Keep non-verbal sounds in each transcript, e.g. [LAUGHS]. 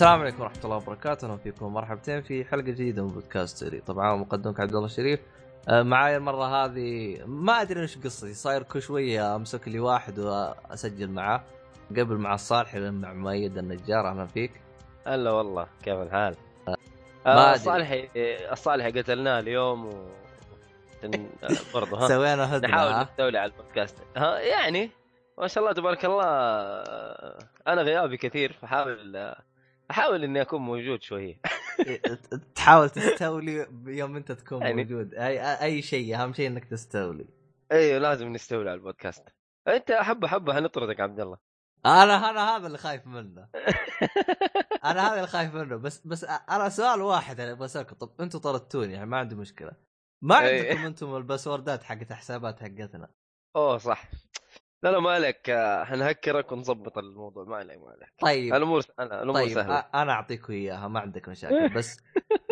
السلام عليكم ورحمة الله وبركاته، أهلا فيكم مرحبتين في حلقة جديدة من بودكاست سري، طبعا مقدمك عبد الله الشريف. آه، معاي المرة هذه ما أدري وش قصتي، صاير كل شوية أمسك لي واحد وأسجل معاه. قبل مع الصالح مع مؤيد النجار، أهلا فيك. هلا والله كيف الحال؟ ما آه. الصالحي الصالحي قتلناه اليوم و آه، [LAUGHS] برضه ها سوينا هدنة نحاول؟ نستولي على البودكاست ها يعني ما شاء الله تبارك الله آه، أنا غيابي كثير فحاول آه، أحاول إني أكون موجود شوية. [LAUGHS] تحاول تستولي يوم أنت تكون يعني. موجود، أي أي شيء أهم شيء إنك تستولي. أيوه لازم نستولي على البودكاست. أنت حبه حبه حنطردك عبد الله. أنا أنا هذا اللي خايف منه. [LAUGHS] أنا هذا اللي خايف منه. بس بس أنا سؤال واحد أنا أبغى اسالكم طب أنتم طردتوني يعني ما عندي مشكلة. ما إيه. عندكم أنتم الباسوردات حقت حسابات حقتنا؟ أوه صح. لا لا ما عليك. حنهكرك ونظبط الموضوع. ما عليك ما عليك. طيب. الأمور أنا الأمور طيب سهلة. أنا اعطيكم اياها ما عندك مشاكل [LAUGHS] بس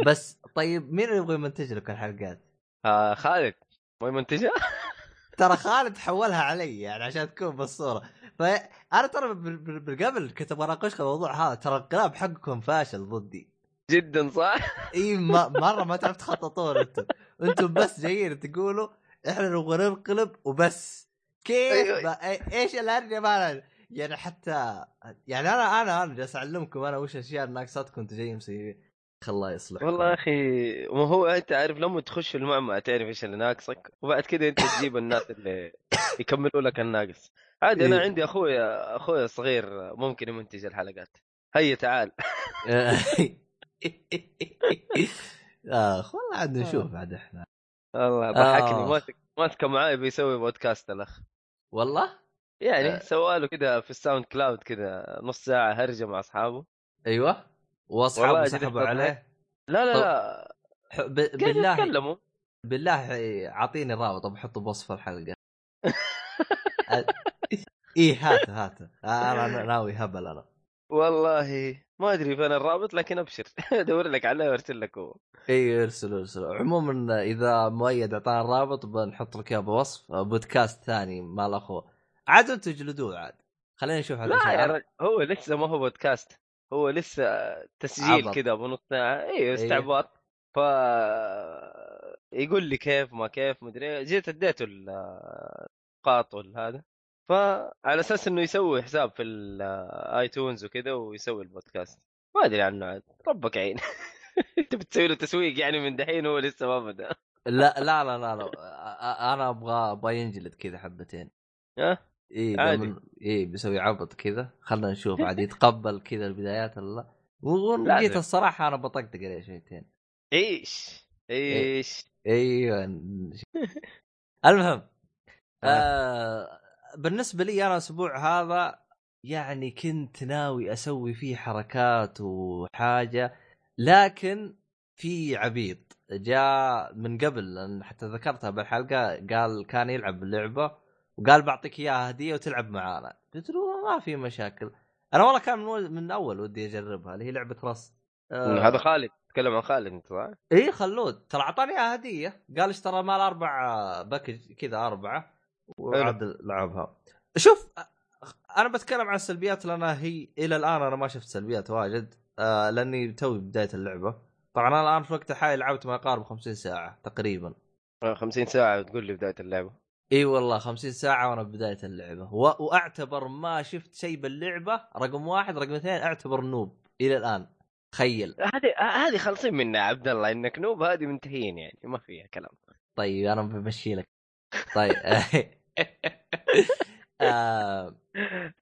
بس طيب مين اللي يبغى يمنتج لكم الحلقات؟ آه خالد. ما منتجه [LAUGHS] ترى خالد حولها علي يعني عشان تكون بالصورة. فانا ترى بال- بال- بالقبل كنت أبغى اناقشكم الموضوع هذا. ترى الانقلاب حقكم فاشل ضدي. جدا صح؟ إي مرة ما تعرف تخططون أنتم. [LAUGHS] أنتم بس جايين تقولوا إحنا نبغى ننقلب وبس. كيف أيوة. ما إي- إيش الهرجه ما يعني حتى يعني أنا أنا أنا جالس أعلمكم أنا وش الاشياء الناقصتكم أنتم جايين مسويين الله يصلح والله يا أخي ما هو أنت عارف لما تخش المعمعة تعرف إيش اللي ناقصك وبعد كذا أنت تجيب الناس اللي يكملوا لك الناقص. عادي أنا إيه. عندي اخويا أخويا الصغير ممكن يمنتج الحلقات. هيا تعال. [LAUGHS] اخ والله عاد نشوف عاد إحنا. والله ضحكني آه. ماسك ماسكه معاي بيسوي بودكاست الاخ والله؟ يعني آه. سواله كذا في ال SoundCloud كذا نص ساعة هرجة مع أصحابه. أيوه. وأصحابه سحبوا. عليه. لا لا لا. ب- بالله يتكلموا. بالله اعطيني الرابط بحطه بوصف الحلقة. [LAUGHS] إيه هات هات. أنا ناوي هبل أنا. والله. ما أدري فين الرابط لكن أبشر. [LAUGHS] أدور لك عليه وأرسل لك هو. إي أرسل أرسل. عموما إذا مؤيد اعطانا الرابط بنحط لك إياه بوصف بودكاست ثاني مال أخوه. عاد أنتم جلدوه عاد. خلينا نشوف هذا لا يا رجل هو لسه ما هو بودكاست. هو لسه تسجيل. كذا ابو نص ساعه أيوه استعباط. ف يقول لي كيف ما كيف مدري إيه. جيت اديته النقاط هذا. فعلى أساس إنه يسوي حساب في ال iTunes وكذا ويسوي البودكاست. ما أدري عنه عاد. ربك عين. [LAUGHS] أنت بتسوي له تسويق يعني من دحين هو لسه ما بدأ. لا لا لا لا, لا. أنا أبغى أبغى ينجلد كذا حبتين. ها؟ إي عادي. إي بيسوي عبط كذا. خلنا نشوف عاد يتقبل كذا البدايات ولا لازم. الصراحة أنا بطقطق عليه شويتين. إيش؟ إيش؟ أيوه. [LAUGHS] المهم آه بالنسبة لي أنا الأسبوع هذا يعني كنت ناوي أسوي فيه حركات وحاجة لكن في عبيط. جاء من قبل حتى ذكرتها بالحلقة قال كان يلعب اللعبه وقال بعطيك إياها هدية وتلعب معانا. قلت له ما في مشاكل. أنا والله كان من, من أول ودي أجربها اللي هي لعبة رست آه. هذا خالد تكلم عن خالد أنت صح؟ اي خلود. ترى أعطاني إياها هدية. قال اشترى مال أربع باكج كذا أربعة. وعاد لعبها. شوف أنا بتكلم عن السلبيات لأن هي إلى الآن أنا ما شفت سلبيات واجد آه لأني توي بداية اللعبة. طبعا أنا الآن في وقت الحالي لعبت ما يقارب 50 ساعة تقريبا. 50 ساعة تقول لي بداية اللعبة. إي والله 50 ساعة وأنا بداية اللعبة. و... وأعتبر ما شفت شيء باللعبة رقم واحد. رقم اثنين أعتبر نوب إلى الآن. تخيل. هذه هذه خالصين منها عبد الله إنك نوب هذه منتهيين يعني ما فيها كلام. طيب أنا بمشي لك. طيب. [LAUGHS] [LAUGHS] آه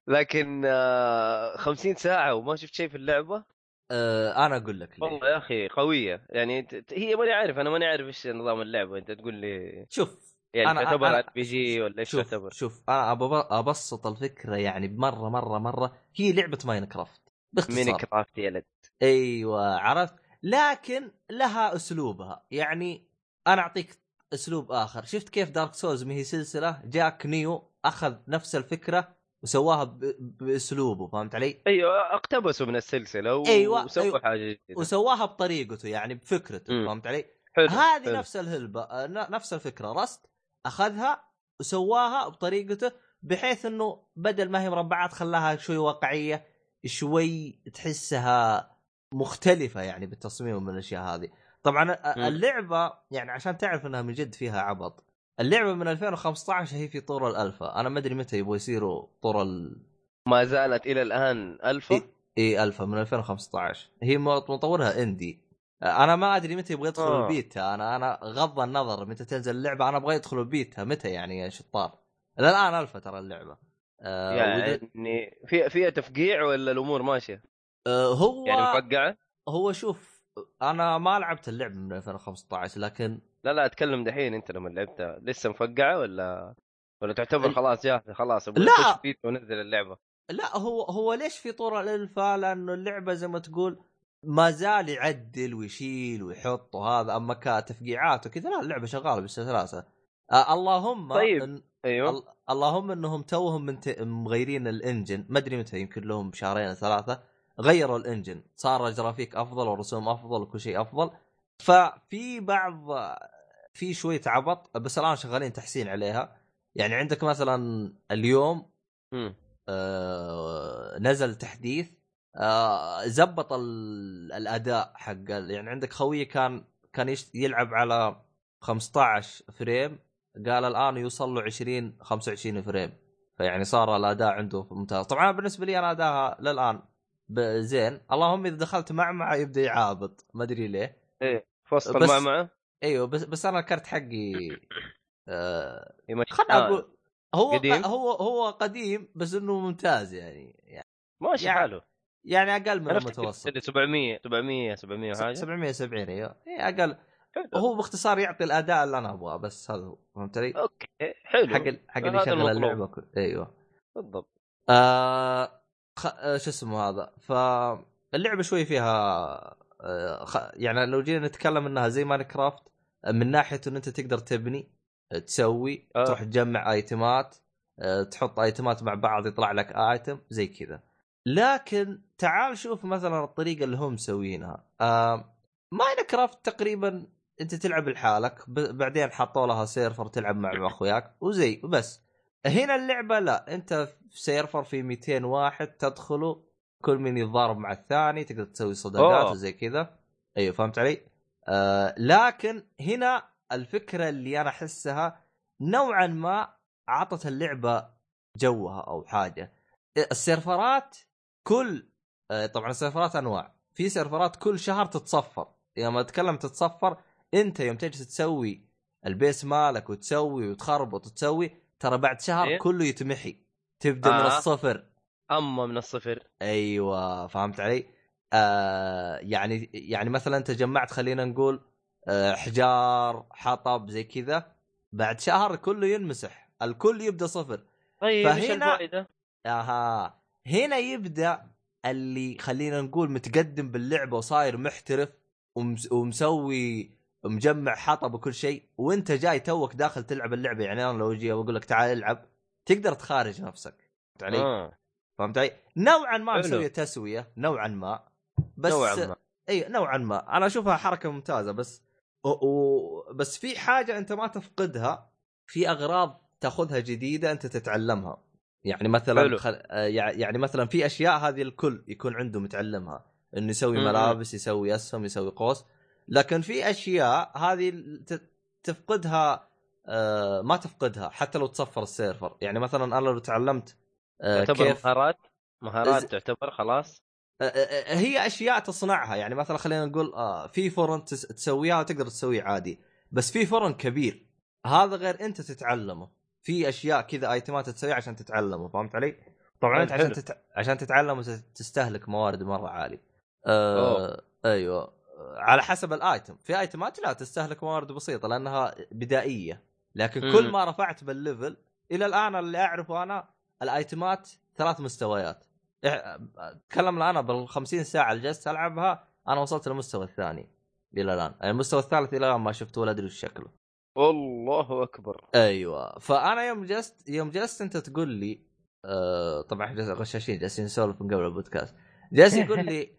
لكن آه، 50 ساعة وما شفت شيء في اللعبة؟ آه أنا أقول لك. والله يا أخي قوية. يعني هي ماني عارف أنا ماني عارف إيش نظام اللعبة. أنت تقول لي شوف يعني أنا- تعتبر RPG ولا إيش شوف تعتبر؟ شوف أنا أبسط الفكرة يعني مره مرة مرة هي لعبة ماينكرافت باختصار. ماينكرافت يا ولد أيوه عرفت؟ لكن لها أسلوبها. يعني أنا أعطيك أسلوب آخر. شفت كيف دارك سولز ما هي سلسلة؟ جاك نيومان أخذ نفس الفكرة وسواها ب... بأسلوبه فهمت علي؟ أيوه اقتبسوا من السلسلة و... أيوة، وسووا أيوة. حاجة جديدة. وسواها بطريقته يعني بفكرته مم. فهمت علي؟ حلو هذه حلو. نفس اللعبة ن- نفس الفكرة. رست أخذها وسواها بطريقته بحيث أنه بدل ما هي مربعات خلاها شوي واقعية شوي تحسها مختلفة يعني بالتصميم من الأشياء هذه. طبعا اللعبة يعني عشان تعرف إنها من جد فيها عبط اللعبة من 2015 هي في طور الألفا. أنا ما أدري متى يبغوا يصيروا طور ال... ما زالت إلى الآن ألفا؟ إي إيه ألفا من 2015 هي مطورها indie. أنا ما أدري متى يبغى يدخل آه. البيتا. أنا أنا غض النظر متى تنزل اللعبة. أنا أبغى يدخل البيتا. متى يعني يا شطار؟ الآن ألفا ترى اللعبة. آه يعني. في فيها تفقيع ولا الأمور ماشية؟ آه هو يعني مفقعة؟ هو شوف أنا ما لعبت اللعبه من 2015 لكن لا لا أتكلم دحين أنت لما لعبتها لسه مفقعه ولا ولا تعتبر خلاص جاهزه خلاص لا! ونزل اللعبة. لا هو هو ليش في طور الالفا؟ لأنه اللعبة زي ما تقول ما زال يعدل ويشيل ويحط وهذا أما كتفقيعات وكذا لا اللعبة شغالة بالسلاسه آه اللهم طيب إن... أيوه. اللهم إنهم توهم من ت... مغيرين الإنجن ما أدري متى يمكن لهم شهرين ثلاثة غيروا الإنجن. صار جرافيك أفضل ورسوم أفضل وكل شيء أفضل. ففي بعض في شوية عبط بس الآن شغالين تحسين عليها. يعني عندك مثلا اليوم آه نزل تحديث آه زبط الأداء حق يعني عندك خوي كان كان يلعب على 15 frame قال الآن يوصل له 20 25 فريم. فيعني صار الأداء عنده ممتاز. طبعا بالنسبة لي أنا أداؤها للآن زين. اللهم إذا دخلت معمعه يبدأ يعابط. ما أدري ليه. إيه في وسط المعمعه أيوه بس بس أنا الكرت حقي آه خلنا أقول هو قديم. هو هو قديم بس إنه ممتاز يعني, يعني ماشي يعني حاله يعني أقل من المتوسط. 700 700 700 وحاجة. 770 أيوه. إيه، أقل. هو باختصار يعطي الأداء اللي أنا أبغاه بس هذا هو. فهمت علي؟ okay حلو. حق حق اللي يشغل اللعبة. أيوه. بالضبط. آه... خ... آه شو اسمه هذا فاللعبه شوي فيها آه خ... يعني لو جينا نتكلم إنها زي ماين كرافت من ناحية إن أنت تقدر تبني تسوي آه. تروح تجمع آيتمات آه تحط آيتمات مع بعض يطلع لك item زي كذا. لكن تعال شوف مثلا الطريقة اللي هم مسوينها آه ماين كرافت تقريبا أنت تلعب لحالك بعدين حطوا لها server تلعب مع [COUGHS] أخوياك وزي وبس. هنا اللعبة لا انت في server في 200 واحد تدخلوا كل من يتضارب مع الثاني تقدر تسوي صداقات وزي كذا. أيوه فهمت علي؟ آه لكن هنا الفكرة اللي أنا أحسها نوعا ما عطت اللعبة جوها أو حاجة. السيرفرات كل آه طبعا السيرفرات أنواع. في سيرفرات كل شهر تتصفر. يوم اتكلم تتصفر أنت يوم تجلس تسوي ال base مالك وتسوي وتخربط وتسوي ترى بعد شهر إيه؟ كله يتمحي تبدأ آه. من الصفر اما من الصفر أيوه فهمت علي؟ آه يعني يعني مثلا انت جمعت خلينا نقول آه حجار حطب زي كذا بعد شهر كله ينمسح الكل يبدأ صفر طيب فهنا... إيش الفائدة؟ أها هنا يبدأ اللي خلينا نقول متقدم باللعبة وصاير محترف ومسوي مجمع حطب وكل شيء وانت جاي توك داخل تلعب اللعبة يعني أنا لو أجي أقول لك تعال العب تقدر تخارج نفسك. فهمت علي؟ آه. فهمت علي؟ نوعا ما مسويه تسوية نوعا ما بس نوعا ما. إي نوعا ما. أنا أشوفها حركة ممتازة بس و... و... بس في حاجة أنت ما تفقدها في أغراض تاخذها جديدة أنت تتعلمها. يعني مثلا خل... يعني مثلا في أشياء هذه الكل يكون عنده متعلمها إنه يسوي ملابس يسوي أسهم يسوي قوس. لكن في أشياء هذه تفقدها آه ما تفقدها حتى لو تصفر السيرفر. يعني مثلا أنا لو تعلمت آه تعتبر كيف مهارات؟ مهارات تعتبر خلاص؟ آه, هي أشياء تصنعها. يعني مثلا خلينا نقول في فرن تسويها وتقدر تسويه عادي. بس في فرن كبير هذا غير أنت تتعلمه. في أشياء كذا ايتمات تسويها عشان تتعلمه فهمت علي؟ طبعا أنت عشان تت... عشان تتعلمه تستهلك موارد مرة عاليه. آه... أيوه. على حسب الآيتم. في ايتمات لا تستهلك موارد بسيطة لأنها بدائية. لكن م. كل ما رفعت بال level إلى الآن اللي أعرفه أنا الآيتمات ثلاث مستويات. تكلم أنا بال 50 ساعة اللي جلست ألعبها أنا وصلت للمستوى الثاني إلى الآن. يعني المستوى الثالث إلى الآن ما شفته ولا أدري شكله. الله أكبر. أيوه. فأنا يوم جلست يوم جلست أنت تقول لي آه طبعا إحنا غشاشين جالسين نسولف من قبل البودكاست. جالس يقول [LAUGHS] لي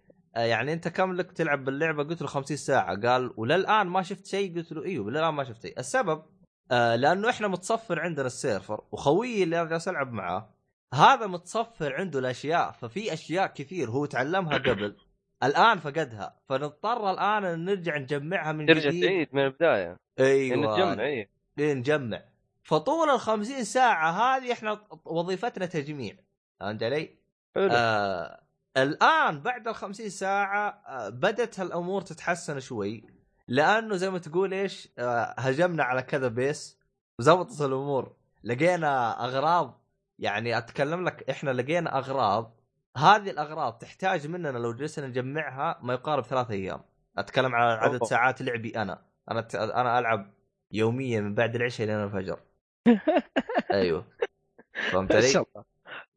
يعني انت كم لك تلعب باللعبة؟ قلت له 50 ساعة. قال وللآن ما شفت شيء؟ قلت له إيوه للان ما شفت شيء. السبب آه لأنه إحنا متصفر عندنا السيرفر وخويي اللي أنا جالس ألعب معاه هذا متصفر عنده الأشياء ففي أشياء كثير هو تعلمها [COUGHS] قبل الآن فقدها. فنضطر الآن إن نرجع نجمعها من ترجع جديد. تعيد من البداية. أيوه. انه تجمع اي إيه نجمع. فطول ال 50 ساعة هذه إحنا وظيفتنا تجميع. فهمت علي؟ حلو. آه الآن بعد ال 50 ساعة آه بدت هالأمور تتحسن شوي لأنه زي ما تقول إيش آه هجمنا على كذا بيس وزبطت الأمور لقينا أغراض يعني أتكلم لك إحنا لقينا أغراض هذه الأغراض تحتاج مننا لو جلسنا نجمعها ما يقارب ثلاث أيام أتكلم على عدد أوه. ساعات لعبي أنا أنا. أنا ألعب يوميا من بعد العشاء لين الفجر [LAUGHS] أيوه فهمت علي؟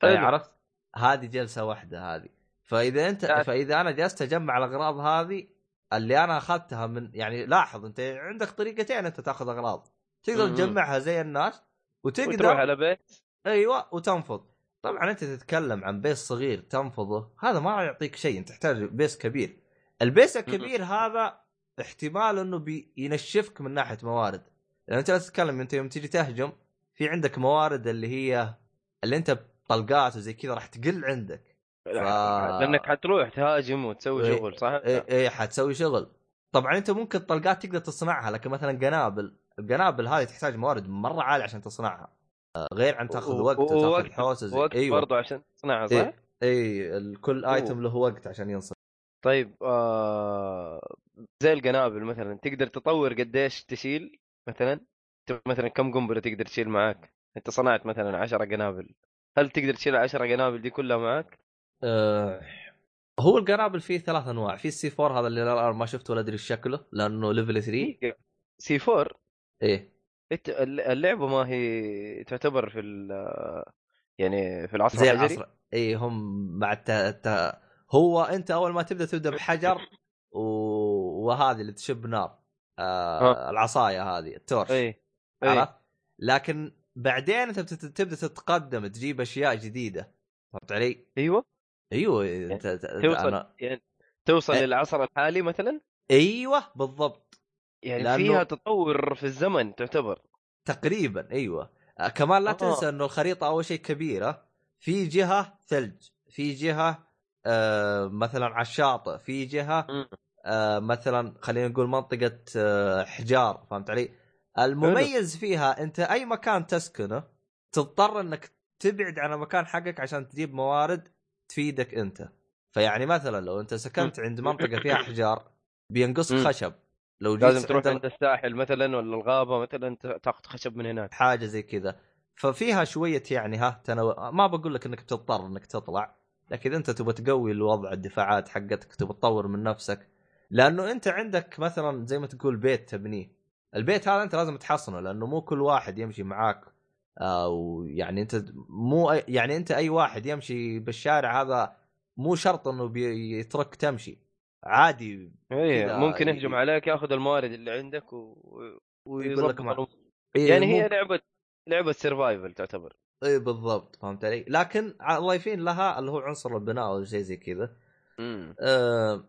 طيب. عرفت هذه جلسة واحدة هذه فإذا انت. فإذا أنا جلست أجمع الأغراض هذه اللي أنا أخذتها من يعني لاحظ أنت عندك طريقتين أنت تأخذ أغراض. تقدر. تجمعها زي الناس وتروح وتقدر على بيت. أيوه وتنفض. طبعا أنت تتكلم عن base صغير تنفضه هذا ما راح يعطيك شيء أنت تحتاج base كبير. ال base الكبير هذا احتمال إنه بينشفك من ناحية موارد. لأن أنت لا تتكلم أنت يوم تيجي تهجم في عندك موارد اللي هي اللي أنت بطلقات وزي كذا راح تقل عندك. لانك حتروح تهاجم وتسوي إيه. شغل صح؟ إي إي حتسوي شغل طبعا أنت ممكن طلقات تقدر تصنعها لكن مثلا قنابل القنابل هذه تحتاج موارد مرة عالية عشان تصنعها آه، غير عن تاخذ وقت وتاخذ زي وقت أيوه برضو عشان تصنعها صح؟ إيه. إي ال- كل. ايتم له وقت عشان ينصنع طيب آه زي القنابل مثلا تقدر تطور قديش تشيل مثلا مثلا كم قنبلة تقدر تشيل معك أنت صنعت مثلا 10 قنابل هل تقدر تشيل 10 قنابل دي كلها معك أه هو القنابل فيه ثلاث أنواع. في ال C4 هذا اللي الان ما شفته ولا أدري شكله لأنه level 3 C4 إيه. اللعبة ما هي تعتبر في ال- يعني في العصر زي العصر. اي هم مع الت... الت... هو أنت أول ما تبدأ تبدأ بحجر و... وهذه اللي تشب نار. آه ها. العصاية هذه التورش. اي اي عرفت؟ لكن بعدين أنت تبدأ تتقدم تجيب أشياء جديدة. فهمت علي؟ أيوه. أيوه أنت توصل أنا... يعني توصل إيه. للعصر الحالي مثلا أيوه بالضبط يعني لأنه- فيها تطور في الزمن تعتبر تقريبا أيوه كمان لا آه. تنسى إنه الخريطة أول شيء كبيرة في جهة ثلج في جهة آه مثلا على الشاطئ في جهة. آه مثلا خلينا نقول منطقة آه حجار فهمت علي؟ المميز فيها أنت أي مكان تسكنه تضطر إنك تبعد عن المكان حقك عشان تجيب موارد تفيدك أنت. فيعني مثلا لو أنت سكنت عند [CLEARS THROAT] منطقة فيها احجار بينقصك. خشب. لو جيت لازم تروح عند الساحل مثلا ولا الغابة مثلا تاخذ خشب من هناك. حاجة زي كذا. ففيها شوية يعني ها تنوع ما بقول لك إنك بتضطر إنك تطلع لكن أنت تبغى تقوي الوضع الدفاعات حقتك تبغى تطور من نفسك. لأنه أنت عندك مثلا زي ما تقول بيت تبنيه. البيت هذا أنت لازم تحصنه لأنه مو كل واحد يمشي معاك أو يعني أنت مو يعني أنت أي واحد يمشي بالشارع هذا مو شرط إنه بيترك تمشي عادي إيه ممكن يهجم عليك ياخذ الموارد اللي عندك و... ويقول لك ما-. إيه، يعني هي ممكن- لعبة لعبة survival تعتبر اي بالضبط فهمت علي؟ لكن ضايفين لها اللي هو عنصر البناء أو شيء زي كذا. أه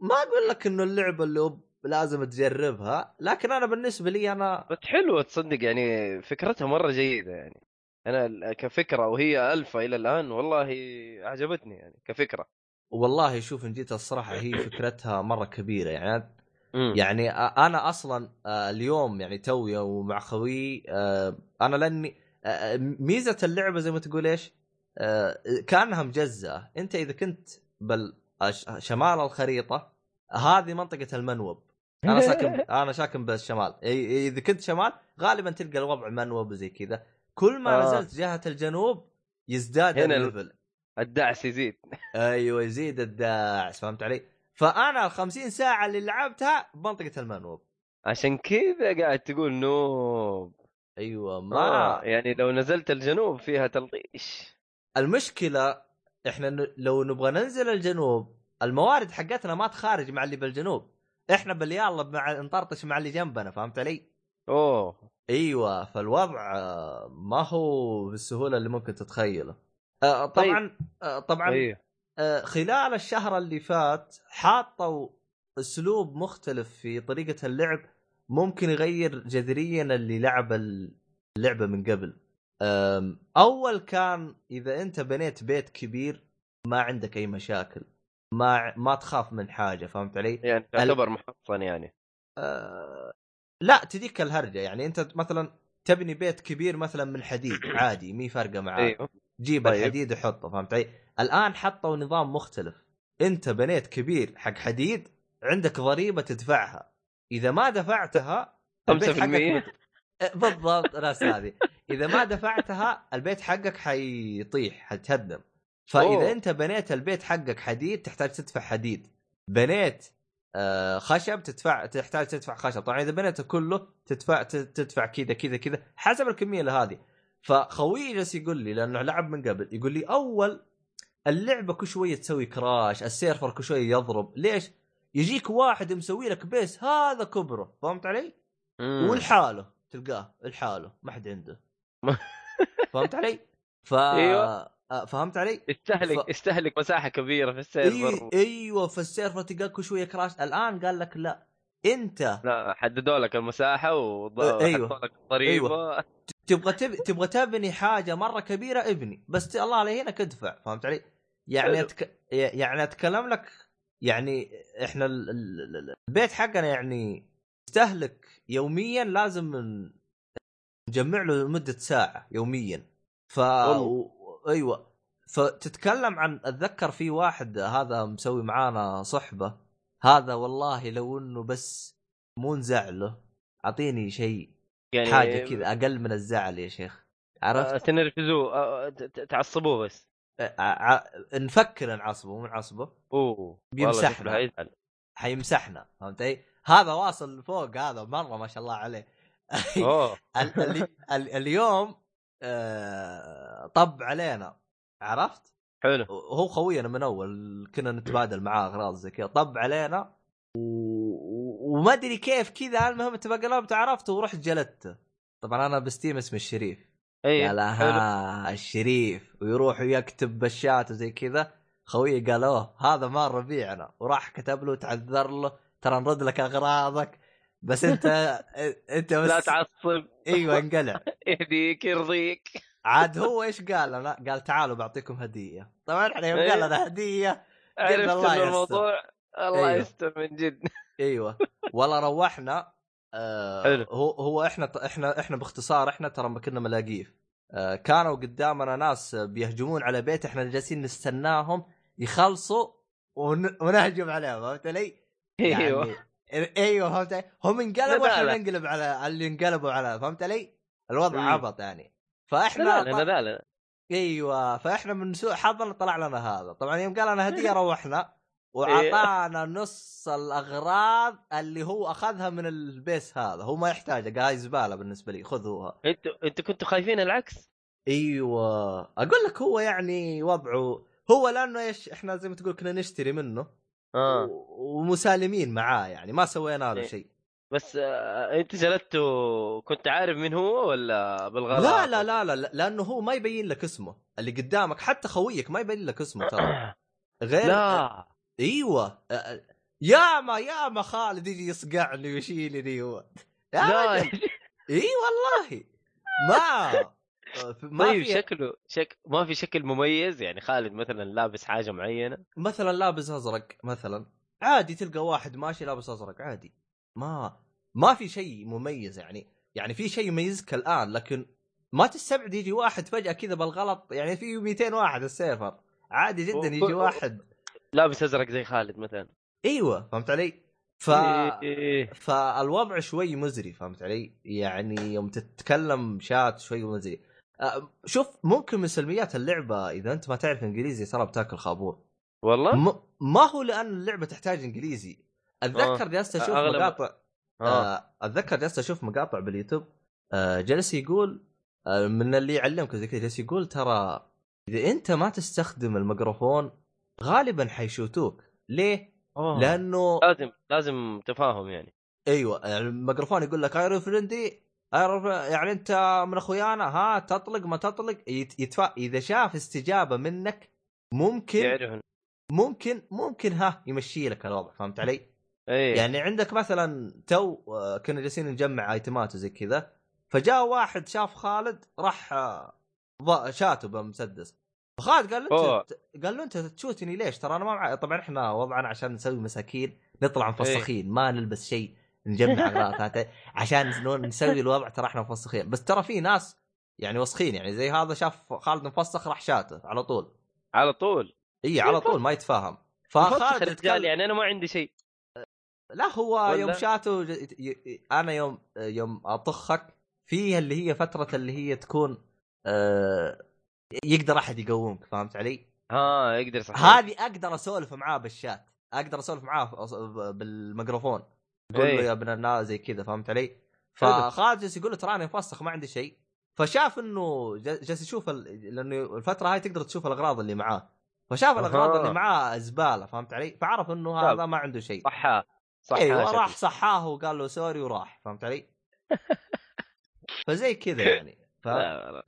ما أقول لك إنه اللعبة اللي لازم تجربها، لكن أنا بالنسبة لي أنا بس حلوة تصدق يعني فكرتها مرة جيدة يعني. أنا كفكرة وهي الفا إلى الآن والله عجبتني يعني كفكرة. والله شوف إن جيت الصراحة هي فكرتها مرة كبيرة يعني. يعني أنا أصلا اليوم يعني توي ومع خوي أنا لأني ميزة اللعبة زي ما تقول إيش؟ كأنها مجزاه، أنت إذا كنت أش- شمال الخريطة هذه منطقة المنوب. أنا [LAUGHS] ساكن أنا ساكن بالشمال إذا كنت شمال غالبا تلقى الوضع منوب زي كذا كل ما آه. نزلت جهة الجنوب يزداد هنا ال- الليفل الدعس يزيد [LAUGHS] أيوه يزيد الداعس فهمت علي؟ فأنا ال 50 ساعة اللي لعبتها بمنطقة المنوب عشان كذا قاعد تقول نوب أيوه ما آه. يعني لو نزلت الجنوب فيها تلطيش المشكلة إحنا. لو نبغى ننزل الجنوب الموارد حقتنا ما تخارج مع اللي بالجنوب إحنا باليلا مع نطرطش مع اللي جنبنا فهمت علي؟ أوه. أيوه فالوضع ما هو بالسهولة اللي ممكن تتخيله. آه، طبعا آه، طبعا إيه. آه، خلال الشهر اللي فات حاطوا أسلوب مختلف في طريقة اللعب ممكن يغير جذريا اللي لعب اللعبة من قبل. أول كان إذا أنت بنيت بيت كبير ما عندك أي مشاكل. ما ما تخاف من حاجة فهمت علي؟ يعني تعتبر محصن يعني. آه لا تجيك الهرجة يعني. أنت مثلا تبني بيت كبير مثلا من حديد [COUGHS] عادي مي فارقة معاك. أيوه. جيب طيب. الحديد وحطه فهمت علي؟ الآن حطوا نظام مختلف. أنت بنيت كبير حق حديد عندك ضريبة تدفعها. إذا ما دفعتها البيت 5% حقك بت- إيه، بالضبط نفس هذه إذا ما دفعتها البيت حقك حيطيح حتهدم فإذا أوه. أنت بنيت البيت حقك حديد تحتاج تدفع حديد. بنيت آه خشب تدفع تحتاج تدفع خشب. طبعا إذا بنيته كله تدفع تدفع كذا كذا كذا حسب الكمية هذه فخويي جالس يقول لي لأنه لعب من قبل يقول لي أول اللعبة كل شوية تسوي crash ال server كل شوية يضرب. ليش؟ يجيك واحد مسوي لك base هذا كبره. فهمت علي. والحاله تلقاه لحاله ما حد عنده. [LAUGHS] فهمت علي؟ ف أيوة. آه، فهمت علي يستهلك ف- يستهلك مساحة كبيرة في ال server. إيوه في ال server تلقاه كل شوية crash الآن قال لك لا أنت لا حددوا لك المساحة وحطوا أيوة. لك ضريبه تبغى تب... تبغى تبني حاجة مرة كبيرة ابني بس الله هنا ادفع فهمت علي؟ يعني. أتك... يعني أتكلم لك يعني إحنا ال- ال- ال- البيت حقنا يعني يستهلك يوميا لازم نجمع له لمدة ساعة يوميا ف والله. أيوه. فتتكلم عن أتذكر في واحد هذا مسوي معانا صحبة. هذا والله لو إنه بس مو نزعله أعطيني شيء يعني حاجة كذا أقل من الزعل يا شيخ. آه، عرفت؟ تنرفزوه آه، ت- تعصبوه بس. ع... نفكر نعصبه مو نعصبه. أوه بيمسحنا. حيمسحنا فهمت؟ علي؟ هذا واصل فوق هذا مرة ما شاء الله عليه. أوه. [LAUGHS] ال... ال... ال... اليوم آه... طب علينا عرفت؟ حلو. هو خوينا من أول كنا نتبادل معاه أغراض زي كذا طب علينا و... وما أدري كيف كذا المهم تبقى عرفته ورحت جلدته. طبعا أنا بستيم اسمي الشريف. اي قال ها الشريف. ويروح ويكتب بشات وزي كذا. خويه قال أوه هذا مال ربيعنا. وراح كتب له تعذر له ترى نرد لك أغراضك. بس انت انت بس لا تعصب أيوه انقلع [LAUGHS] يهديك يرضيك عاد هو إيش قال لنا؟ قال تعالوا بعطيكم هدية طبعا إحنا يوم إيه. قال لنا هديه عرفت الله. الموضوع الله أيوه. يستر من جد أيوه والله روحنا آه حلو. هو هو إحنا إحنا إحنا باختصار إحنا ترى ما كنا ملاقيف آه كانوا قدامنا ناس بيهجمون على بيت إحنا جالسين نستناهم يخلصوا ون... ونهجم عليهم فهمت علي؟ يعني أيوه إيوه فهمت علي؟ هم انقلبوا إحنا. ننقلب على على اللي انقلبوا على فهمت علي؟ الوضع مم. عبط يعني فإحنا لا لا لا إيوه فإحنا من سوء حظنا طلع لنا هذا طبعا يوم قال لنا هدية [LAUGHS] روحنا إيه. وأعطانا نص الأغراض اللي هو أخذها من البيس هذا هو ما يحتاجها قال هاي زبالة بالنسبة لي خذوها أنتوا أنتوا كنتوا خايفين العكس إيوه أقول لك هو يعني وضعه هو لأنه إيش إحنا زي ما تقول كنا نشتري منه و- ومسالمين معاه يعني ما سوينا له إيه. شيء. بس آه أنت جلدته كنت عارف من هو ولا بالغلط؟ لا لا لا لا لا- لأنه هو ما يبين لك اسمه. اللي قدامك حتى خويك ما يبين لك اسمه ترى. [COUGHS] غير لا. أيوه ياما ياما خالد يجي يصقعني ويشيلني هو. لا. إي والله. ما. [LAUGHS] ما طيب في شكله شك ما في شكل مميز يعني خالد مثلا لابس حاجة معينة. مثلا لابس أزرق مثلا. عادي تلقى واحد ماشي لابس أزرق عادي. ما ما في شيء مميز يعني يعني في شيء يميزك الآن لكن ما تستبعد يجي واحد فجأة كذا بالغلط يعني في 200 واحد السيرفر. عادي جدا يجي واحد. لابس أزرق زي خالد مثلا. أيوه فهمت علي؟ ف إيه. فالوضع شوي مزري فهمت علي؟ يعني يوم تتكلم شات شوي مزري. شوف ممكن من سلبيات اللعبة إذا أنت ما تعرف إنجليزي ترى بتاكل خابور. والله؟ م- ما هو لأن اللعبة تحتاج إنجليزي. أتذكر جلست أشوف أغلب- مقاطع آه. آه، أتذكر جلست أشوف مقاطع باليوتيوب. آه، جلس يقول آه، من اللي يعلمك زي كذا جلس يقول ترى إذا أنت ما تستخدم الميكروفون غالبا حيشوتوك. ليه؟ أوه. لأنه لازم لازم تفاهم يعني. أيوه يعني الميكروفون يقول لك are you friendly يعني أنت من أخويانا ها تطلق ما تطلق يت- يتفا إذا شاف استجابة منك ممكن يعرف ممكن ممكن ها يمشي لك الوضع فهمت علي؟ إيه. يعني عندك مثلا تو كنا جالسين نجمع ايتمات وزي كذا فجاء واحد شاف خالد راح شاته بمسدس. خالد قال له أنت قال له أنت تشوتني ليش؟ ترى أنا ما مع... طبعا إحنا وضعنا عشان نسوي مساكين نطلع مفسخين إيه؟ ما نلبس شيء. نجمع اغراضات عشان نسوي الوضع ترى إحنا مفسخين. بس ترى في ناس يعني وسخين يعني زي هذا شاف خالد مفسخ راح شاته على طول. على طول؟ إي على طول ما يتفاهم. فخالد رجال يعني أنا ما عندي شيء. لا هو ولا... يوم شاته أنا يوم يوم أطخك فيها اللي هي فترة اللي هي تكون آه يقدر أحد يقومك فهمت علي؟ ها يقدر صحيح هذه أقدر أسولف معاه بالشات أقدر أسولف معاه بالميكروفون. أقول له إيه. يا ابن الناس زي كذا فهمت علي؟ فخالد جالس يقول له تراني مفسخ ما عندي شيء. فشاف إنه جالس يشوف ال... لأنه الفترة هاي تقدر تشوف الأغراض اللي معاه. فشاف الأغراض اللي معاه زبالة فهمت علي؟ فعرف إنه هذا ما عنده شيء. صحاه صحاه أيوه راح صحاه وقال له سوري وراح فهمت علي؟ [LAUGHS] فزي كذا يعني. ف...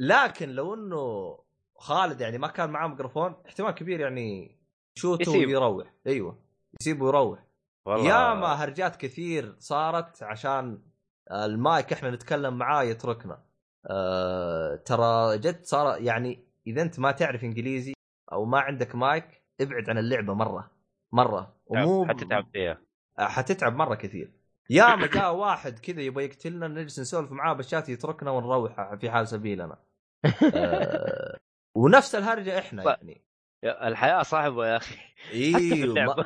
لكن لو إنه خالد يعني ما كان معاه ميكروفون احتمال كبير يعني يشوته ويروح. أيوه يسيبه ويروح. والله. ياما هرجات كثير صارت عشان المايك إحنا نتكلم معاه يتركنا. أه ترى جد صار يعني إذا أنت ما تعرف إنجليزي أو ما عندك مايك ابعد عن اللعبة مرة مرة. ومو حتتعب فيها. حتتعب مرة كثير. يا ما جاء واحد كذا يبغى يقتلنا نجلس نسولف معاه بالشات يتركنا ونروح في حال سبيلنا. [LAUGHS] أه ونفس الهرجة إحنا يعني. الحياة صعبة يا أخي. [LAUGHS] إيوه.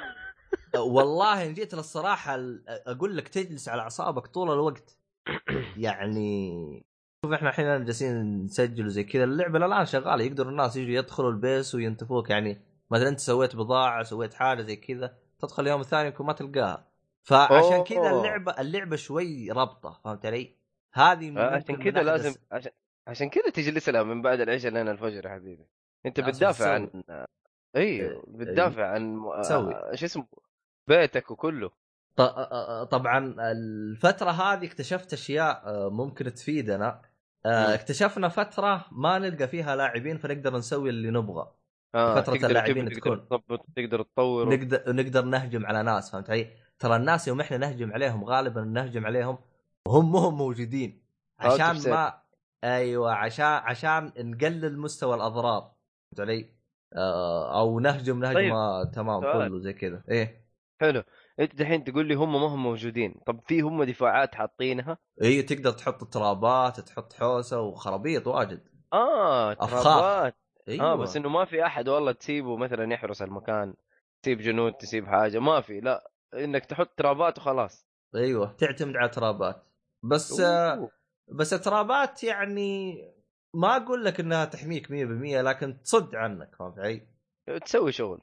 والله إن جيت للصراحة أقول لك تجلس على أعصابك طول الوقت. [CLEARS THROAT] يعني شوف إحنا الحين جالسين نسجل زي كذا. اللعبة الآن شغالة يقدر الناس يجوا يدخلوا ال base وينتفوك. يعني مثلا أنت سويت بضاعة سويت حاجة زي كذا تدخل اليوم الثاني يمكن ما تلقاها. فعشان كذا اللعبة اللعبة شوي ربطه فهمت علي؟ هذه آه، عشان كذا لازم عشان عشان كذا تجلس لها من بعد العشاء لين الفجر يا حبيبي. أنت بتدافع عن أيوه بتدافع عن سوي شو اسمه؟ بيتك وكله. طبعا الفترة هذه اكتشفت أشياء ممكن تفيدنا. اكتشفنا فترة ما نلقى فيها لاعبين فنقدر نسوي اللي نبغى. آه فترة اللاعبين تكون. تقدر تطور. نقدر نقدر نهجم على ناس فهمت علي؟ ترى الناس يوم إحنا نهجم عليهم غالبا نهجم عليهم وهم مهم موجودين. عشان ما أيوه عشان عشان نقلل مستوى الأضرار. فهمت علي؟ آه أو نهجم نهجمة طيب. تمام سؤال. كله زي كذا. إيه. حلو. انت دحين تقول لي هم ما هم موجودين. طب في هم دفاعات حاطينها؟ إي تقدر تحط ترابات تحط حوسة وخرابيط واجد. آه ترابات. أيوة. آه بس إنه ما في أحد والله تسيبه مثلا يحرس المكان تسيب جنود تسيب حاجة ما في. لا إنك تحط ترابات وخلاص. أيوه تعتمد على ترابات. بس أوه. بس الترابات يعني ما أقول لك إنها تحميك 100% لكن تصد عنك فهمت علي؟ تسوي شغل.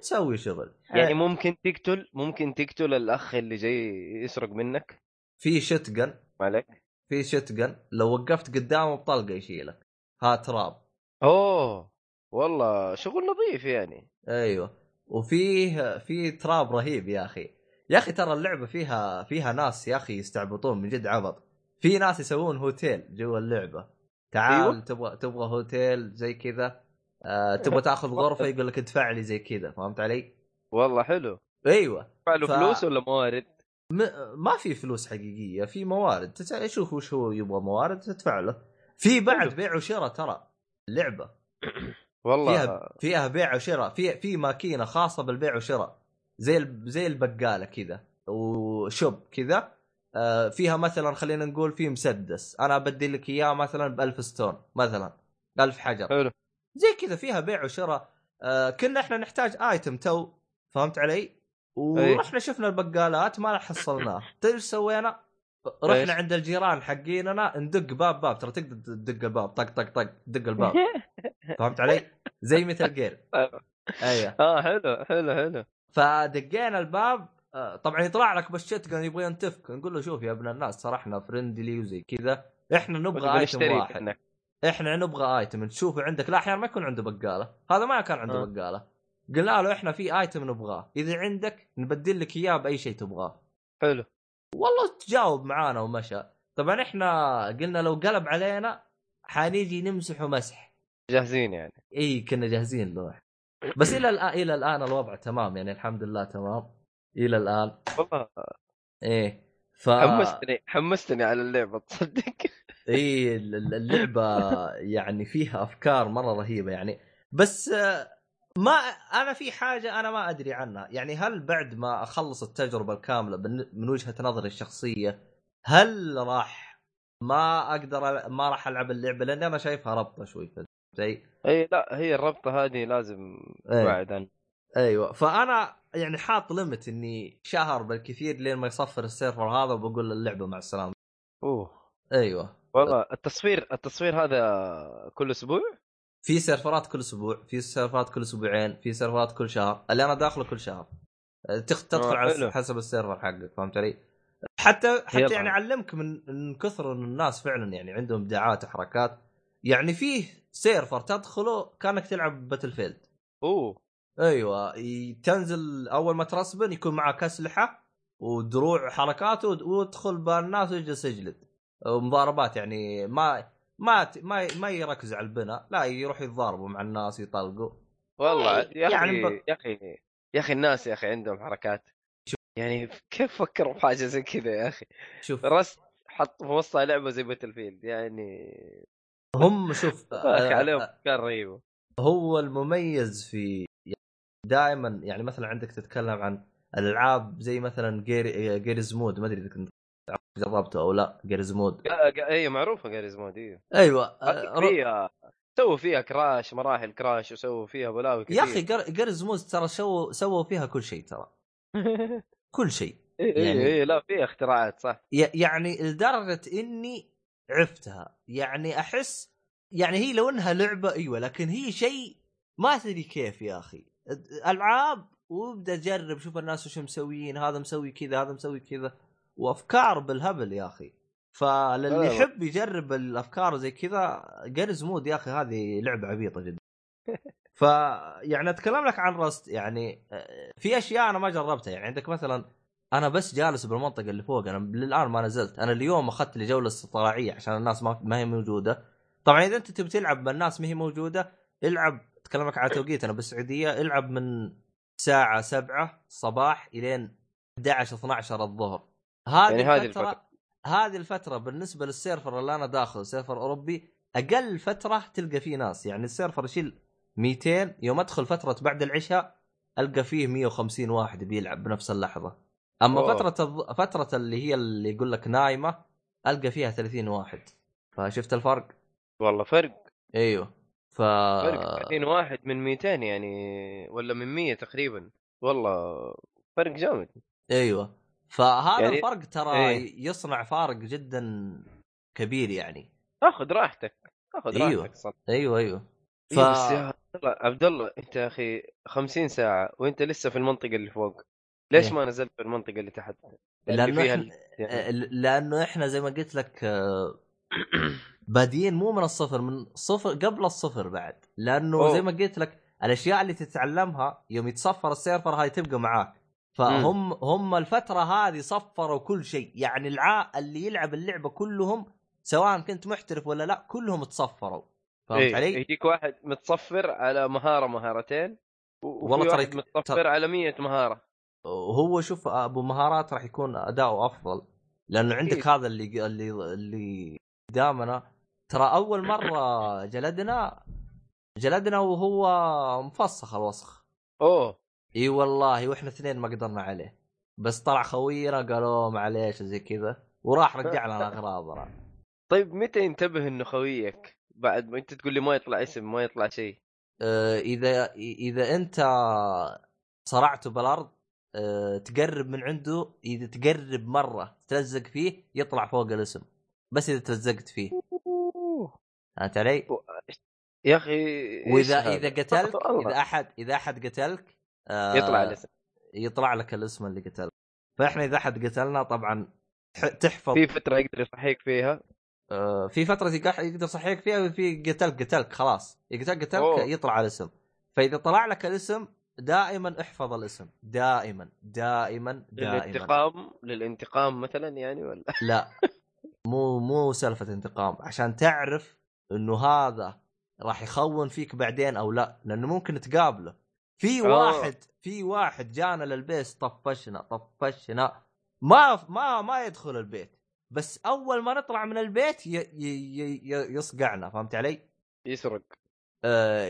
تسوي شغل. يعني ممكن تقتل ممكن تقتل الأخ اللي جاي يسرق منك. في شتقن عليك في شتقن لو وقفت قدامه بطلقة يشيلك. ها تراب. أوه! والله شغل نظيف يعني. أيوه. وفيه في تراب رهيب يا أخي. يا أخي ترى اللعبة فيها فيها ناس يا أخي يستعبطون من جد عبط. في ناس يسوون هوتيل جوا اللعبة. تعال أيوة. تبغى تبغى هوتيل زي كذا. آه تبغى تاخذ غرفة يقول لك ادفع لي زي كذا فهمت علي؟ والله حلو. أيوه. تدفع له ف... فلوس ولا موارد؟ م... ما في فلوس حقيقية في موارد. شوف وش هو يبغى موارد تدفع له. في بعد بيع وشراء ترى اللعبه [CLEARS THROAT] والله فيها فيها بيع وشراء في في ماكينة خاصة بالبيع والشراء زي زي البقالة كذا و shop كذا. آه، فيها مثلا خلينا نقول في مسدس أنا أبدل لك إياه مثلا ب 1000 stone مثلا 1000 حجر. حلو. زي كذا فيها بيع وشراء. آه كنا إحنا نحتاج item two فهمت علي؟ ورحنا شفنا البقالات ما حصلناه [LAUGHS] تدري إيش سوينا؟ رحنا عند الجيران حقيننا ندق باب باب ترى تقدر تدق الباب طق طق طق دق الباب. [LAUGHS] فهمت علي؟ زي مثل جير [LAUGHS] أيوه. آه حلو حلو حلو. فدقينا الباب. آه، طبعا يطلع لك بالشت كان يبغى ينتفك نقول له شوف يا ابن الناس ترى إحنا فرندلي وزي كذا. إحنا نبغى ايتم واحد. إحنا. إحنا نبغى ايتم تشوفه عندك. لا أحيانا ما يكون عنده بقالة. هذا ما كان عنده أه. بقالة. قلنا له إحنا في ايتم نبغاه. إذا عندك نبدل لك إياه بأي شيء تبغاه. حلو. والله تجاوب معانا ومشى. طبعا إحنا قلنا لو قلب علينا حنيجي نمسحه مسح. جاهزين يعني. إي كنا جاهزين له بس إلى الان إلى الآن الوضع تمام يعني الحمد لله تمام. إلى الآن. والله. إيه ف حمستني حمستني على اللعبة تصدق. إيه اللعبة يعني فيها أفكار مرة رهيبة يعني. بس ما أنا في حاجة أنا ما أدري عنها. يعني هل بعد ما أخلص التجربة الكاملة من وجهة نظري الشخصية هل راح ما أقدر ما راح ألعب اللعبة؟ لأني أنا شايفها ربطة شوي زي. إي لا هي الربطة هذه لازم تبعد عنها أيوه. فأنا يعني حاط limit إني شهر بالكثير لين ما يصفر ال server هذا وبقول اللعبه مع السلامة. أوه. أيوه. والله التصفير التصفير هذا كل أسبوع؟ في سيرفرات كل أسبوع في سيرفرات كل أسبوعين في سيرفرات كل شهر. اللي أنا داخله كل شهر. تدخل على حسب ال server حقك فهمت علي؟ حتى حتى يعني أعلمك من من كثر الناس فعلا يعني عندهم إبداعات وحركات يعني فيه server تدخله كأنك تلعب Battlefield أوه. أيوه تنزل أول ما ترسبن يكون معك أسلحة ودروع حركات وادخل بالناس ويجلس يجلد. ومضاربات يعني ما ما ما ما يركز على البناء لا يروح يتضاربوا مع الناس يطلقوا. والله يا أخي يعني ب... يا أخي يا أخي الناس يا أخي عندهم حركات. شوف. يعني كيف فكروا في حاجة زي كذا يا أخي؟ شوف. Rust حط في وسطها لعبة زي Battlefield يعني هم شوف [LAUGHS] أخي عليهم افكار رهيبه هو المميز في دائما يعني مثلا عندك تتكلم عن الالعاب زي مثلا جير Garry's Mod ما أدري إذا كنت جربته أو لا جيرز مود اي معروفة Garry's Mod أيوه أيوه آه، فيها سووا فيها Crash مراحل Crash وسووا فيها بلاوي كثير. يا أخي Garry's Mod ترى سووا سووا فيها كل شيء ترى. [LAUGHS] كل شيء. إيه،, إيه يعني إيه لا فيها اختراعات صح. يعني لدرجة إني عفتها يعني أحس يعني هي لو إنها لعبة أيوه لكن هي شيء ما تدري كيف يا أخي. ألعاب وأبدأ جرب شوف الناس وش مسويين هذا مسوي كذا هذا مسوي كذا. وأفكار بالهبل يا أخي. فللي يحب يجرب الأفكار زي كذا Garry's Mod يا أخي هذه لعبة عبيطة جدا. [LAUGHS] ف يعني أتكلم لك عن Rust يعني آه، في أشياء أنا ما جربتها. يعني عندك مثلا أنا بس جالس بالمنطقة اللي فوق أنا للآن ما نزلت. أنا اليوم أخذت لي جولة استطلاعية عشان الناس ما, هي موجودة. طبعا إذا أنت تبي تلعب بالناس ما هي موجودة العب أتكلم لك على توقيت. أنا بالسعودية العب من ساعه 7 الصباح إلين 11 12 الظهر. هذه يعني هذه الفترة هذه الفترة بالنسبة لل server اللي أنا داخل server أوروبي أقل فترة تلقى فيه ناس. يعني ال server يشيل 200 يوم أدخل فترة بعد العشاء ألقى فيه 150 واحد بيلعب بنفس اللحظة. أما أوه. فترة الض... فترة اللي هي اللي يقول لك نايمة ألقى فيها 30 واحد. فشفت الفرق؟ والله فرق. أيوه. ف فرق 30 واحد من 200 يعني ولا من 100 تقريبا. والله فرق جامد. أيوه. فهذا يعني... الفرق ترى إيه؟ يصنع فارق جدا كبير يعني اخذ راحتك اخذ أيوه. راحتك صح أيوه أيوه ف... إيه بس يا عبد الله أنت يا أخي 50 ساعة وأنت لسه في المنطقة اللي فوق ليش إيه؟ ما نزلت في المنطقة اللي تحت؟ لأنه فيها إحنا يعني... لأنه إحنا زي ما قلت لك آه، [CLEARS THROAT] بادين مو من الصفر من صفر قبل الصفر بعد لأنه أوه. زي ما قلت لك الأشياء اللي تتعلمها يوم يتصفر السيرفر هاي تبقى معاك فهم هم الفترة هذه صفروا كل شيء. يعني الع اللي يلعب اللعبة كلهم سواء كنت محترف ولا لا كلهم تصفروا. فهمت إيه. علي؟ يجيك واحد متصفر على مهارة مهارتين والله ترى متصفر على 100 مهارة. وهو شوف أبو مهارات راح يكون أداؤه أفضل. لأنه عندك إيه. هذا اللي اللي اللي قدامنا. ترى أول مرة جلدنا جلدنا وهو مفسخ الوسخ. أوه. إي والله وإحنا اثنين ما قدرنا عليه. بس طلع خوينا قالوا معليش زي كذا. وراح رجع لنا اغراضنا طيب متى ينتبه إنه خويك؟ بعد ما أنت تقول لي ما يطلع اسم ما يطلع شيء. آه إذا إذا أنت صرعته بالأرض أه تقرب من عنده إذا تقرب مرة تلزق فيه يطلع فوق الاسم. بس إذا تلزقت فيه. فهمت علي؟ يا أخي وإذا إذا قتلك إذا أحد إذا أحد قتلك آه يطلع الاسم. يطلع لك الاسم اللي قتل فاحنا إذا أحد قتلنا طبعا تحفظ. في فترة يقدر يصحيك فيها. آه في فترة يقدر يصحيك فيها وفي قتلك قتلك خلاص. يقتل قتلك أوه. يطلع الاسم. فإذا طلع لك الاسم دائما احفظ الاسم. دائما دائما دائما. للانتقام للانتقام مثلا يعني ولا؟ لا. [LAUGHS] مو مو سالفة انتقام. عشان تعرف إنه هذا راح يخون فيك بعدين أو لا. لأنه ممكن تقابله. في. واحد في واحد جانا للبيت طفشنا طفشنا. ما ما ما يدخل البيت. بس أول ما نطلع من البيت ي... ي... ي... يصقعنا فهمت علي؟ يسرق. آه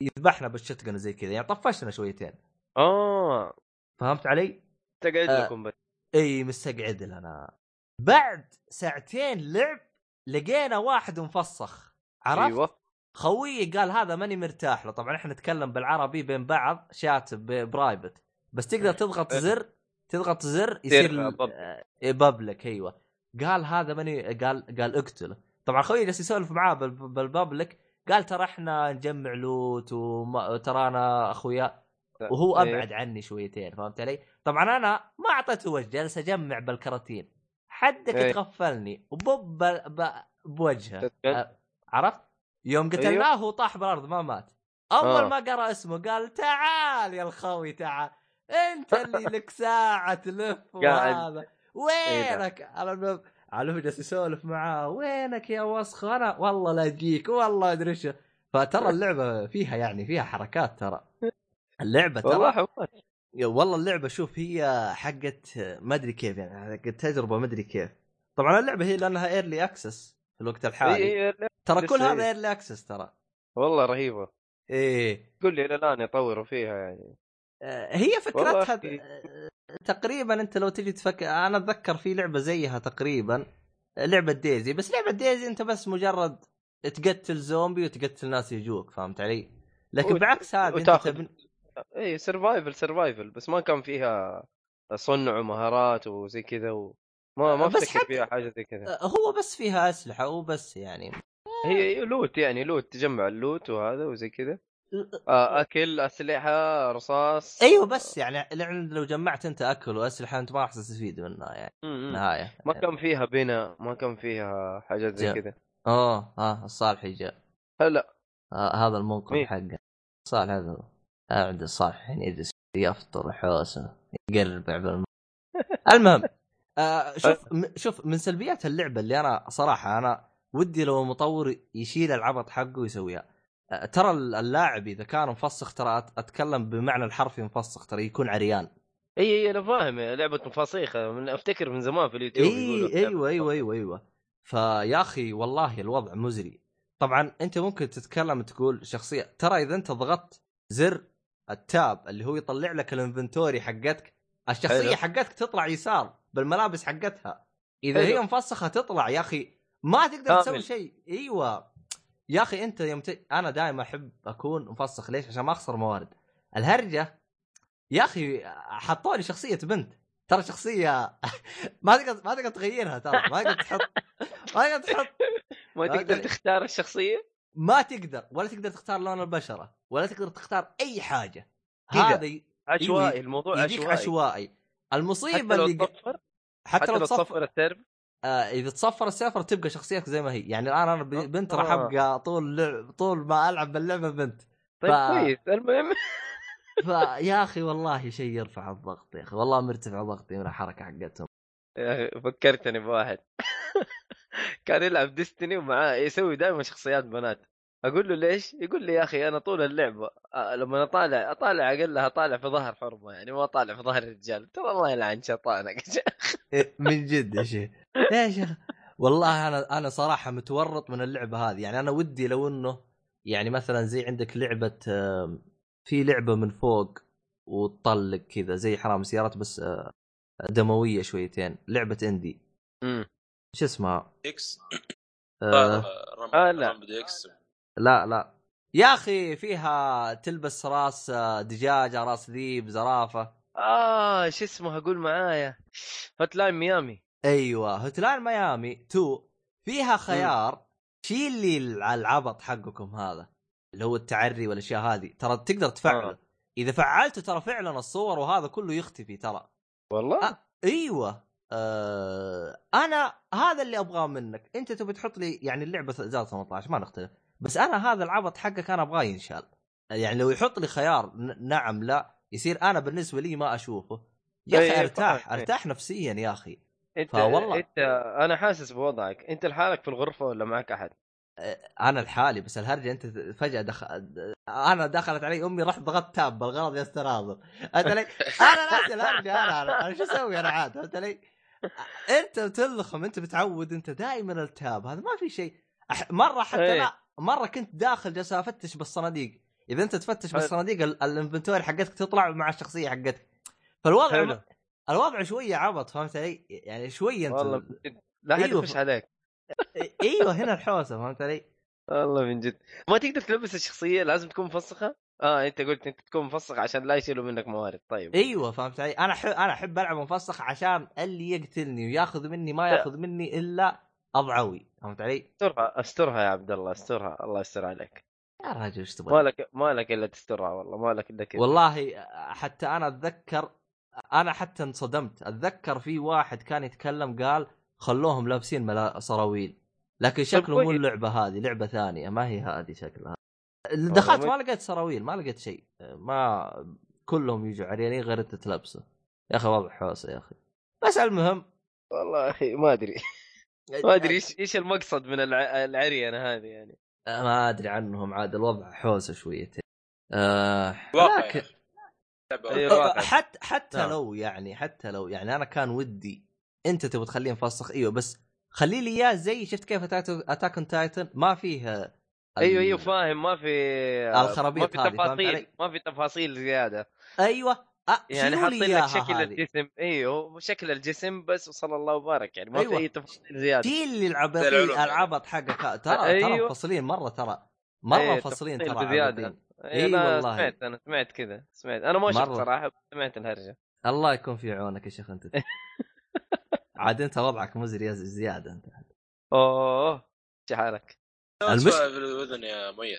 يذبحنا بالشتقن زي كذا. يعني طفشنا شويتين. آه فهمت علي؟ تقعد آه لكم بس. إي مستقعد لنا. بعد ساعتين لعب لقينا واحد مفسخ. عرفت؟ أيوه خويي قال هذا ماني مرتاح له طبعا إحنا نتكلم بالعربي بين بعض chat private بس تقدر تضغط إيه. زر تضغط زر يصير public آه، أيوه قال هذا ماني قال قال اقتله طبعا خويي جالس يسولف معاه بال public قال ترى إحنا نجمع loot وترانا أخويا وهو إيه. أبعد عني شويتين فهمت علي؟ طبعا أنا ما أعطيته وجه جالس أجمع بالكراتين حدك. تغفلني وبوب بوجهه عرفت؟ يوم قتلناه هو طاح بالأرض ما مات. أول آه. ما قرأ اسمه قال تعال يا الخوي تعال. أنت اللي [LAUGHS] لك ساعة تلف وهذا. وينك؟ أنا على جالس يسولف معاه. وينك يا وسخ؟ أنا والله لا أجيك والله أدري إيش. فترى [LAUGHS] اللعبة فيها يعني فيها حركات ترى. اللعبة ترى والله والله اللعبة شوف هي حقت ما أدري كيف يعني تجربة ما أدري كيف. طبعا اللعبة هي لأنها early access في الوقت الحالي. ترى كل هذا early access ترى. والله رهيبة. إيه. قول لي إلى الآن يطوروا فيها يعني. آه، هي فكرتها تقريبا أنت لو تجي تفكر أنا أتذكر في لعبة زيها تقريبا لعبة DayZ. بس لعبة DayZ أنت بس مجرد تقتل زومبي وتقتل ناس يجوك فهمت علي؟ لكن بعكس هذا أنت تبن... اي survival survival بس ما كان فيها صنع ومهارات وزي كذا و... ما ما أفتكر فيها حاجة زي كذا. هو بس فيها أسلحة وبس يعني. هي loot يعني loot تجمع ال loot وهذا وزي كذا. آه أكل أسلحة رصاص أيوه بس يعني لو جمعت أنت أكل وأسلحة أنت ما راح تستفيد منها يعني نهاية ما كان فيها بناء ما كان فيها حاجات زي كذا. أوه آه الصالحي جاء. هلا. آه هذا المنقذ حقه. صالح هذا قاعد الصالح الحين يجلس يفطر حوسة يقرب عبال المهم آه شوف [LAUGHS] شوف من سلبيات اللعبة اللي أنا صراحة أنا ودي لو المطور يشيل العبط حقه ويسويها. ترى اللاعب إذا كان مفسخ ترى أتكلم بمعنى الحرفي مفسخ ترى يكون عريان. إي إي أنا فاهم. لعبة مفاصيخه من أفتكر من زمان في اليوتيوب إي أيوه أيوه أيوه أيوه. فيا أخي والله الوضع مزري. طبعا أنت ممكن تتكلم تقول شخصية ترى إذا أنت ضغطت زر ال tab اللي هو يطلع لك ال inventory حقتك الشخصية حقتك تطلع يسار بالملابس حقتها. إذا هي مفسخة تطلع يا أخي ما تقدر تسوي شيء. إيوه. يا أخي أنت يوم ت... أنا دائما أحب أكون مفسخ. ليش؟ عشان ما أخسر موارد. الهرجة يا أخي حطوا لي شخصية بنت. ترى شخصية [LAUGHS] ما تقدر ما تقدر تغيرها ترى. ما تقدر تحط ما تقدر تحط ما تقدر تختار الشخصية؟ ما تقدر. ولا تقدر تختار لون البشرة. ولا تقدر تختار أي حاجة. هذا عشوائي. الموضوع عشوائي. عشوائي. المصيبة اللي تصفر حتى, حتى لو تصفر ال server آه إذا تصفر ال server تبقى شخصيتك زي ما هي. يعني الآن أنا بنت راح. ابقى طول لعب طول ما ألعب باللعبة بنت. طيب ف... كويس. المهم. فيا أخي والله شيء يرفع الضغط يا أخي. والله مرتفع ضغطي من الحركة حقتهم. يا أخي فكرتني بواحد. [LAUGHS] كان يلعب ديستني ومعاه يسوي دائما شخصيات بنات. أقول له ليش؟ يقول لي يا أخي أنا طول اللعبة لما أطالع أطالع اقلها اطالع في ظهر حرمة يعني ما اطالع في ظهر الرجال ترى الله يلعن شيطانك. [LAUGHS] من جد يا شيخ. يا شيخ. والله أنا أنا صراحة متورط من اللعبة هذه. يعني أنا ودي لو إنه يعني مثلا زي عندك لعبة في لعبة من فوق وتطلق كذا زي حرام سيارات بس دموية شويتين لعبة indie. امم شو اسمها؟ إكس. آه, آه لا. لا لا. يا أخي فيها تلبس راس دجاجة راس ذيب زرافة. آه شو اسمه أقول معايا؟ Hotline Miami. أيوه Hotline Miami. 2 فيها خيار. شيل لي العبط حقكم هذا؟ اللي هو التعري والأشياء هذه. ترى تقدر تفعله آه. إذا فعلته ترى فعلا الصور وهذا كله يختفي ترى. والله؟ أه أيوه. آه أنا هذا اللي أبغاه منك. أنت تبي تحط لي يعني اللعبة زاد 18 ما نختلف. بس أنا هذا العبط حقك أنا أبغاه ينشال. يعني لو يحط لي خيار نعم لا يصير أنا بالنسبة لي ما أشوفه. يا أخي إيه، أرتاح أرتاح نفسيا يا أخي. أنت فوالله. أنت أنا حاسس بوضعك. أنت لحالك في الغرفة ولا معك أحد؟ أنا لحالي بس الهرجة أنت فجأة دخل أنا دخلت علي أمي رحت ضغطت تاب بالغلط يا أستاذ انت لي [LAUGHS] أنا ناسي الهرجة أنا أنا, أنا شو أسوي أنا عاد؟ انت لي أنت تلخم أنت بتعود أنت دائما التاب هذا ما في شيء. مرة حتى إيه. لا مرة كنت داخل جالس أفتش بالصناديق. إذا أنت تفتش بالصناديق الإنفنتوري حقتك تطلع مع الشخصية حقتك. فالوضع حلو. الوضع شوية عبط فهمت علي؟ يعني شوية أنت والله لا حد أيوه. عليك. أيوه هنا الحوسة فهمت علي؟ والله من جد. ما تقدر تلبس الشخصية لازم تكون مفسخة؟ آه أنت قلت انت تكون مفسخ عشان لا يشيلوا منك موارد. طيب. أيوه فهمت علي؟ أنا أحب أنا أحب ألعب مفسخ عشان اللي يقتلني وياخذ مني ما ياخذ مني إلا أضعوي فهمت علي؟ استرها استرها يا عبد الله استرها الله يستر عليك. يا رجل إيش تبغى؟ ما لك ما لك إلا تسترها والله ما لك إلا كذا. والله حتى أنا أتذكر أنا حتى انصدمت أتذكر في واحد كان يتكلم قال خلوهم لابسين ملا سراويل لكن شكله مو اللعبة هذه لعبة ثانية ما هي هذه شكلها. دخلت ما لقيت سراويل ما لقيت شيء. ما كلهم يجوا عريانين غير انت تلبسه يا أخي واضح حوسه يا أخي. بس المهم والله أخي ما أدري. [LAUGHS] ما أدري إيش إيش المقصد من العرينه هذه يعني؟ ما أدري عنهم عاد الوضع حوسة شويتين. آه لكن حتى حتى نعم. لو يعني حتى لو يعني أنا كان ودي أنت تبغى تخليه مفسخ إيوه بس خلي لي إياه زي شفت كيف Attack on Titan؟ ما فيه إيوه إيوه فاهم ما في الخرابيط ما في تفاصيل ما في تفاصيل زيادة. أيوه يعني حاطين لك شكل هذه. الجسم. إيوه شكل الجسم بس وصلى الله وبارك. يعني ما أيوة. في أي تفاصيل زيادة. دي اللي العبط العبط حقك. ترى أيوة. ترى مفصلين مرة ترى. مرة أيوة. مفصلين ترى بزياده إي أيوة والله. سمعت أنا سمعت كذا. سمعت. أنا ما شفت صراحة سمعت الهرجة. الله يكون في عونك يا شيخ أنت. [LAUGHS] عاد أنت وضعك مزري زيادة أنت. أوه إيش حالك؟ المش... في الأذن يا ميت.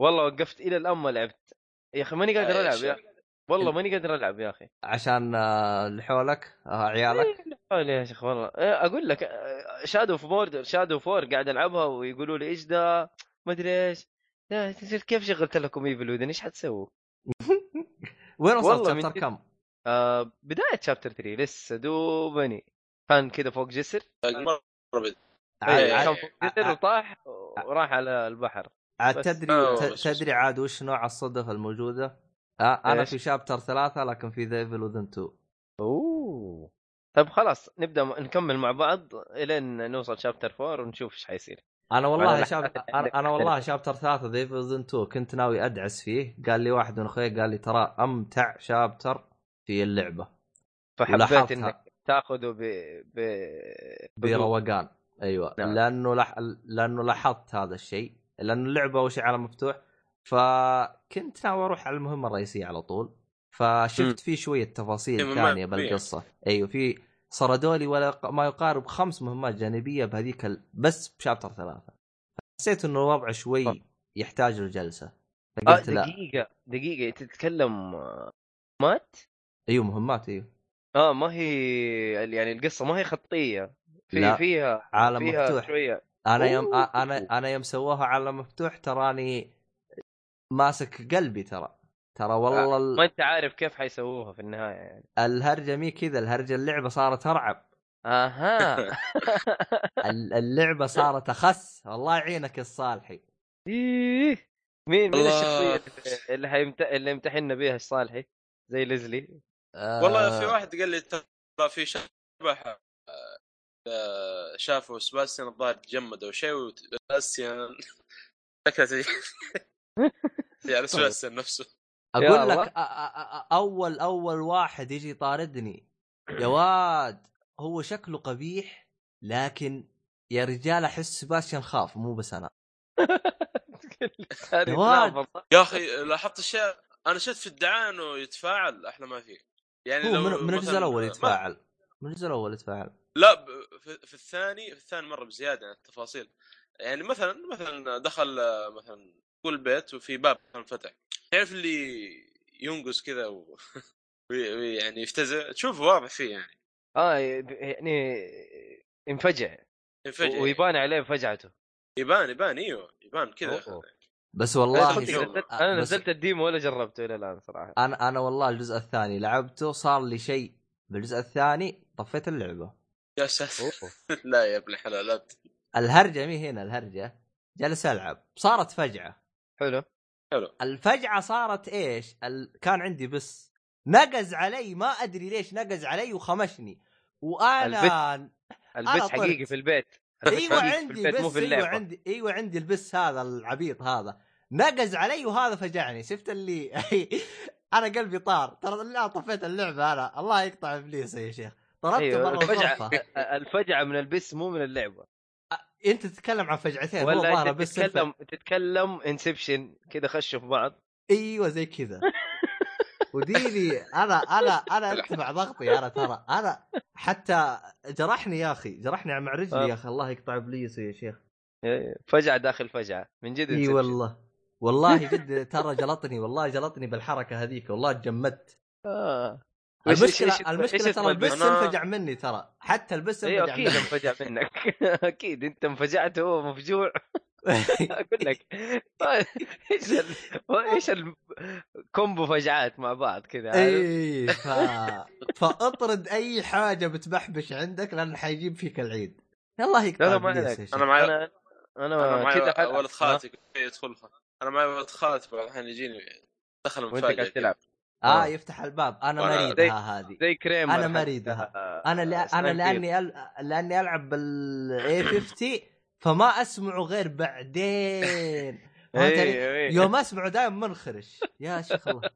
والله وقفت إلى الان ما لعبت. يا أخي ماني قادر ألعب يا والله ماني قادر ألعب يا أخي. عشان آه، اللي حولك آه عيالك؟ حولي يا شيخ والله. إيه، أقول لك Shadow of War Shadow of War قاعد ألعبها ويقولوا لي إيش ذا؟ ما أدري إيش. كيف شغلت لكم Evil Within إيش حتسووا؟ [LAUGHS] وين وصلت chapter كم؟ آه بداية chapter 3 لسه دوبني. كان كذا فوق جسر. مره كان فوق جسر وطاح وراح على البحر. عاد تدري تدري عاد وش نوع الصدف الموجودة؟ آه أنا في chapter ثلاثة لكن في The Evil Within 2 أوه. طيب خلاص نبدأ نكمل مع بعض إلين نوصل chapter 4 ونشوف إيش حيصير. أنا والله شاب أنا, أنا والله chapter ثلاثة The Evil Within 2 كنت ناوي أدعس فيه. قال لي واحد من أخوي قال لي ترى أمتع chapter في اللعبة. فحبيت إنك تأخذه ب ب بروقان. أيوه. نعم. لأنه لح... لأنه لاحظت هذا الشيء. لأنه اللعبة اول شيء عالم مفتوح؟ فكنت ناوي أروح على المهمة الرئيسية على طول فشفت في شوية تفاصيل ثانية بالقصة. أيوه في صردوا لي ولا ما يقارب خمس مهمات جانبية بهذيك ال... بس بشابتر ثلاثة. حسيت إنه الوضع شوي يحتاج له جلسه فقلت آه دقيقة لا. دقيقة تتكلم مات؟ أيوه مهمات أيوه. آه ما هي يعني القصة ما هي خطية. في لا. فيها عالم فيها مفتوح. شوية. أنا يوم أنا أنا يوم سووها عالم مفتوح تراني ماسك قلبي ترى. ترى والله ال... ما أنت عارف كيف حيسووها في النهاية يعني. الهرجة مي كذا الهرجة اللعبة صارت أرعب. أها. [LAUGHS] اللعبة صارت أخس. الله يعينك الصالحي إيه. مين مين الشخصية اللي حيمت... اللي يمتحنا بيها الصالحي زي ليزلي. آه... والله في واحد قال لي ترى في شبح آه، شافوا سباستيان الظاهر تجمد أو شيء وسباستيان [LAUGHS] [LAUGHS] يعني سباستيان نفسه؟ أقول لك أول أول واحد يجي يطاردني. يا واد هو شكله قبيح لكن يا رجال أحس سباستيان خاف مو بس أنا. [LAUGHS] يا أخي لاحظت أشياء؟ أنا شفت في الدعايه انه يتفاعل أحلى ما فيه يعني هو من, من الجزء الأول يتفاعل. من الجزء الأول يتفاعل. لا في الثاني في الثاني مرة بزيادة يعني التفاصيل. يعني مثلا مثلا دخل مثلا قول بيت وفي باب انفتح تعرف اللي ينقص كذا و... [LAUGHS] ويعني يفتزع؟ تشوف واضح فيه يعني. آه يعني ينفجع ينفجع ويبان عليه فجعته. يبان يبان إيوه يبان كذا. بس والله أنا نزلت الديمو ولا جربته إلى الآن صراحة. أنا أنا والله الجزء الثاني لعبته صار لي شيء بالجزء الثاني طفيت اللعبة. يا ساتر. [LAUGHS] لا يا ابن الحلال الهرجة مي هنا الهرجة جالس ألعب صارت فجعة. حلو. حلو. الفجعة صارت إيش؟ ال... كان عندي بس نقز علي ما أدري ليش نقز علي وخمشني. وأنا البس, البس حقيقي في البيت. أيوه في عندي مو بس أيوه. عندي أيوه عندي البس هذا العبيط هذا. نقز علي وهذا فجعني. شفت اللي [LAUGHS] أنا قلبي طار. ترى لا طفيت اللعبة أنا. الله يقطع إبليس يا شيخ. طردته أيوه برا الفجعة [LAUGHS] الفجعة من البس مو من اللعبة. انت تتكلم عن فجعتين ولا انت تتكلم تتكلم انسبشن كذا خشوا في بعض. أيوه زي كذا. وديني أنا أنا أنا اتبع ضغطي أنا ترى. أنا حتى جرحني يا أخي جرحني مع رجلي يا أخي. الله يقطع إبليس يا شيخ. إيه، فجعة داخل فجعة من جد إي. والله. والله جد ترى جلطني والله جلطني بالحركة هذيك والله تجمدت. آه. المشكلة المشكلة ترى البس؟ انفجع مني ترى. حتى البس أيوه انفجع أكيد انفجع [LAUGHS] منك. [LAUGHS] أكيد أنت انفجعت وهو مفجوع. [LAUGHS] أقول لك إيش ال... إيش الكومبو فجعات مع بعض كذا عارف؟ اي ف... فاطرد أي حاجة بتبحبش عندك لأن حيجيب فيك العيد. الله يقطع لا ما. أنا معي أنا أنا أنا معي ولد خالتي يدخل أنا معي ولد خالتي بعض الاحيان يجيني دخل وانت مفاجئ قاعد تلعب. آه آه. يفتح الباب أنا وأنا- مريدها هذه زي كريمر أنا حق- مريدها. آه، أنا أنا. لأني أل... لأني ألعب بالاي 50 فما اسمعه غير بعدين؟ [LAUGHS] إيه، إيه. يوم أسمعه دائما منخرش يا شيخ الله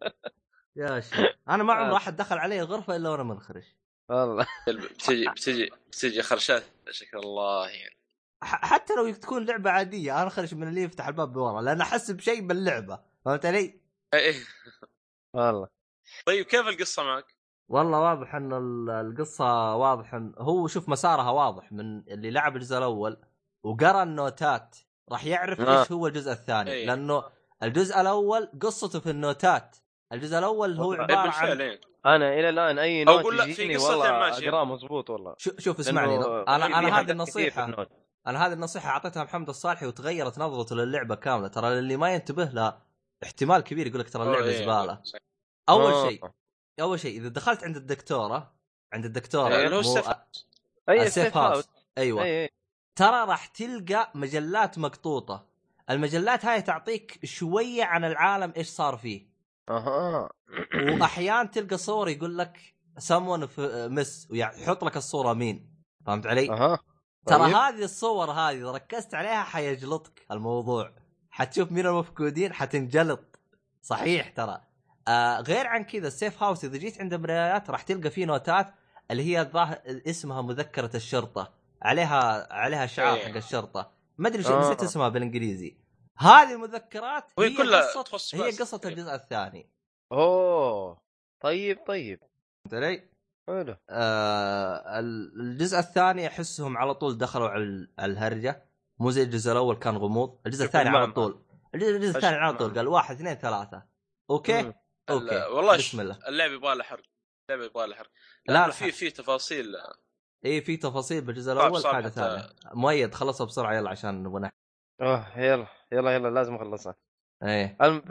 يا شيخ أنا ما عمر آه. احد دخل علي الغرفه إلا وأنا منخرش والله بتجي بتجي بتجي خرشات شكل الله يعني حتى لو تكون لعبة عادية أنا خرج من اللي يفتح الباب بورا لأن أحس بشيء باللعبة فهمت علي؟ إيه. [LAUGHS] والله طيب كيف القصة معك؟ والله واضح إن ال- القصة واضح إن هو شوف مسارها واضح من اللي لعب الجزء الأول وقرأ النوتات راح يعرف آه. إيش هو الجزء الثاني إيه. لأنه الجزء الأول قصته في النوتات الجزء الأول هو إيه، عبارة عن أنا إلى الآن أي نوت قول لا، في والله ماشية. أقرأه مضبوط والله شو- شوف اسمعني لأنه أنا أنا هذه النصيحة. أنا هذه النصيحة أعطيتها محمد الصالحي وتغيرت نظرته للعبة كاملة ترى اللي ما ينتبه لها احتمال كبير يقول لك ترى اللعبة إيه، زبالة. أول آه. شيء أول شيء إذا دخلت عند الدكتورة عند الدكتورة هو مو- أي السيف هاوس أيوه. أي أي. ترى راح تلقى مجلات مقطوطة. المجلات هاي تعطيك شوية عن العالم إيش صار فيه. أها. وأحيان تلقى صور يقول لك سمون مس ويحط لك الصورة مين فهمت علي؟ أها. ترى طيب. هذه الصور هذه إذا ركزت عليها حيجلطك الموضوع. حتشوف مين المفقودين حتنجلط. صحيح ترى. آه غير عن كذا السيف هاوس إذا جيت عند المرايات راح تلقى فيه نوتات اللي هي الظاهر اسمها مذكرة الشرطة عليها عليها شعار إيه. حق الشرطة ما أدري شو آه. نسيت اسمها بالإنجليزي هذه المذكرات هي كلها قصه تخص هي. قصة الجزء الثاني أوه طيب طيب فهمت علي؟ حلو آه ال- الجزء الثاني أحسهم على طول دخلوا على ال- على الهرجة مو زي الجزء الأول كان غموض الجزء الثاني على. طول الجزء, الثاني على طول. قال واحد اثنين ثلاثة okay مم. okay ال- والله بسم الله. اللعب يبغى له حرق اللعب يبغى له حرق. لا، في في تفاصيل إي في تفاصيل بالجزء صعب- الأول حاجة ثانية. مؤيد خلصها بسرعة يلا عشان نبغى نحكي أوه يلا يلا يلا لازم أخلصها. إيه الم...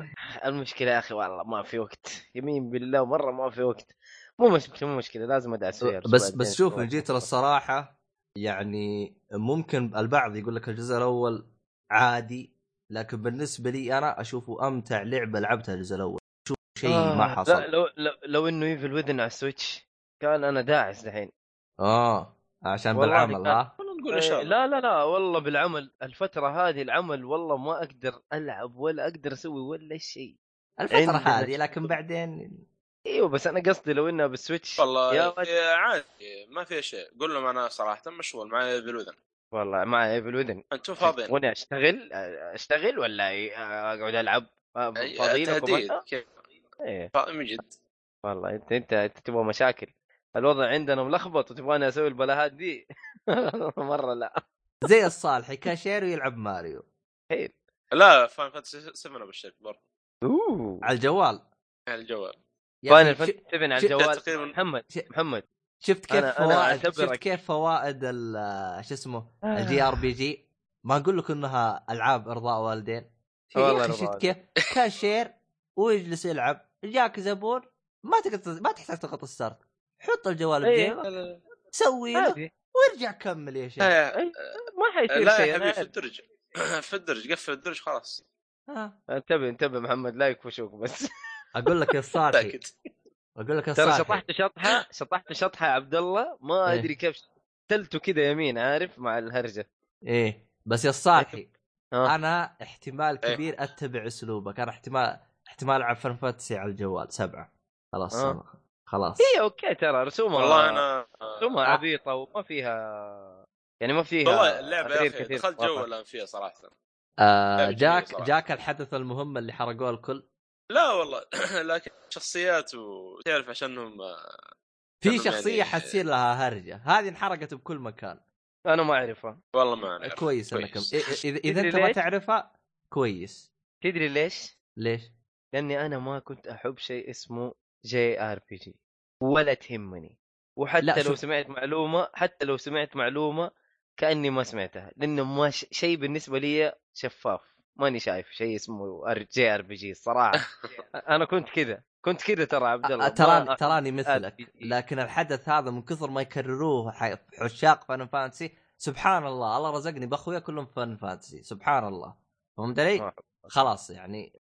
المشكلة يا أخي والله ما في وقت. يمين بالله مرة ما في وقت. مو مشكلة مو مشكلة لازم أدعس فيها بس بس. شوف ان جيت للصراحة يعني ممكن البعض يقول لك الجزء الأول عادي لكن بالنسبة لي أنا أشوفه أمتع لعبة لعبتها الجزء الأول. شيء آه، ما حصل. لا لو لو, لو إنه Evil Within على ال Switch كان أنا داعس دحين. آه عشان بالعمل ها؟ نقول إن شاء إيه، الله. لا لا لا والله بالعمل الفترة هذه العمل والله ما أقدر ألعب ولا أقدر أسوي ولا شيء. الفترة عندنا هذه. لكن بعدين إيوه بس أنا قصدي لو إنها بال Switch والله يا عادي ما في شيء. قول لهم أنا صراحة مشغول معي بالاذن والله مع Evil Within أنتم فاضيين؟ وأنا أشتغل؟ أشتغل ولا أقعد ألعب؟ آه، فاضيين تهديد إيه. من جد. والله أنت أنت أنت تبغى مشاكل. الوضع عندنا ملخبط وتبغاني أسوي البلاهات دي. [LAUGHS] مرة لا. زي الصالحي كاشير ويلعب ماريو. لا Final Fantasy 7 بالشركة برضه أوه. على الجوال. على الجوال. Final Fantasy 7 على الجوال. تقريبا محمد محمد. شفت كيف أنا- أنا فوائد شفت أعتبرك- كيف فوائد ال- شو اسمه ال JRPG ما أقول لك إنها ألعاب إرضاء والدين. والله شفت كيف؟ كاشير ويجلس يلعب جاك زبون ما تقدر ما تحتاج تضغط start حط الجوال إيه. بجيبك سوي له وارجع كمل يا شيخ. لا أي، ما حيصير لا يا حبيبي في الدرج في الدرج قفل الدرج خلاص. ها. انتبه انتبه محمد لا يكفشوك بس. [LAUGHS] أقول لك يا الصالحي متاكد [LAUGHS] أقول لك يا ترى شطحت شطحة شطحت شطحة يا عبد الله ما إيه. أدري كيف تلته كذا يمين عارف مع الهرجة. إيه بس يا الصالحي آه. أنا احتمال إيه. كبير أتبع أسلوبك أنا احتمال احتمال العب Final Fantasy على الجوال سبعة خلاص آه. خلاص هي okay ترى رسومها والله أنا رسومها آه. عبيطة وما فيها يعني ما فيها والله اللعبة يا أخي دخلت جو. الان فيها صراحة آه جاك صراحة. جاك الحدث المهم اللي حرقوه الكل لا والله [CLEARS THROAT] لكن شخصيات وتعرف عشانهم آه، في شخصية يعني- حتصير لها هرجة هذه انحرقت بكل مكان أنا ما أعرفها والله ما أعرف كويس إنكم كويس. إ- إذا أنت ما؟ تعرفها كويس تدري ليش؟ ليش؟ لأني أنا ما كنت أحب شيء اسمه JRPG ولا تهمني وحتى لا، لو. سمعت معلومة حتى لو سمعت معلومة كأني ما سمعتها لأنه ما ش... شيء بالنسبة لي شفاف ماني شايف شيء اسمه JRPG الصراحه [LAUGHS] أنا كنت كذا كنت كذا ترى عبد الله تراني تراني مثلك. لكن الحدث هذا من كثر ما يكرروه عشاق Final Fantasy سبحان الله الله رزقني بأخويا كلهم Final Fantasy سبحان الله فهمت علي؟ خلاص يعني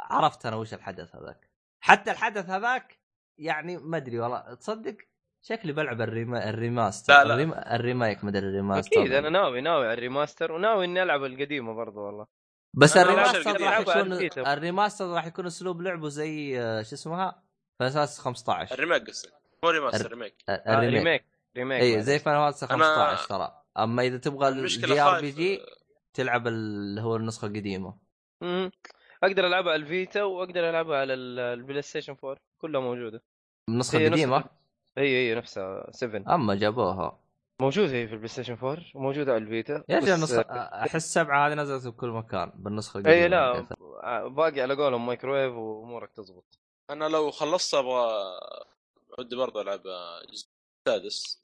عرفت أنا وش الحدث هذاك. حتى الحدث هذاك يعني ما أدري والله تصدق شكلي بلعب ال rema... ال remaster. لا، لا. ال rem... ال remake مدري ال remaster. أكيد أنا ناوي ناوي على ال remaster وناوي إني ألعب القديمة برضو والله. بس الريماستر راح. يكون. الريماستر راح يكون أسلوب لعبه زي آه، شو اسمها؟ Fantasy 15 ال remake قصدك؟ مو remaster remake آه، آه، ال remake. remake remake اي. زي Final Fantasy أنا- 15 ترى. أما إذا تبغى ال JRPG تلعب اللي هو النسخة القديمة. أقدر ألعبها على ال Vita وأقدر ألعبها على ال- ال PlayStation 4 كلها موجودة. النسخه القديمه نسخة- هي هي نفسها. 7 أما جابوها. موجودة هي في ال PlayStation 4 وموجودة على ال Vita. يا أخي بس- النسخة أحس سبعة هذه نزلت بكل مكان بالنسخة القديمة. اي لا باقي على قولهم مايكرويف وأمورك تزبط. أنا لو خلصت أبغى ودي برضه ألعب الجزء السادس.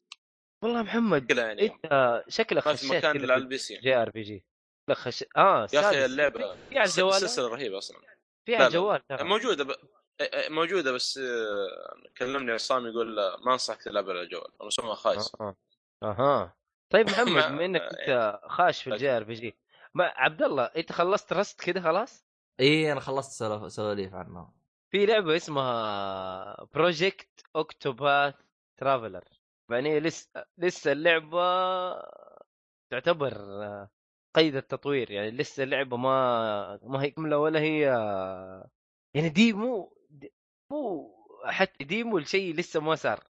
والله محمد يعني. أنت شكلك ما في خشيت مكان ال PC JRPG. خش آه يا أخي. اللعبة في على الجوال السلسله رهيبة أصلا في على. الجوال ترى. موجودة ب... موجودة بس آه، كلمني عصام يقول آه، ما أنصحك تلعب على الجوال رسومها خايس أها أها طيب محمد [LAUGHS] ما- بما إنك أنت خاش في ال JRPG ما عبد الله أنت خلصت Rust كذا خلاص؟ إي أنا خلصت سواليف عنها في لعبة اسمها Project Octopath Traveler يعني لسه لسه اللعبة تعتبر آه، قيد التطوير يعني لسه اللعبه ما ما هي كاملة ولا هي يعني demo de- مو حتى demo الشيء لسه ما صار.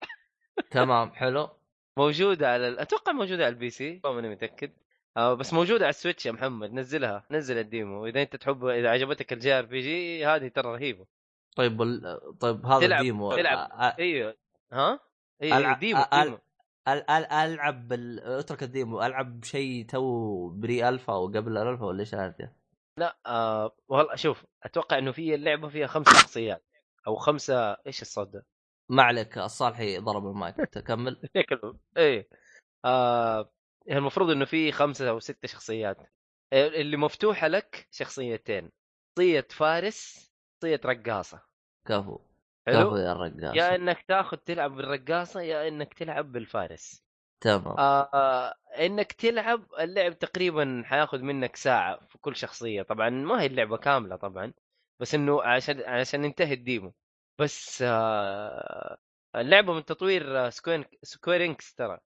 تمام حلو. [LAUGHS] موجودة على ال- أتوقع موجودة على ال PC ما ماني متأكد. آه بس موجودة على ال Switch يا محمد نزلها نزل ال demo. إذا أنت تحب إذا عجبتك ال JRPG هذه ترى رهيبة. طيب وال... طيب هذا تلعب- ال demo تلعب. أ- أ- أيوه. ها؟ أيوه ألعب- demo أ- demo. ألعب بال... اترك ال demo. ألعب شيء تو pre alpha أو قبل الالفا ولا إيش هذا؟ لا آه والله شوف أتوقع إنه في اللعبة فيها خمس شخصيات أو خمسة إيش الصوت ده؟ ما عليك الصالحي ضرب المايك. تكمل. [LAUGHS] إيه. آه المفروض إنه في خمسة أو ستة شخصيات. اللي مفتوحة لك شخصيتين. شخصيه فارس شخصيه رقاصة. كفو. حلو؟ يا الرقاص يا إنك تاخذ تلعب بالرقاصة يا إنك تلعب بالفارس. تمام. آه آه إنك تلعب اللعب تقريبا حياخذ منك ساعة في كل شخصية. طبعا ما هي اللعبة كاملة طبعا بس إنه عشان عشان ينتهي ال demo. بس آه اللعبة من تطوير آه، Square Square Enix ترى.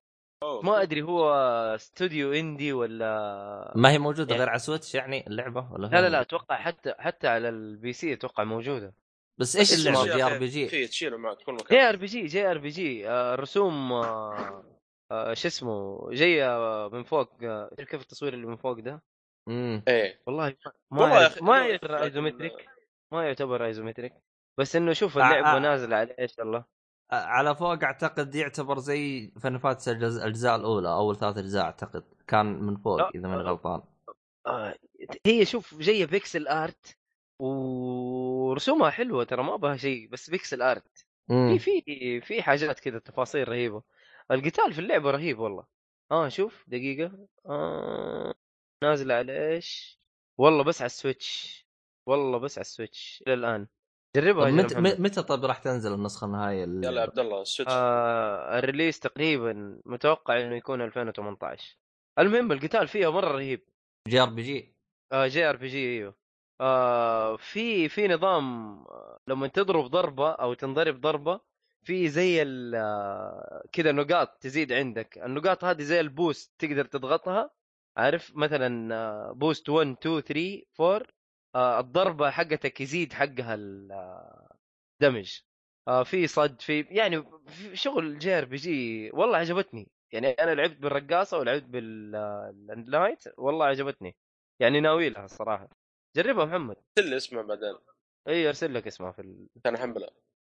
ما أدري هو استوديو indie ولا ما هي موجودة يعني- غير على Switch يعني اللعبة ولا لا لا لا أتوقع حتى حتى على ال PC أتوقع موجودة. بس إيش اللعبة يا JRPG؟ في تشيله معك كل مكان. جي آر بي جي جي آر بي جي. آه، الرسوم آه، آه، شو اسمه جاية من فوق كيف التصوير اللي من فوق ده؟ امم إيه. والله ما والله ما isometric ما يعتبر isometric بس إنه شوف اللعبة آه. نازلة على إيش الله على فوق أعتقد يعتبر زي الجزء الأجزاء الأولى أول ثلاث أجزاء أعتقد. كان من فوق. إذا ماني غلطان. هي شوف جاية pixel art ورسومها حلوة ترى ما بها شيء بس pixel art. في في في حاجات كذا تفاصيل رهيبة. القتال في اللعبة رهيب والله. آه شوف دقيقة. آه نازله على إيش؟ والله بس على ال Switch. والله بس على ال Switch إلى الآن. جربها متى. متى طيب راح تنزل النسخة النهائية ال- يلا يا عبد الله ال Switch. آه ال release تقريبا متوقع إنه يكون 2018 المهم القتال فيها مرة رهيب. جي آر بي جي. آه جي آر بي جي إيوه. آه في في نظام لما تضرب ضربة أو تنضرب ضربة في زي آه، كذا نقاط تزيد عندك. النقاط هذه زي ال boost تقدر تضغطها عارف؟ مثلا آه، boost 1 2 3 4 آه، الضربة حقتك يزيد حقها ال damage في صد في يعني في شغل JRPG والله عجبتني. يعني أنا لعبت بالرقاصة ولعبت باللايت والله عجبتني. يعني ناوي لها الصراحه جربها محمد. أرسل لي اسمه بعدين. إي أرسل لك اسمها في ال... كان احملها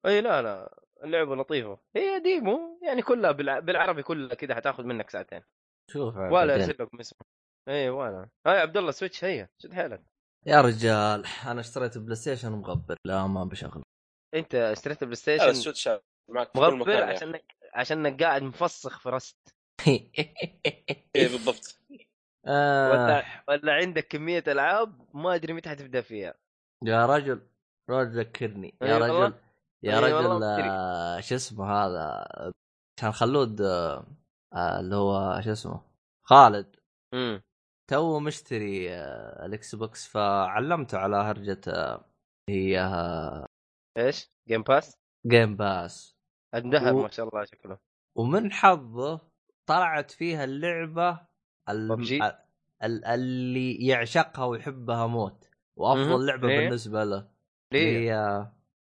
إي لا لا اللعبة لطيفة. هي demo يعني كلها بالع... بالعربي كلها كذا حتاخذ منك ساعتين. شوف ولا. أرسل لكم اسمه إي ولا. هاي عبد الله Switch هي. شد حيلك. يا رجال أنا اشتريت PlayStation مغبر. لا ما بشغل. أنت اشتريت Play لا Station ال Switch معك في كل مغبر يعني. عشانك عشانك قاعد مفسخ في Rust. [LAUGHS] إيه بالضبط. آه ولا ولا عندك كمية ألعاب ما أدري متى حتبدأ فيها يا رجل رجل ذكرني يا. رجل يا رجل. آه، شو اسمه هذا كان خلود آه، آه، اللي هو شو اسمه خالد امم تو مشتري ال Xbox فعلمته على هرجة آه، هي إيش؟ Game Pass؟ Game Pass انبهر و- ما شاء الله شكله ومن حظه طلعت فيها اللعبة ال- اللي يعشقها ويحبها موت. وأفضل. لعبة ليه؟ بالنسبة له. ليه؟ هي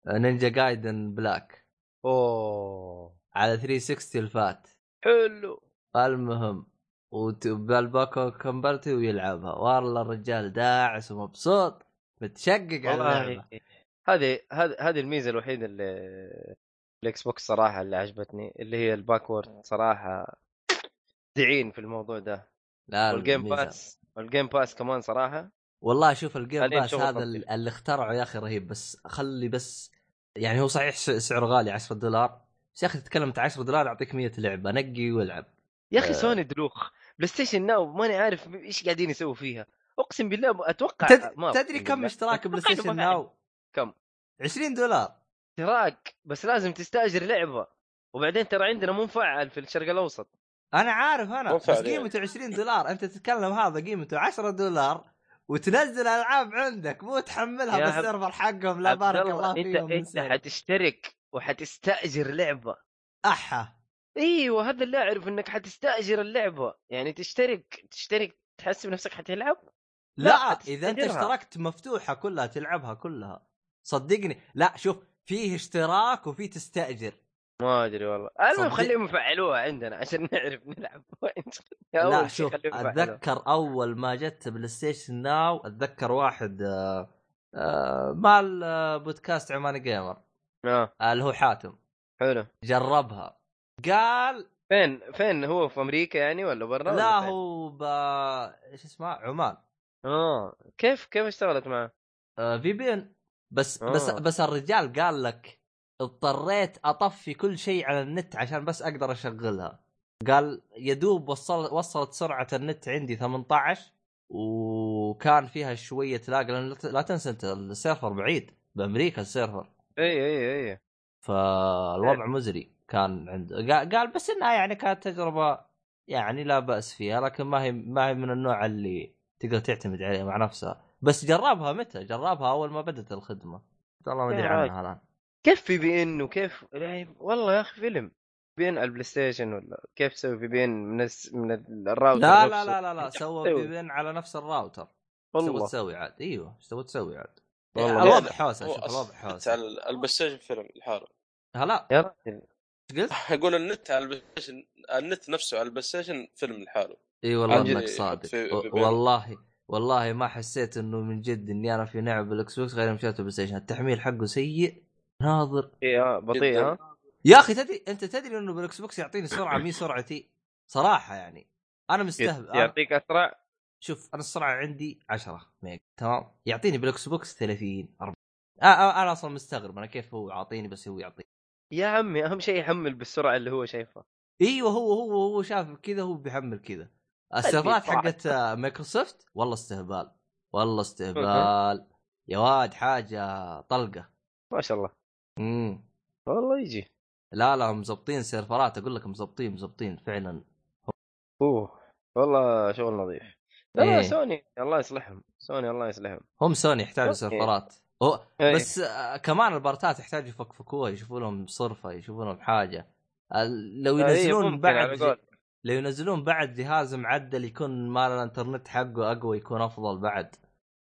Ninja Gaiden Black أوه. على 360 ال fat. حلو. المهم وبال backward compatibility ويلعبها. والله الرجال داعس ومبسوط. متشقق على هذه هذه هذه الميزة الوحيدة اللي ال Xbox صراحة اللي عجبتني اللي هي ال backward صراحة داعسين في الموضوع ده. لا وال Game. Pass وال Game Pass كمان صراحة والله شوف ال Game Pass هذا. اللي اخترعه يا أخي رهيب بس خلي بس يعني هو صحيح سعره غالي 10 دولار بس يا أخي تتكلم انت 10 دولار يعطيك 100 لعبه نقي والعب يا أخي آه. سوني دلوخ PlayStation Now ماني عارف إيش قاعدين يسووا فيها أقسم بالله أتوقع تد... ما تدري كم. اشتراك PlayStation Now؟ كم 20 دولار اشتراك بس لازم تستأجر لعبة وبعدين ترى عندنا مو مفعل في الشرق الأوسط أنا عارف أنا بس. قيمته 20 دولار. أنت تتكلم هذا قيمته 10 دولار وتنزل ألعاب عندك مو تحملها يا بالسيرفر حقهم لا بارك الله، انت فيهم أنت سنة. حتشترك وحتستأجر لعبة. أحا. إيوه هذا اللي اعرف إنك حتستأجر اللعبة. يعني تشترك تشترك تحسب نفسك حتلعب؟ لا, لا، إذا أنت. اشتركت مفتوحة كلها تلعبها كلها. صدقني. لا شوف فيه اشتراك وفي تستأجر. ما أدري والله. المهم خليهم يفعلوها عندنا عشان نعرف نلعب. [LAUGHS] لا أول شيء شوف. أتذكر أول ما جت PlayStation Now أتذكر واحد آه، آه، مال آه، بودكاست عماني gamer. آه. آه، اللي هو حاتم. حلو. جربها. قال فين فين؟ هو في أمريكا يعني ولا برا لا؟ هو ب إيش اسمه عمان. آه. كيف كيف اشتغلت معه؟ آه VPN. بس آه. بس بس الرجال قال لك اضطريت أطفي كل شيء على النت عشان بس أقدر أشغلها. قال يدوب وصل وصلت سرعة النت عندي 18 وكان فيها شوية lag لأن لا تنسى أنت ال server بعيد بأمريكا ال server. إي إي إي فالوضع مزري كان عنده قال- بس إنها يعني كانت تجربة يعني لا بأس فيها لكن ما هي ما هي من النوع اللي تقدر تعتمد عليها مع نفسها. بس جربها متى؟ جربها أول ما بدأت الخدمة. والله ما أدري يا عنها الآن. كيف VPN وكيف يعني والله يا أخي فيلم. VPN على ال PlayStation ولا كيف تسوي VPN من الس... من الراوتر لا لا؟ لا لا لا سوى؟ VPN على نفس الراوتر. إيش تبغى والله. تسوي عاد؟ إيوه إيش تبغى تسوي عاد؟ والله. الوضع حوسه شوف الوضع حوسه على ال PlayStation فيلم لحاله هلا يا إيش قلت؟ [LAUGHS] أقول النت على ال PlayStation النت نفسه على ال PlayStation فيلم لحاله إي والله إنك صادق. والله والله ما حسيت إنه من جد إني أنا في لعب بال Xbox غير مشيت PlayStation التحميل حقه سيء. ناظر إيه، آه، بطيء. ها يا أخي تدري أنت تدري إنه بال Xbox يعطيني سرعة مي سرعتي صراحة يعني. أنا مستهبل يعطيك أسرع؟ شوف أنا السرعة عندي 10 mega تمام؟ يعطيني بال Xbox 30 40 آه آه أنا أصلا مستغرب أنا كيف هو يعطيني بس هو يعطيني. يا عمي أهم شيء يحمل بالسرعة اللي هو شايفها. أيوه هو هو هو شاف كذا هو بيحمل كذا. السيرفرات. حقت آه، مايكروسوفت؟ والله استهبال والله استهبال. يا واد حاجة طلقة. ما شاء الله. امم والله يجي لا لا مزبطين سيرفرات أقول لك مزبطين مزبطين فعلا أوه والله شغل نظيف لا إيه. سوني الله يصلحهم سوني الله يصلحهم هم سوني يحتاجوا. سيرفرات هو إيه. بس آه، كمان البارتات يحتاجوا يفكفكوها يشوفوا لهم صرفة يشوفوا لهم حاجة لو إيه، ينزلون على بعد. لو ينزلون بعد جهاز معدل يكون مال الإنترنت حقه أقوى يكون أفضل بعد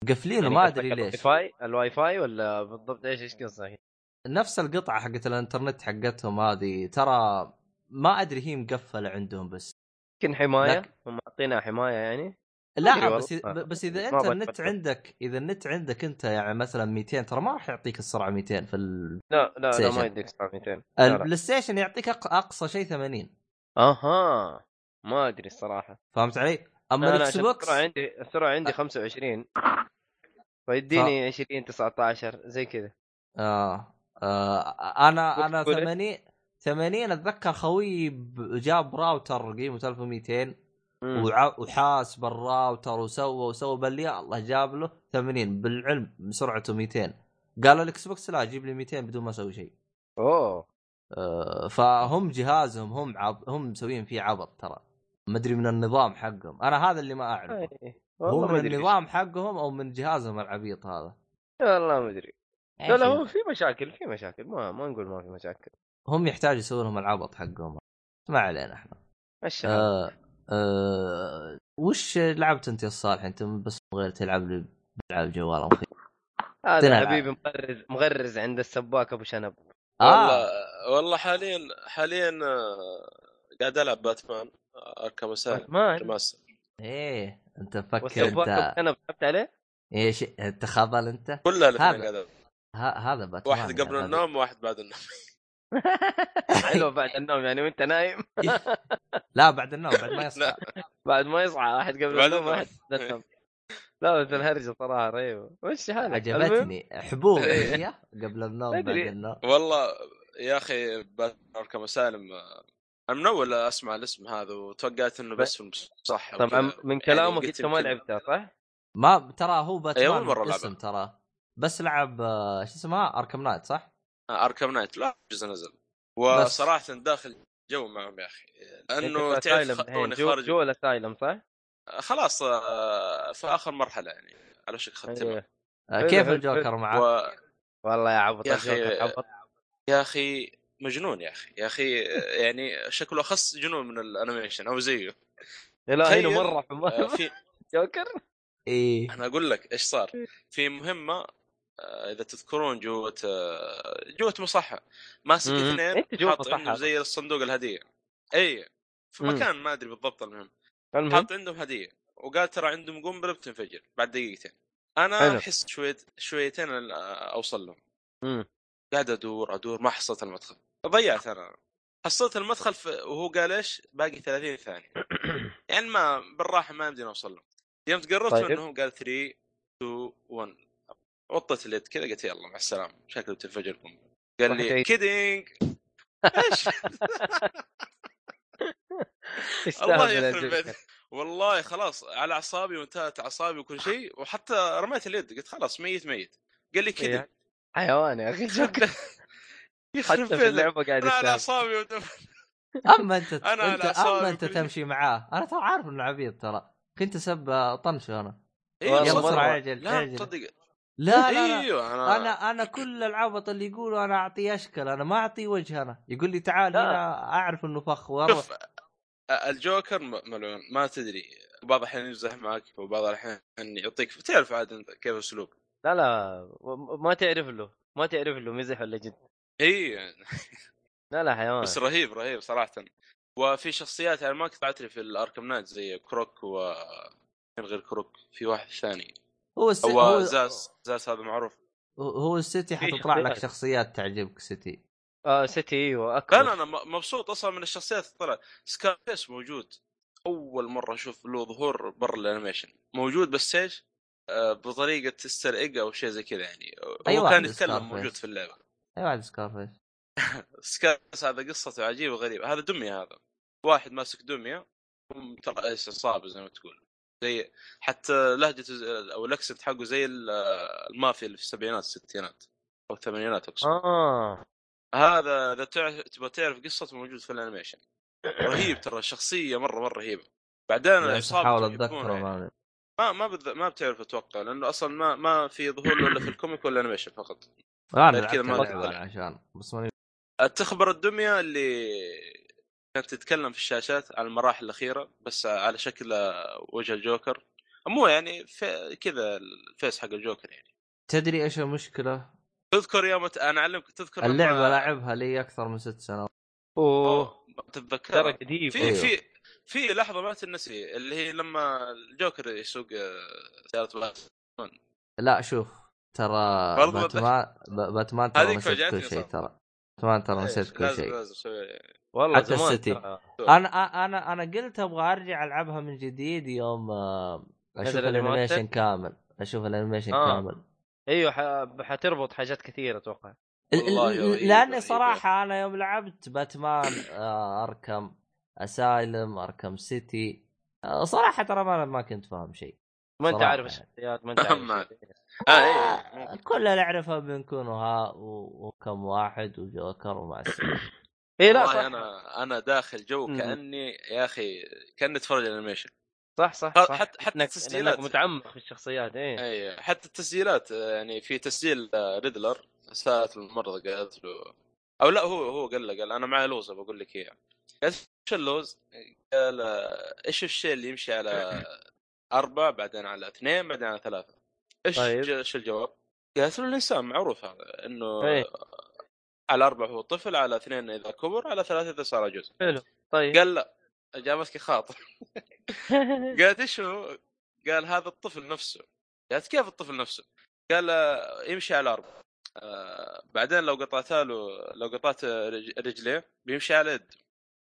مقفلينه يعني ما أدري ليش الواي فاي الواي فاي ولا بالضبط إيش إيش قصدك؟ نفس القطعة حقت الانترنت حقتهم هذه ترى ما أدري هي مقفلة عندهم بس يمكن حماية لكن- هم معطينا حماية يعني لا. بس آه. بس إذا أنت النت. عندك إذا النت عندك أنت يعني مثلا 200 ترى ما راح يعطيك السرعة 200 في ال... لا لا لا. ما يديك 200 لا لا. ال PlayStation يعطيك أقصى شيء 80 أها ما أدري الصراحة فهمت علي؟ أما لا لا ال Xbox السرعة عندي السرعة عندي 25 فيديني 20 19 زي كذا آه. آه أنا أنا بوكس 80 80 أتذكر خويي ب- جاب راوتر قيمته 1200 مم. وع- وحاس بالراوتر وسوى وسوى بل يا الله جاب له 80 بالعلم سرعته 200 قال ال Xbox لا جيب لي 200 بدون ما أسوي شيء. أوه. آه، فهم جهازهم هم عب... هم مسويين فيه عبط ترى. ما أدري من النظام حقهم. أنا هذا اللي ما أعرفه. إيه. هو من النظام حقهم أو من جهازهم العبيط هذا. والله ما أدري. لا لا هو في مشاكل في مشاكل. ما ما نقول ما في مشاكل. هم يحتاجوا يسوون لهم العبط حقهم ما علينا إحنا. مشى آه آه وش لعبت أنت يا صالح؟ أنت بس غير تلعب لي العاب جوال هذا. حبيبي مغرز مغرز عند السباك أبو شنب. والله آه. والله حاليا حاليا آه، قاعد ألعب باتمان آه، Asylum Batman؟ إيه أنت مفكر والسباك أبو أنت شنب لعبت عليه؟ إيش أنت خبل أنت؟ كلها. قاعد هذا باتمان واحد يا قبل غبي. النوم وواحد بعد النوم [LAUGHS] حلو بعد النوم يعني وأنت نايم [LAUGHS] لا بعد النوم بعد ما [LAUGHS] يصحى. بعد ما يصحى واحد قبل بعد النوم. واحد بعد النوم لا بس الهرجة صراحة رهيبة وش حالك عجبتني حبوب إيه. هي قبل النوم بعد. النوم والله يا أخي اسايلم آه، أنا من أول أسمع الاسم هذا وتوقعت إنه بس صح طبعا من كلامك أنت ما لعبتها صح؟ ما ترى هو باتمان أول مرة اسم ألعبها. ترى بس لعب آه، شو اسمها Arkham Knight صح؟ Arkham Knight لا جزء نزل. وصراحة داخل جو معهم يا أخي. لأنه في تعرف جو, خارج. جو ال Asylum صح؟ خلاص آه، في آخر مرحلة يعني. على شك ختمها أيوه. آه، كيف الجوكر. معك؟ و... والله يا عبط يا عبط يا أخي مجنون يا أخي. يا أخي يعني شكله أخص جنون من ال animation أو زيه. لا هنا مرة في آه، [LAUGHS] جوكر؟ إيه. أنا أقول لك إيش صار. في مهمة آه، إذا تذكرون جوة آه، جوة مصحة ماسك. اثنين حاط. عندهم زي الصندوق الهدية إي في. مكان ما أدري بالضبط المهم المهم حاط عندهم هدية وقال ترى عندهم قنبلة بتنفجر بعد دقيقتين أنا. أحس شوية شويتين أن أوصل لهم مم. قاعد أدور أدور ما حصلت المدخل ضيعت أنا حصلت المدخل في وهو قال إيش باقي 30 ثانية [COUGHS] يعني ما بالراحة ما يمدينا أوصل له يوم تقربت طيب. منهم قال 3 2 1 وطيت اليد كذا قلت يلا مع السلامة. شكله بتنفجر قنبله قال لي إيش؟ [LAUGHS] يستهبل الله يخرب. والله خلاص على أعصابي وانتهت أعصابي وكل شيء وحتى رميت اليد قلت خلاص ميت ميت. قال لي كذا إيه. حيوان يا أخي. [LAUGHS] يخرب في اللعبة قاعد أنا على أعصابي [LAUGHS] أما أنت أنا أنت أما أنت. تمشي معاه. أنا ترى عارف إنه عبيط ترى. كنت اسب طنشه أنا. أيوه والله لا تصدق. لا لا لا. إيوه أنا أنا أنا كل العبط اللي يقولوا أنا اعطيه أشكال أنا ما اعطيه وجه أنا. يقول لي تعال لا. هنا أعرف إنه فخ وأروح شوف الجوكر ملعون ما تدري. بعض الأحيان يمزح معك وبعض الأحيان يعطيك. تعرف عاد كيف أسلوب. لا لا ما تعرف له ما تعرف له مزح ولا جد. إي. لا لا حيوان. بس رهيب رهيب صراحة. وفي شخصيات يعني ما كنت أعترف في ال Arkham Knight زي كروك و غير كروك في واحد ثاني. هو الس... هو هو زاس زاس هذا معروف. هو ال City حتطلع لك شخصيات. تعجبك City. آه City أيوه لا اكبر لا أنا م- مبسوط أصلا من الشخصيات اللي طلعت. سكارفيس موجود. أول مرة أشوف له ظهور برا ال animation. موجود بس إيش؟ آه بطريقة Easter egg أو شيء زي كذا يعني. هو أيوة، كان يتكلم. موجود في اللعبة. أي واحد سكارفيس. [LAUGHS] سكارفيس هذا قصته عجيبة وغريبة. هذا دمية هذا. واحد ماسك دمية. ترى إيش عصابه زي ما تقول. زي حتى لهجته أو ال accent حقه زي ال- المافيا اللي في السبعينات الستينات أو الثمانينات أقصد. آه. هذا إذا تبغى تعرف قصته موجود في ال animation. رهيب ترى الشخصيه مره مرة رهيبة. بعدين العصابه أحاول يحبونه أتذكره يعني. ما ما بذ... ما بتعرف أتوقع لأنه أصلا ما ما في ظهور له إلا في ال comic وال animation فقط. أنا كذا ما. عشان بس ماني تخبر الدمية اللي كانت تتكلم في الشاشات عن المراحل الأخيرة بس على شكل وجه الجوكر. مو يعني في كذا ال face حق الجوكر يعني. تدري إيش المشكلة؟ تذكر يوم ت... أنا أعلمك تذكر اللعبة لما... لعبها لي أكثر من ست سنوات. أوه. تتذكر ترى قديم. في أيوه. في في لحظة ما تنسي اللي هي لما الجوكر يسوق آه، سيارة باتمان. لا شوف ترى باتمان باتمان. ترى هذيك كل شيء. ترى. باتمان ترى نسيت كل شيء والله حتى زمان ال City. أنا أنا أنا قلت أبغى أرجع ألعبها من جديد يوم آه، أشوف ال animation؟ كامل أشوف ال animation آه. كامل أيوه ح- حتربط حاجات كثيرة أتوقع لأني. صراحة أنا يوم لعبت باتمان آه، Arkham Asylum Arkham City آه، صراحة ترى ما ما كنت فاهم شيء ما انت عارف. الشخصيات ما انت عارف ما- شيء. آه اي إي، ممكن. كل اللي اعرفه بنقوين ها و- وكم واحد وجوكر ومع السلامه اي لا والله صح أنا أنا داخل جو. كأني يا أخي كأني أتفرج animation صح صح, حتى- صح. حتى- حتى إنك- التسجيلات. متعمق في الشخصيات إيه اي حتى التسجيلات آه، يعني في تسجيل آه، ريدلر سالت الممرضه قالت له أو لا هو هو قال له قال أنا معي لوز بقول لك إياه قالت إيش اللوز؟ قال آه، إيش الشيء اللي يمشي على أربعة بعدين على اثنين بعدين على ثلاثة إيش طيب. إيش الجواب؟ قالت له الإنسان معروف هذا إنه إيه. على أربعة هو طفل على اثنين إذا كبر على ثلاثة إذا صار جزء حلو طيب قال لا إجابتك خاطئ [LAUGHS] قالت إيش هو؟ قال هذا الطفل نفسه قالت كيف الطفل نفسه؟ قال يمشي على أربع آه بعدين لو قطعت له لو قطعت رج- رجليه بيمشي على يده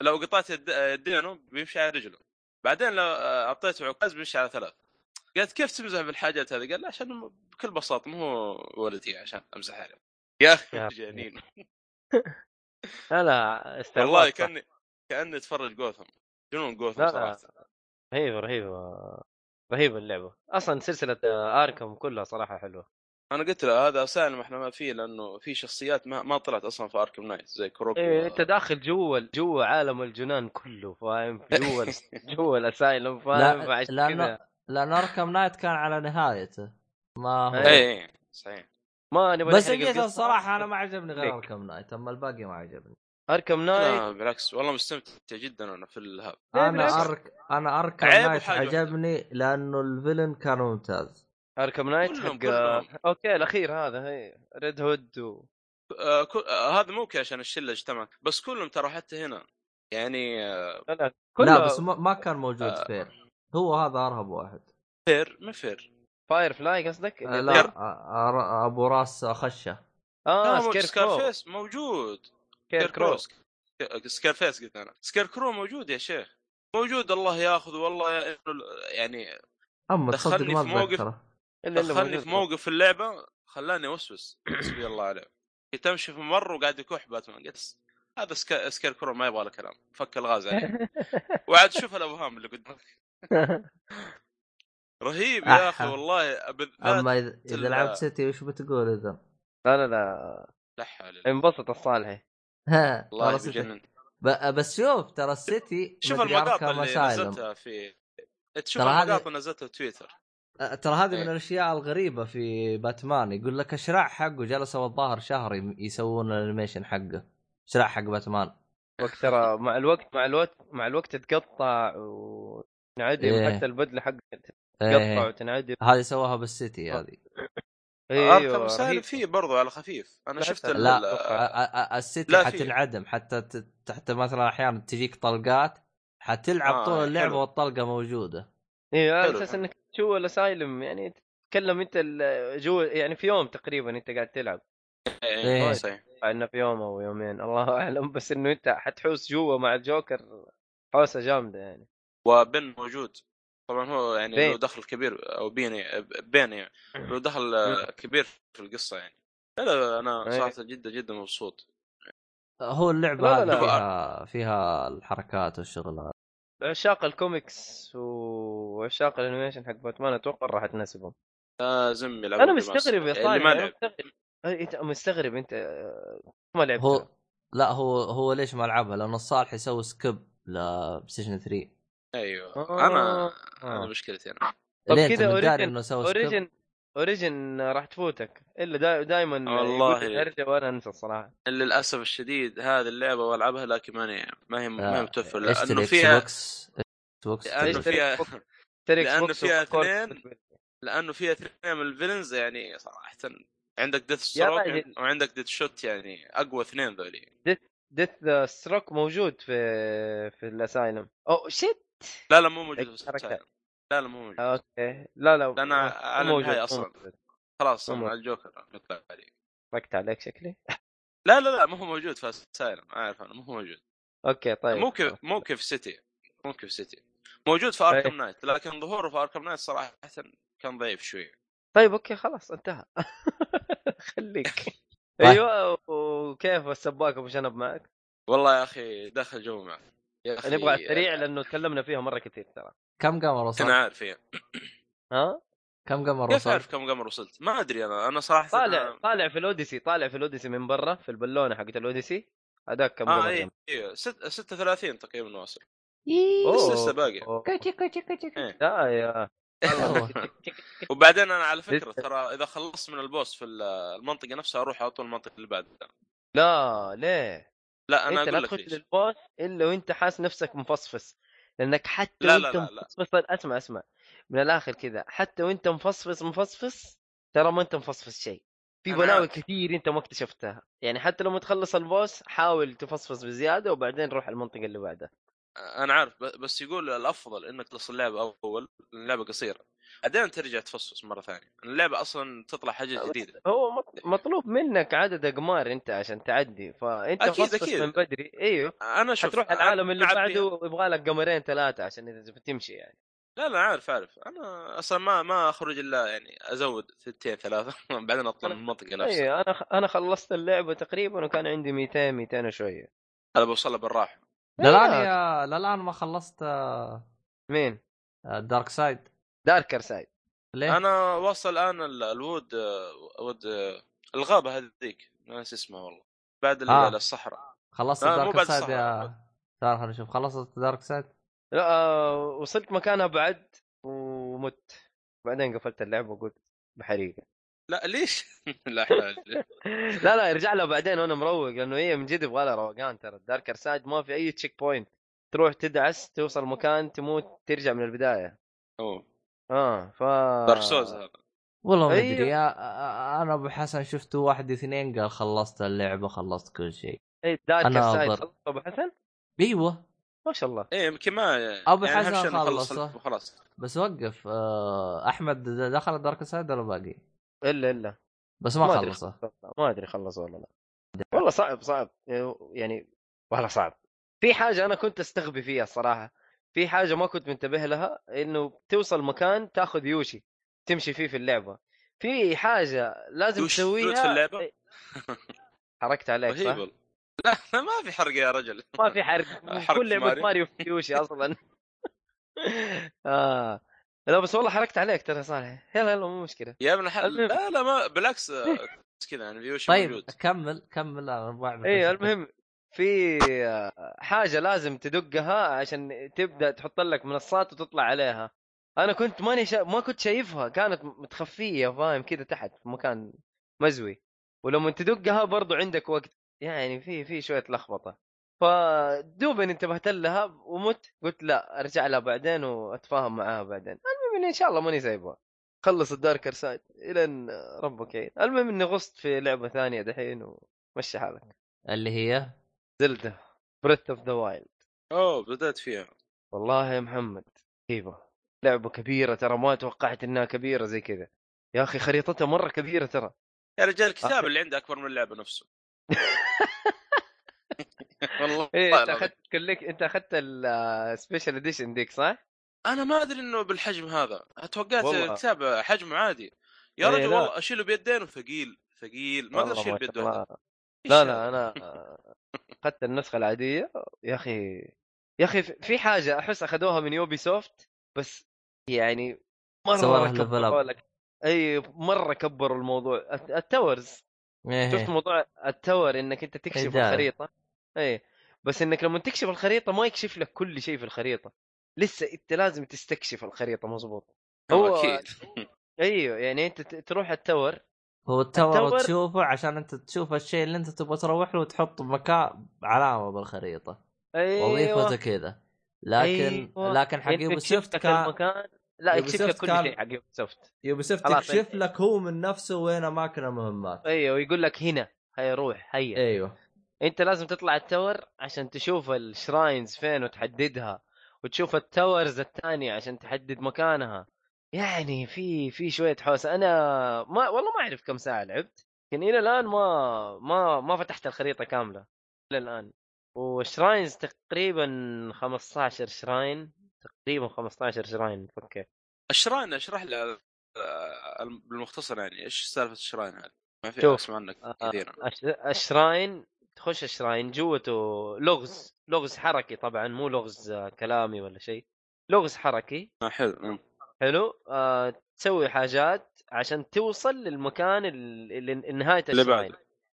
لو قطعت يد- يدينه بيمشي على رجله بعدين لو آه، اعطيته عكاز بيمشي على ثلاث. قالت كيف تمزح بالحاجات هذه؟ قال لا عشان بكل بساطة مو ولدي عشان امزح عليه. يا أخي جنين. [LAUGHS] لا لا والله. كأني كأني اتفرج جوثم. جنون جوثم صراحة؟ رهيبة رهيبة رهيبة اللعبة. أصلا سلسلة Arkham كلها صراحة حلوة. أنا قلت له هذا سالم إحنا ما فيه لأنه في شخصيات ما, ما طلعت أصلا في Arkham Knight زي كروك إيه و- أنت داخل جوا جوا عالم الجنان كله فاهم جوا [LAUGHS] جوا ال Asylum فاهم لا لأنه كذا لأن Arkham Knight كان على نهايته ما هو إيه. إيه صحيح ما نبغى بس جيت. الصراحة أنا ما عجبني غير. Arkham Knight أما الباقي ما عجبني Arkham Knight لا بالعكس والله مستمتع جدا أنا في الهاب إيه، أنا. أرك... أنا Arkham Knight. عجبني لأنه ال villain كان ممتاز Arkham Knight كلهم- حق كلهم. أوكي الأخير هذا هي Red Hood و... آه كل... آه هذا ممكن عشان الشلة اجتمعت بس كلهم ترى حتى هنا يعني آه لا لا بس ما, ما كان موجود آه. فير هو هذا أرهب واحد فير ما فير Firefly قصدك؟ آه اللي لا؟ آه آه أبو راس خشة آه لا، scare Scarecrow face موجود Scarecrow Scarface قلت أنا Scarecrow موجود يا شيخ موجود الله ياخذ والله يا- يعني أما تصدق ما في موقف. أتذكره إلا اللي دخلني. في موقف في اللعبة خلاني أوسوس حسبي الله عليه. تمشي في ممر وقاعد يكح باتمان قلت هذا سكا... Scarecrow ما يبغى له كلام فك الغاز عليه. [LAUGHS] وعاد شوف الاوهام اللي قدامك. [LAUGHS] رهيب يا أخي. والله بالذات أما إذا لعبت City وش بتقول إذا؟ لا لا لا. لا حول الله انبسط الصالحي. والله City. بجنن ب- بس شوف ترى السيتي شوف المقاطع اللي. نزلتها في تشوف المقاطع اللي نزلتها في تويتر. ترى هذه إيه. من الأشياء الغريبة في باتمان يقول لك الشراع حقه جلسوا الظاهر شهر يسوون ال animation حقه شراع حق باتمان وقت ترى مع الوقت مع الوقت مع الوقت تتقطع وتنعدم إيه. حتى البدلة حقك تتقطع إيه. وتنعدم هذه سواها بالسيتي هذه [LAUGHS] أيوه اركم سالم. فيه برضو على خفيف أنا لا، شفت لا، السيتي. حتنعدم حتى ت- حتى مثلا أحيانا تجيك طلقات حتلعب آه، طول اللعبة حلو. والطلقة موجودة أيوه على أساس. إنك جوا الأسايلم؟ يعني تتكلم أنت ال- جوا يعني في يوم تقريبا أنت قاعد تلعب. إيه. إيه صحيح. إنه في يوم أو يومين. [LAUGHS] الله أعلم. بس إنه أنت حتحوس جوا مع الجوكر حوسة جامدة يعني. وبين موجود. طبعا هو يعني بين. له دخل كبير أو بيني بين يعني. [CLEARS THROAT] له دخل كبير في القصة يعني. لا لا أنا إيه. صراحة جدا جدا مبسوط. هو اللعبة لا، لا، لا. فيها فيها الحركات والشغل هذا عشاق الكوميكس وعشاق ال animation حق باتمان أتوقع راح تناسبهم لازم يلعبوا أنا. مستغرب يا اللي صالح ما أنا لعب مستغرب أنت مستغرب أنت آه، ما لعبت هو لا هو هو ليش ما لعبها؟ لأنه الصالح يسوي سكيب لبلايستيشن 3 أيوه آه. أنا آه. أنا مشكلتي أنا طب أنت كذا متداري أوريجن- إنه سوى سكيب؟ اوريجن اوريجن راح تفوتك إلا دا دائما والله. ارجع وأنا أنسى الصراحة للأسف الشديد هذه اللعبة والعبها لكن ماني ما هي ما هي متوفر لأنه فيها إكس بوكس لأنه اشتري. فيها Xbox فيها. اثنين. لأنه فيها اثنين من الفيلنز يعني صراحة عندك ديث ستروك راجل. وعندك ديث شوت يعني أقوى اثنين ذولي ديث ستروك موجود في في الاسايلم أو شيت لا لا مو موجود في حركة. لا لا مو موجود أوكي لا لا مو على موجود، أصلاً. موجود. خلاص مع. الجوكر نطلع عليه ركت عليك شكلي لا لا لا مو هو موجود في السايلم عارف أنا مو هو موجود أوكي طيب مو كيف مو كيف City مو كيف City موجود في Arkham طيب. Knight لكن ظهوره في Arkham Knight صراحة كان ضعيف شوي طيب أوكي خلاص انتهى [LAUGHS] خليك [LAUGHS] طيب. أيوه وكيف السباك ابو شنب معك؟ والله يا أخي دخل جو معك يا أخي نبغى على السريع لأنه تكلمنا فيها مرة كثير ترى كم قمر وصلت؟ أنا عارف فيها ها؟ كم قمر كيف وصلت؟ اعرف كم قمر وصلت؟ ما أدري أنا أنا صراحة طالع طالع في ال Odyssey طالع في ال Odyssey من برا في البالونة حقت الأوديسي هذاك كم آه قمر اي جنب. اي ست- 36 تقريبا واصل. بس لسه باقي. كوتشي كوتشي كوتشي إيه. لا يا. [LAUGHS] وبعدين أنا على فكرة. ترى إذا خلصت من البوس في المنطقة نفسها أروح على طول المنطقة اللي بعدها لا ليه؟ لا أنا أنت لا تخش للبوس إلا وأنت حاسس نفسك مفصفص لأنك حتى لا، وأنت لا، لا، لا. مفصفص أسمع أسمع من الآخر كذا حتى وأنت مفصفص مفصفص ترى ما أنت مفصفص شيء في بلاوي. كثير أنت ما اكتشفتها يعني حتى لما تخلص البوس حاول تفصفص بزيادة وبعدين روح المنطقة اللي بعدها أنا عارف بس يقول الأفضل إنك تخلص اللعبه أول اللعبة قصيرة. بعدين ترجع تفصص مرة ثانية. اللعبة أصلا تطلع حاجة جديدة. هو مط- مطلوب منك عدد أقمار أنت عشان تعدي. فأنت أكيد، أكيد. من بدري. إيوه. أنا شوف حتروح أنا العالم اللي بعده. يبغى لك قمرين ثلاثة عشان إذا تمشي يعني. لا لا عارف عارف. أنا أصلا ما ما أخرج إلا يعني أزود ثنتين ثلاثة. [LAUGHS] بعدين أطلع من المنطقة نفسها. اي أنا أنا خلصت اللعبة تقريبا وكان عندي 200 200 وشوية. هذا بوصلها بالراحة. للان إيه. يا للآن ما خلصت آه، مين؟ Dark Side Darker Side ليه؟ أنا واصل الآن ال- ال Wood آه، Wood آه، الغابة هذيك ناس اسمها والله بعد ال- آه. الصحراء خلصت مو Dark Side. يا تعال خلينا نشوف خلصت Dark Side لا آه، وصلت مكانها بعد ومت بعدين قفلت اللعبة وقلت بحريقة لا ليش؟ [LAUGHS] لا حول لا لا ارجع لها بعدين وأنا مروق لأنه هي من جد يبغى لها روقان ترى Darker Side ما في أي checkpoint تروح تدعس توصل مكان تموت ترجع من البداية. أوه. آه ف Dark Souls هذا. والله ما أيوه. ادري يا- آه، أنا أبو حسن شفته واحد اثنين قال خلصت اللعبة خلصت كل شيء. اي Darker أنا Side أضر. خلص أبو حسن؟ أيوه. ما شاء الله. إيه يمكن ما أبو يعني حسن إنه خلص بس وقف. آه، أحمد دخل دارك سايد ولا باقي؟ إلا إلا. بس ما, ما أدري خلصه. خلص- ما أدري خلص ولا لا. والله صعب صعب. يعني والله صعب. في حاجة أنا كنت أستغبي فيها الصراحة. في حاجة ما كنت منتبه لها إنه توصل مكان تأخذ يوشي تمشي فيه في اللعبة. في حاجة لازم تسويها في اللعبة؟ إيه. [LAUGHS] حركت عليك صح؟ لا لا، ما في حرق يا رجل. ما في حرق. [LAUGHS] حركة كل لعبه ماريو. ماريو في يوشي أصلا. [LAUGHS] آه. لا بس والله حركت عليك ترى صالح. يلا يلا مو مشكلة. يا ابن الحلال. المهم. لا لا ما بالعكس آه، كذا يعني فيوشي طيب موجود. كمل كمل. إيه المهم في آه، حاجة لازم تدقها عشان تبدأ تحط لك منصات وتطلع عليها. أنا كنت ماني شا... ما كنت شايفها. كانت متخفية فاهم كذا تحت في مكان مزوي. ولما تدقها برضو عندك وقت. يعني في في شوية لخبطة. فدوبا انتبهت لها ومت. قلت لا ارجع لها بعدين واتفاهم معاها بعدين. المهم إني إن شاء الله ماني سايبها خلص ال Darker Side إلين ربك يعين المهم إني غصت في لعبة ثانية دحين ومشي حالك. اللي هي؟ Zelda. Breath of the Wild أوه بدأت فيها. والله يا محمد كيفة؟ لعبة كبيرة ترى ما توقعت إنها كبيرة زي كذا. يا أخي خريطتها مرة كبيرة ترى. يا رجال الكتاب أخي. اللي عندي أكبر من اللعبة نفسه. [LAUGHS] [LAUGHS] والله إيه أنت. أخذت كلك أنت أخذت ال special edition ديك صح؟ أنا ما أدري إنه بالحجم هذا توقعت والله. الكتاب حجمه عادي يا إيه، رجل لا. والله أشيله بيدين وثقيل ثقيل ما أقدر اشيل بيد واحدة لا؟ لا أنا [LAUGHS] أخذت النسخة العادية يا أخي يا أخي في حاجة أحس أخذوها من Ubisoft بس يعني level كبروا. لك أي مرة كبروا الموضوع ال ت- ال towers إيه شفت موضوع ال tower إنك أنت تكشف إيه،. الخريطة اي بس إنك لما تكشف الخريطة ما يكشف لك كل شيء في الخريطة. لسه أنت لازم تستكشف الخريطة مظبوط هو هو أكيد. [LAUGHS] أيوه يعني أنت تروح ال tower هو ال tower, ال tower تشوفه عشان أنت تشوف الشيء اللي أنت تبغى تروح له وتحط مكان علامة بالخريطة. أيوه. وظيفته كذا. لكن أيوة. لكن حق Ubisoft كان المكان. لا يكشف لك كل شيء حق Ubisoft Ubisoft يكشف لك هو من نفسه وين أماكن المهمات. أيوه ويقول لك هنا هيا روح هيا. أيوه. انت لازم تطلع ال tower عشان تشوف ال shrines فين وتحددها وتشوف ال towers الثانية عشان تحدد مكانها. يعني في في شوية حوسه أنا ما والله ما أعرف كم ساعة لعبت لكن إلى الآن ما ما ما فتحت الخريطة كاملة. إلى الآن. والشراينز تقريبا 15 شراين. تقريبا 15 شراين. فكر الشراين أشرح لي بالمختصر يعني إيش سالفة الشراين هذه؟ ما في أسمع عنك آه، كثيرا. الشراين تخش الشراين جوته لغز لغز حركي طبعا مو لغز كلامي ولا شيء لغز حركي. آه حلو حلو آه تسوي حاجات عشان توصل للمكان اللي نهايه الشراين.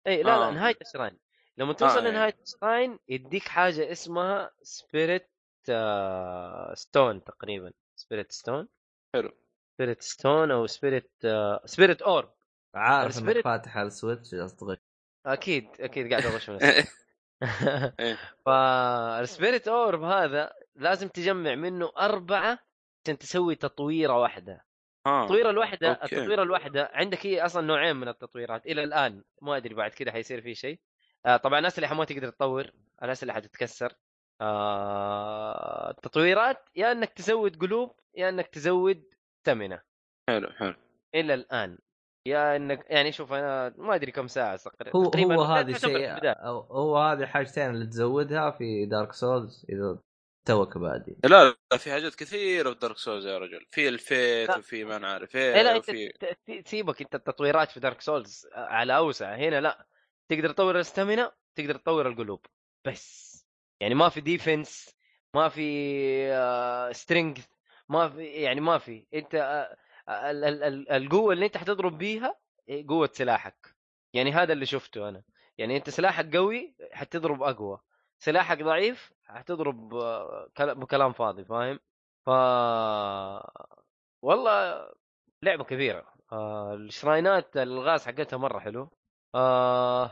إي لا آه. لا نهاية ال shrine. لما توصل آه لنهاية. ال shrine يديك حاجة اسمها spirit آه stone تقريبا. spirit stone حلو. spirit stone أو spirit آه spirit orb عارف انك فاتح ال Switch تغش أكيد أكيد قاعد أغش من [LAUGHS] إيه. [LAUGHS] فال spirit orb هذا لازم تجمع منه أربعة عشان تسوي تطويرة واحدة آه. التطويرة الواحدة أوكي. التطويرة الواحدة عندك هي أصلا نوعين من التطويرات إلى الآن ما أدري بعد كذا حيصير في شيء آه طبعا الاسلحه ما تقدر تطور الاسلحه تتكسر آه التطويرات يا إنك تزود قلوب يا إنك تزود stamina حلو حلو إلى الآن يا انك يعني شوف أنا ما أدري كم ساعة هو تقريبا هو هذا الشيء هو هذه الحاجتين اللي تزودها في Dark Souls إذا توك بادي لا لا في حاجات كثيرة في Dark Souls يا رجل. في ال faith وفي ما نعرف إيه لا وفي... انت سيبك أنت التطويرات في Dark Souls على أوسع. هنا لا. تقدر تطور ال stamina تقدر تطور القلوب. بس. يعني ما في defense ما في strength ما في يعني ما في. أنت آه، القوة اللي انت حتضرب بيها قوة سلاحك. يعني هذا اللي شفته أنا. يعني انت سلاحك قوي حتضرب أقوى. سلاحك ضعيف حتضرب آه، بكلام فاضي فاهم؟ ف والله لعبة كبيرة. آه الشراينات الغاز حقتها مرة حلو. آه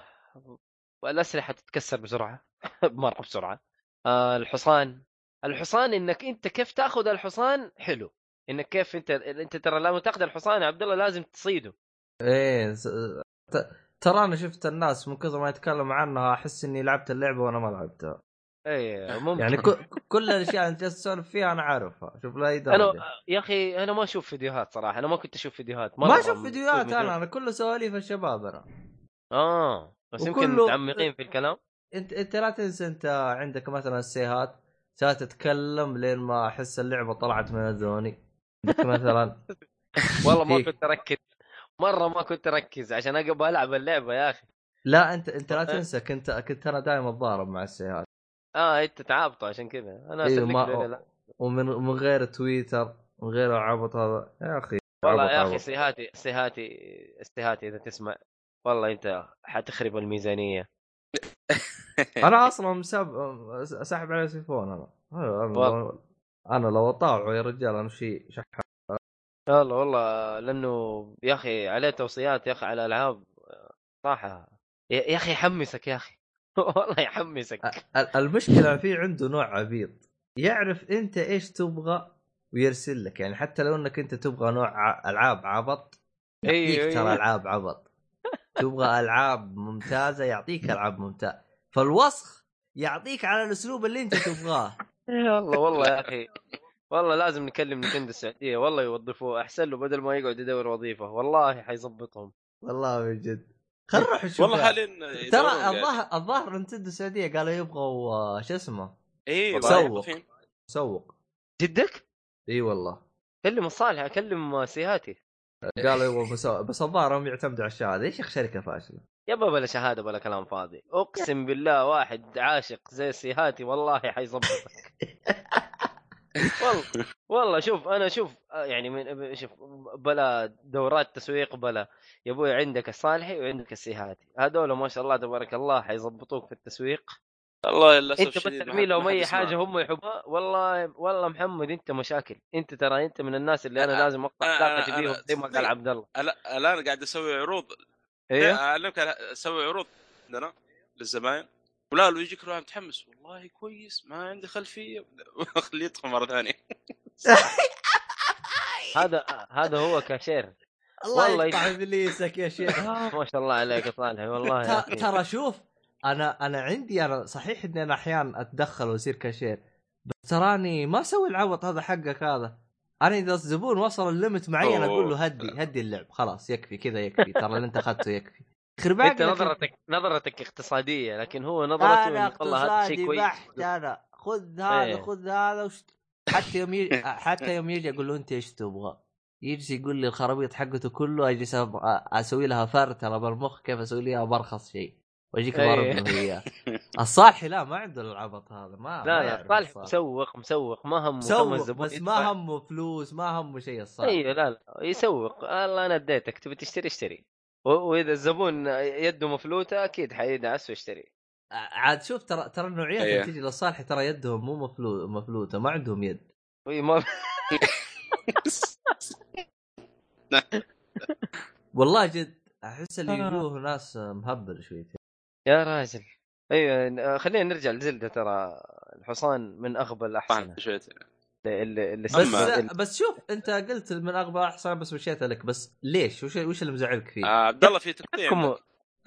الأسلحة تتكسر بسرعة. [LAUGHS] مرة بسرعة. آه الحصان. الحصان إنك أنت كيف تأخذ الحصان؟ حلو. إنك كيف أنت أنت ترى لما تاخذ الحصان يا عبد الله لازم تصيده. إيه ترى أنا شفت الناس من كثر ما يتكلموا عنها أحس إني لعبت اللعبة وأنا ما لعبتها. إيه ممكن. يعني كل الأشياء اللي انت تسولف فيها أنا عارفها شوف لا أنا يا أخي أنا ما أشوف فيديوهات صراحة أنا ما كنت أشوف فيديوهات ما أشوف فيديوهات أنا أنا كله سواليف الشباب أنا. آه بس يمكن متعمقين في الكلام. أنت أنت لا تنسى أنت عندك مثلا السيهات تتكلم لين ما أحس اللعبة طلعت من اذوني عندك مثلا [LAUGHS] والله ما كنت أركز. مرة ما كنت أركز عشان أبغى ألعب اللعبة يا أخي. لا أنت أنت لا تنسى كنت كنت أنا دائما أتضارب مع السيهات آه أنت تعابطه عشان كذا. أنا إيه ما... ومن من غير تويتر من غير العبط هذا. يا أخي والله يا أخي سيهاتي سيهاتي سيهاتي إذا تسمع. والله أنت حتخرب الميزانية. أنا أصلا مساب ساحب على سيفون أنا. أنا, أنا لو أطاوعه يا رجال أنا شيء شحات والله والله لأنه يا أخي عليه توصيات يا أخي على ألعاب صراحة. يا أخي يحمسك يا أخي. [LAUGHS] والله يحمسك. المشكلة في عنده نوع عبيط. يعرف أنت إيش تبغى ويرسل لك. يعني حتى لو أنك أنت تبغى نوع ألعاب عبط يعطيك أيوه ترى ألعاب عبط. تبغى ألعاب ممتازة يعطيك ألعاب ممتازه فالوسخ يعطيك على الأسلوب اللي أنت تبغاه. والله والله يا أخي. والله لازم نكلم نتندو السعودية والله يوظفوه. أحسن له بدل ما يقعد يدور وظيفة. والله حيظبطهم. والله من جد. خل نروح نشوف والله حاليا ترى الظاهر الظاهر نتندو السعودية قالوا يبغوا شو اسمه؟ اي سوق سوق جدك؟ إي والله. كلم الصالح اكلم سيهاتي. قالوا يبغوا بس الظاهر هم يعتمدوا على الشهادة. إيش شركه فاشلة؟ يبا بلا شهادة بلا كلام فاضي. أقسم بالله واحد عاشق زي سيهاتي والله حيظبطك. [LAUGHS] والله والله شوف أنا شوف يعني من شوف بلا دورات تسويق بلا يا أبوي عندك الصالحي وعندك السيهاتي. هذول ما شاء الله تبارك الله حيظبطوك في التسويق. والله للاسف أنت بس ترمي لهم أي. حاجة هم يحبوها؟ والله والله محمد أنت مشاكل. أنت ترى أنت من الناس اللي أنا أنا- لازم أقطع علاقتي أنا- بيهم زي ما قال؟ عبد الله. الآن قاعد أسوي عروض أيوه أعلمك أنا أسوي عروض عندنا للزباين. ولا لو يجيك واحد متحمس. والله كويس ما عندي خلفية. [LAUGHS] خليه يدخل مرة ثانية. [LAUGHS] هذا هذا هو كاشير الله والله يقطع إبليسك يا شيخ. [LAUGHS] آه، ما شاء الله عليك يا صالح والله. ترى شوف أنا أنا عندي أنا صحيح إني أنا أحيانا أتدخل واصير كاشير بس تراني ما أسوي العبط هذا حقك هذا. أنا إذا الزبون وصل ل limit معين أقول له. هدي هدي اللعب. خلاص يكفي كذا يكفي. ترى اللي أنت أخذته يكفي. باقي أنت لكن- نظرتك نظرتك اقتصادية لكن هو نظرته أنا اقتصادي بحت أنا. خذ هذا إيه. خذ هذا وش... حتى يوم يجي حتى يوم يجي أقول له أنت إيش تبغى؟ يجلس يقول لي الخرابيط حقته كله أجلس أسوي لها فرتره بالمخ كيف أسوي لها برخص شيء. واجيك إيه. ضارب له اياه الصالحي لا ما عنده العبط هذا ما لا لا صالح الصالح. مسوق مسوق ما همه مسوق الزبون بس. ما همه فلوس ما همه شيء الصالح أيوه لا لا يسوق الله أنا اديتك تبي تشتري اشتري وإذا الزبون يده مفلوتة أكيد حيدعس ويشتري عاد شوف ترى ترى النوعيات اللي إيه. تجي للصالحي ترى يدهم مو مفلو... مفلوتة ما عندهم يد وي ما [LAUGHS] والله جد أحس اللي آه. يجوه ناس مهبل شويتين يا راجل. أيوه خلينا نرجع لزلدة ترى. الحصان من أغبى الأحصنة. شوية اللي اللي بس أما- بس شوف أنت قلت من أغبى احسن بس مشيت لك. بس ليش؟ وش وش اللي مزعلك فيه؟ آه عبد الله في تقطيع.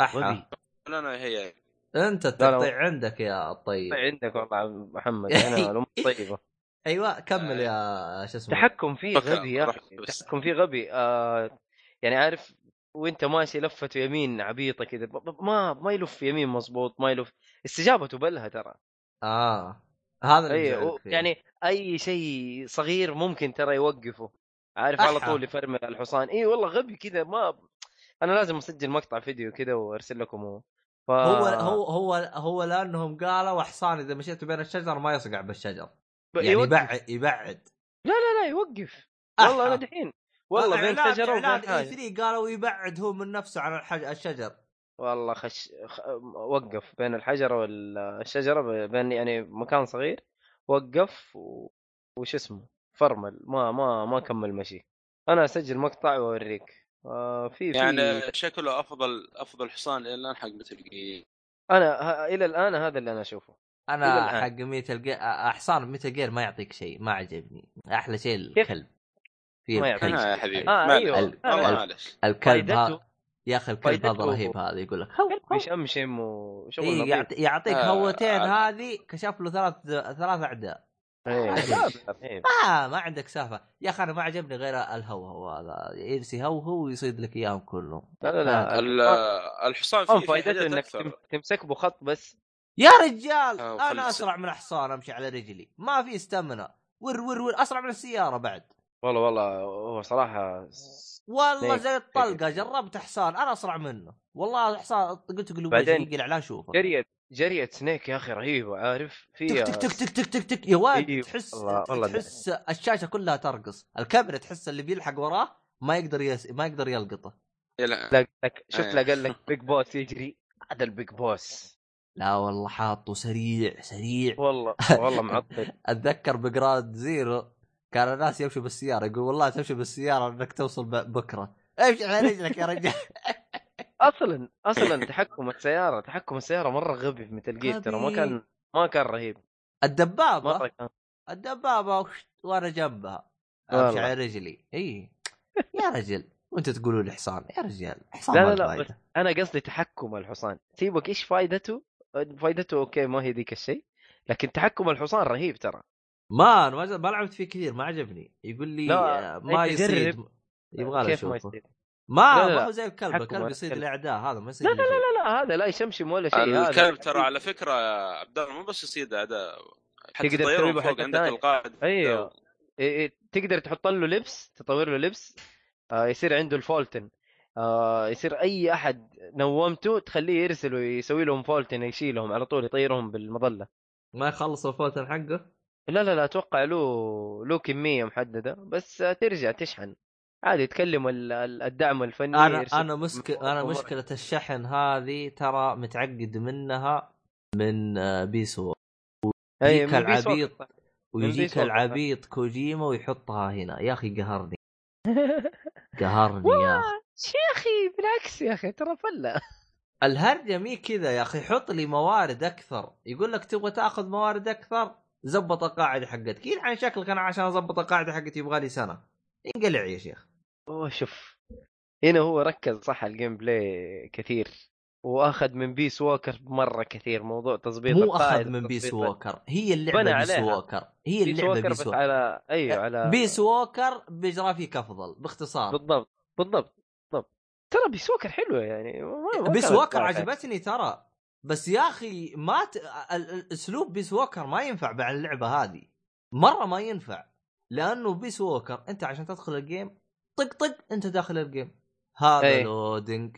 غبي. لا أنا هي أنت التقطيع عندك يا الطيب عندك والله محمد. [LAUGHS] أنا الأمور طيبة. أيوه كمل يا شو اسمه. تحكم فيه غبي يا أخي. بس. تحكم فيه غبي. آه يعني عارف وانت ماشي لفته يمين عبيطة كذا ما ما يلف يمين مظبوط ما يلف استجابته بلها ترى آه هذا اللي فيه. يعني أي شيء صغير ممكن ترى يوقفه عارف على. طول يفرمل الحصان إي والله غبي كذا ما أنا لازم أسجل مقطع فيديو كذا وأرسل لكم هو ف... هو هو هو هو لأنهم قالوا حصان إذا مشيت بين الشجر ما يصقع بالشجر يعني يوقف. يبعد يبعد لا لا لا يوقف. والله أنا دحين والله بين شجرة وبين حاجة. 3 قالوا يبعد هو من نفسه عن الحج... الشجر. والله خش خ... وقف بين الحجرة والشجره بين يعني مكان صغير وقف و... وش اسمه فرمل. ما ما ما كمل مشي. أنا أسجل مقطع وأوريك. آه في في يعني شكله أفضل أفضل حصان إلى الآن حق مثل جير أنا ه... إلى الآن هذا اللي أنا أشوفه. أنا. حق ميتال جير احصان ميتال جير ما يعطيك شيء ما عجبني. أحلى شيء؟ الكلب في ما آه يا حبيبي. آه،. أيوه. ال- معلش الكلب هذا يا أخي الكلب هذا رهيب هذا يقول لك. بيشمشم وشغل إيه يعطي يعطيك آه، هوتين آه. هذه كشف له ثلاث ثلاث أعداء. إيه، إيه. ما ما عندك سالفه يا أخي أنا ما عجبني غير الهوهو هذا. يجلس يهوهو ويصيد لك إياهم كلهم. لا لا لا. ال- الحصان الحصان فيه في فائدته إنك تمسك بخط بس. يا رجال آه، أنا. أسرع من حصان أمشي على رجلي. ما في استمنة ور ور ور أسرع من السيارة بعد. والله والله هو صراحة والله ليه؟ زي الطلقة جربت حصان أنا أسرع منه. والله حصان قلت قلوب بعدين يقل على شوفه. جريت جريت Snake يا أخي رهيبه عارف؟ فيها تك تك تك تك تك تك يا واد إيه، تحس والله- والله تحس الشاشة كلها ترقص. الكاميرا تحس اللي بيلحق وراه ما يقدر يس... ما يقدر يلقطه. يلا لك شفت إيه. لا قال لك Big Boss يجري هذا ال Big Boss. لا والله حاطه سريع سريع. والله والله [LAUGHS] معطل. أتذكر ب Ground Zeroes. كان الناس يمشوا بالسيارة يقول والله تمشي بالسيارة إنك توصل بكرة. امشي على رجلك يا رجال. [LAUGHS] أصلا أصلا تحكم السيارة تحكم السيارة مرة غبي في Metal Gear ترى ما. كان ما كان رهيب. الدبابة؟ مرة كان. الدبابة وأنا جنبها. أمشي. على رجلي. إي. يا رجل. وانت تقولوا لي حصان. يا رجال. حصان لا لا لا بس. أنا قصدي تحكم الحصان. سيبك إيش فائدته فائدته أوكي ما هي ذيك الشيء. لكن تحكم الحصان رهيب ترى. ما أنا ما ما لعبت فيه كثير ما عجبني يقول لي لا، آه، ما أنت يصيد. يبغى له كيف ما ما لا، لا، ما. هو زي الكلب الكلب يصيد. الأعداء هذا ما يصيد لا لا. لا لا هذا لا يشمشم ولا شيء هذا الكلب ترى على فكرة يا عبد الله مو بس يصيد اعداء حتى تقدر تطيرهم تسوي فوق عندك. القائد أيوه إيه إيه تقدر تحط له لبس تطور له لبس آه يصير عنده ال Fulton آه يصير أي أحد نومته تخليه يرسل ويسوي لهم Fulton يشيلهم على طول يطيرهم بالمظلة ما يخلص ال Fulton حقه لا لا لا أتوقع له له كمية محددة بس ترجع تشحن. عادي تكلم ال- ال- الدعم الفني أنا أنا مشكلة أنا. مشكلة الشحن هذه ترى متعقد منها من بيسو ويجيك العبيط. ويجيك. العبيط كوجيما ويحطها هنا. يا أخي قهرني. [LAUGHS] قهرني يا أخي. يا أخي بالعكس يا أخي ترى فلة. الهرجة مي كذا يا أخي حط لي موارد أكثر. يقول لك تبغى تأخذ موارد أكثر؟ زبط القاعدة حقتك. يلعن شكلك أنا عشان اضبط القاعدة حقتي يبغى لي سنة. انقلع يا شيخ. أوه شوف. هنا هو ركز صح ال gameplay كثير. وأخذ من Peace Walker مرة كثير موضوع تظبيط مو أخذ من Peace Walker هي اللعبة بنى Peace عليها. Walker هي Peace اللعبة Walker Peace بس Walker على أيوه على Peace Walker ب graphic أفضل باختصار. بالضبط بالضبط بالضبط. ترى Peace Walker حلوة يعني Peace Walker. عجبتني ترى. بس يا أخي ما ت... أسلوب Peace Walker ما ينفع مع اللعبة هذه. مرة ما ينفع. لأنه Peace Walker أنت عشان تدخل ال game طق طق أنت داخل ال game هذا أي. loading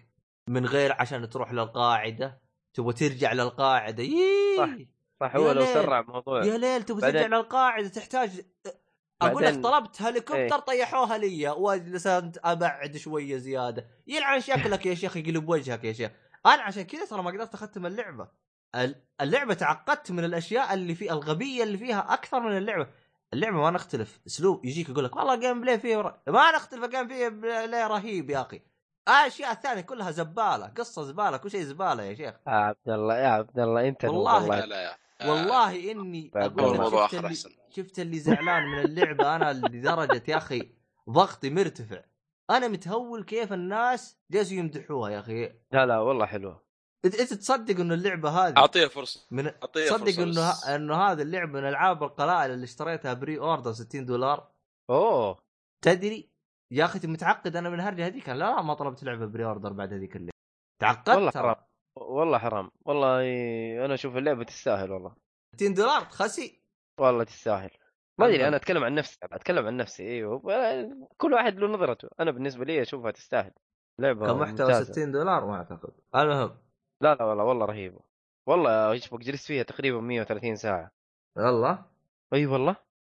من غير عشان تروح للقاعدة تبغى ترجع للقاعدة. يي! صح. صح. هو لو. سرع الموضوع. يا ليل تبغى ترجع للقاعدة تحتاج أقول لك طلبت هليكوبتر إيه. طيحوها لي. واجلس أبعد شوية زيادة. يلعن شكلك يا شيخ يقلب وجهك يا شيخ. أنا عشان كذا ترى ما قدرت اختم اللعبة. ال- اللعبة تعقدت من الأشياء اللي في الغبية اللي فيها أكثر من اللعبة. اللعبة ما نختلف. أسلوب يجيك يقول لك والله gameplay فيه ر... ما نختلف ال game فيه play رهيب يا أخي. الأشياء الثانية كلها زبالة قصة زبالة كل شيء زبالة يا شيخ. يا عبد الله يا عبد الله أنت والله. لا والله لا. يا والله إني بعد أقول شفت اللي. شفت اللي زعلان من اللعبة؟ أنا لدرجة يا أخي ضغطي مرتفع. أنا متهول كيف الناس جالسوا يمدحوها يا أخي. لا لا والله حلوة. انت أنت تصدق إنه اللعبة هذه أعطيها فرصة. من أعطيها تصدق فرصة إنه بس. ه... إنه هذه اللعبة من ألعاب القلائل اللي اشتريتها pre-order 60 دولار؟ أوه. تدري؟ يا أخي متعقد أنا من الهرجه هذيك؟ لا لا ما طلبت لعبة pre-order بعد هذيك اللعبه تعقدت والله. حرام. والله حرام. والله أنا أشوف اللعبة تستاهل والله. 60 دولار خسي والله تستاهل. ما أدري. أنا أتكلم عن نفسي أتكلم عن نفسي أيوه كل واحد له نظرته. أنا بالنسبة لي أشوفها تستاهل. لعبة كمحتوى ممتازة. 60 دولار ما أعتقد. المهم. لا لا والله والله رهيبة. والله إيش جلست فيها تقريبا 130 ساعة. والله أي والله.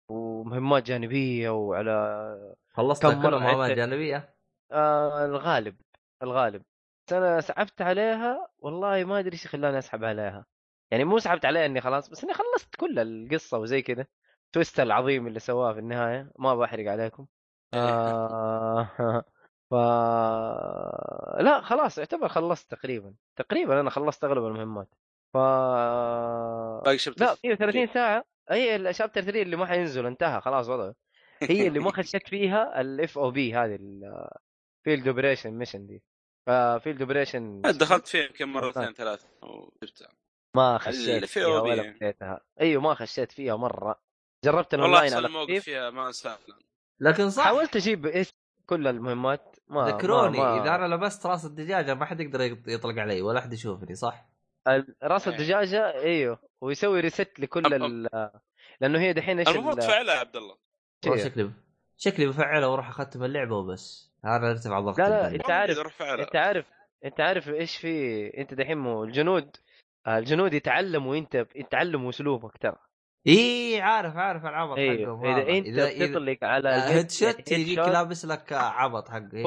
ومهمات جانبية وعلى خلصت كم كل مهمات؟ جانبيه آه الغالب الغالب. أنا سحبت عليها والله ما أدري إيش خلاني أسحب عليها. يعني مو سحبت عليها إني خلاص بس إني خلصت كل القصة وزي كذا twist العظيم اللي سواه في النهاية ما بحرق عليكم. آه [LAUGHS] ف لا خلاص يعتبر خلصت تقريبا. تقريبا أنا خلصت أغلب المهمات. ف باقي chapter لا 130 ساعة. هي ال chapter 3 اللي ما حينزل انتهى خلاص وضعه. هي اللي ما خشيت فيها ال FOB هذه ال field operation mission دي. field operation دخلت فيه يمكن مرتين ثلاث وجبتها ما خشيت فيها فيه ولا. بديتها أيوه ما خشيت فيها مرة. جربت والله الاونلاين أحسن على الموقف خفيف. فيها ما أنساه. لكن صح. حاولت أجيب إيش كل المهمات ما ذكروني ما ما إذا أنا لبست راس الدجاجة ما حد يقدر يط- يطلق علي ولا احد يشوفني صح؟ راس إيه. الدجاجة إيوه. ويسوي reset لكل ال لأنه هي دحين إيش المفروض ال- تفعلها يا عبد الله. والله شيء. شكلي شكلي بفعله وأروح أختم اللعبة وبس. هذا أرتفع ضغط لا لا. أنت عارف أنت عارف أنت عارف إيش في أنت دحين الجنود الجنود يتعلموا انت يتعلموا أسلوبك ترى. اي عارف عارف العبط أيوه حقهم إذا. أنت بتطلق على آه، الجد- هيد شوت يجيك لابس لك عبط حق إيش.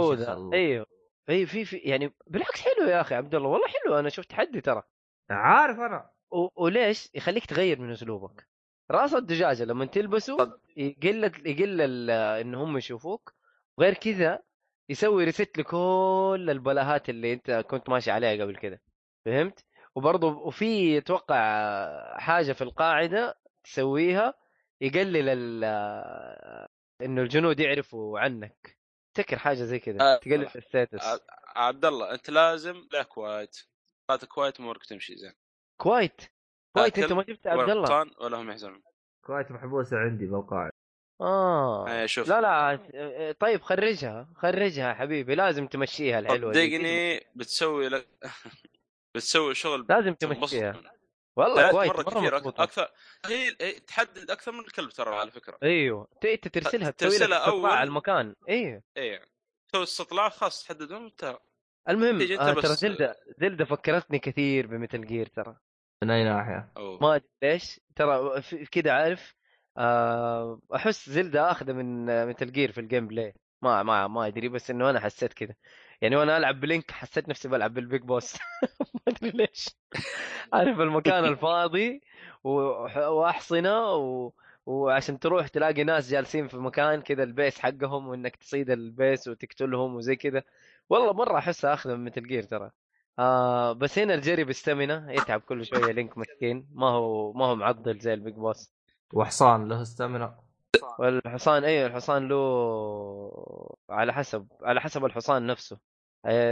أيوه. اي في في يعني بالعكس حلو يا أخي عبد الله والله حلو أنا شفت تحدي ترى. عارف أنا. و- وليش؟ يخليك تغير من أسلوبك. رأس الدجاجة لما تلبسه يقل يقل ال- إن هم يشوفوك. وغير كذا يسوي reset لكل البلاهات اللي أنت كنت ماشي عليها قبل كذا. فهمت؟ وبرضه وفي أتوقع حاجة في القاعدة تسويها يقلل ال إنه الجنود يعرفوا عنك. تذكر حاجة زي كذا آه، تقلل آه، ال stats. عبد الله أنت لازم لا Quiet قاتل Quiet امورك تمشي زين. Quiet Quiet تاكل أنت ما شفت عبد ولا الله ولا هم يحزنون. Quiet محبوسة عندي بالقاعده آه. آه، شوف. لا لا طيب خرجها خرجها حبيبي. لازم تمشيها الحلوة. صدقني بتسوي لك [LAUGHS] بتسوي شغل لازم تمشيها. والله كويس مرة مرة كثير مضبوطة. أكثر هي تحدد أكثر من الكلب ترى على فكرة أيوه ت- انت ترسلها تسوي لك ترسلها استطلاع. على المكان أيوه إيه تسوي استطلاع خاص تحدد وين أنت المهم آه ترى Zelda Zelda فكرتني كثير ب Metal Gear ترى من أي ناحية؟ أو. ما أدري ليش ترى كذا عارف آه أحس Zelda أخذة من Metal Gear في ال gameplay ما ما ما أدري بس إنه أنا حسيت كذا يعني وأنا ألعب ب Link حسيت نفسي بلعب بال Big Boss. [LAUGHS] ما أدري ليش. عارف المكان الفاضي وأحصنة و... وعشان تروح تلاقي ناس جالسين في مكان كذا ال base حقهم وإنك تصيد ال base وتقتلهم وزي كذا والله مرة أحسها أخذ من Metal Gear ترى. آه بس هنا الجري بال stamina يتعب كل شوية Link مسكين. ما هو ما هو معضل زي ال Big Boss. وحصان له stamina والحصان أيوه الحصان له على حسب على حسب الحصان نفسه.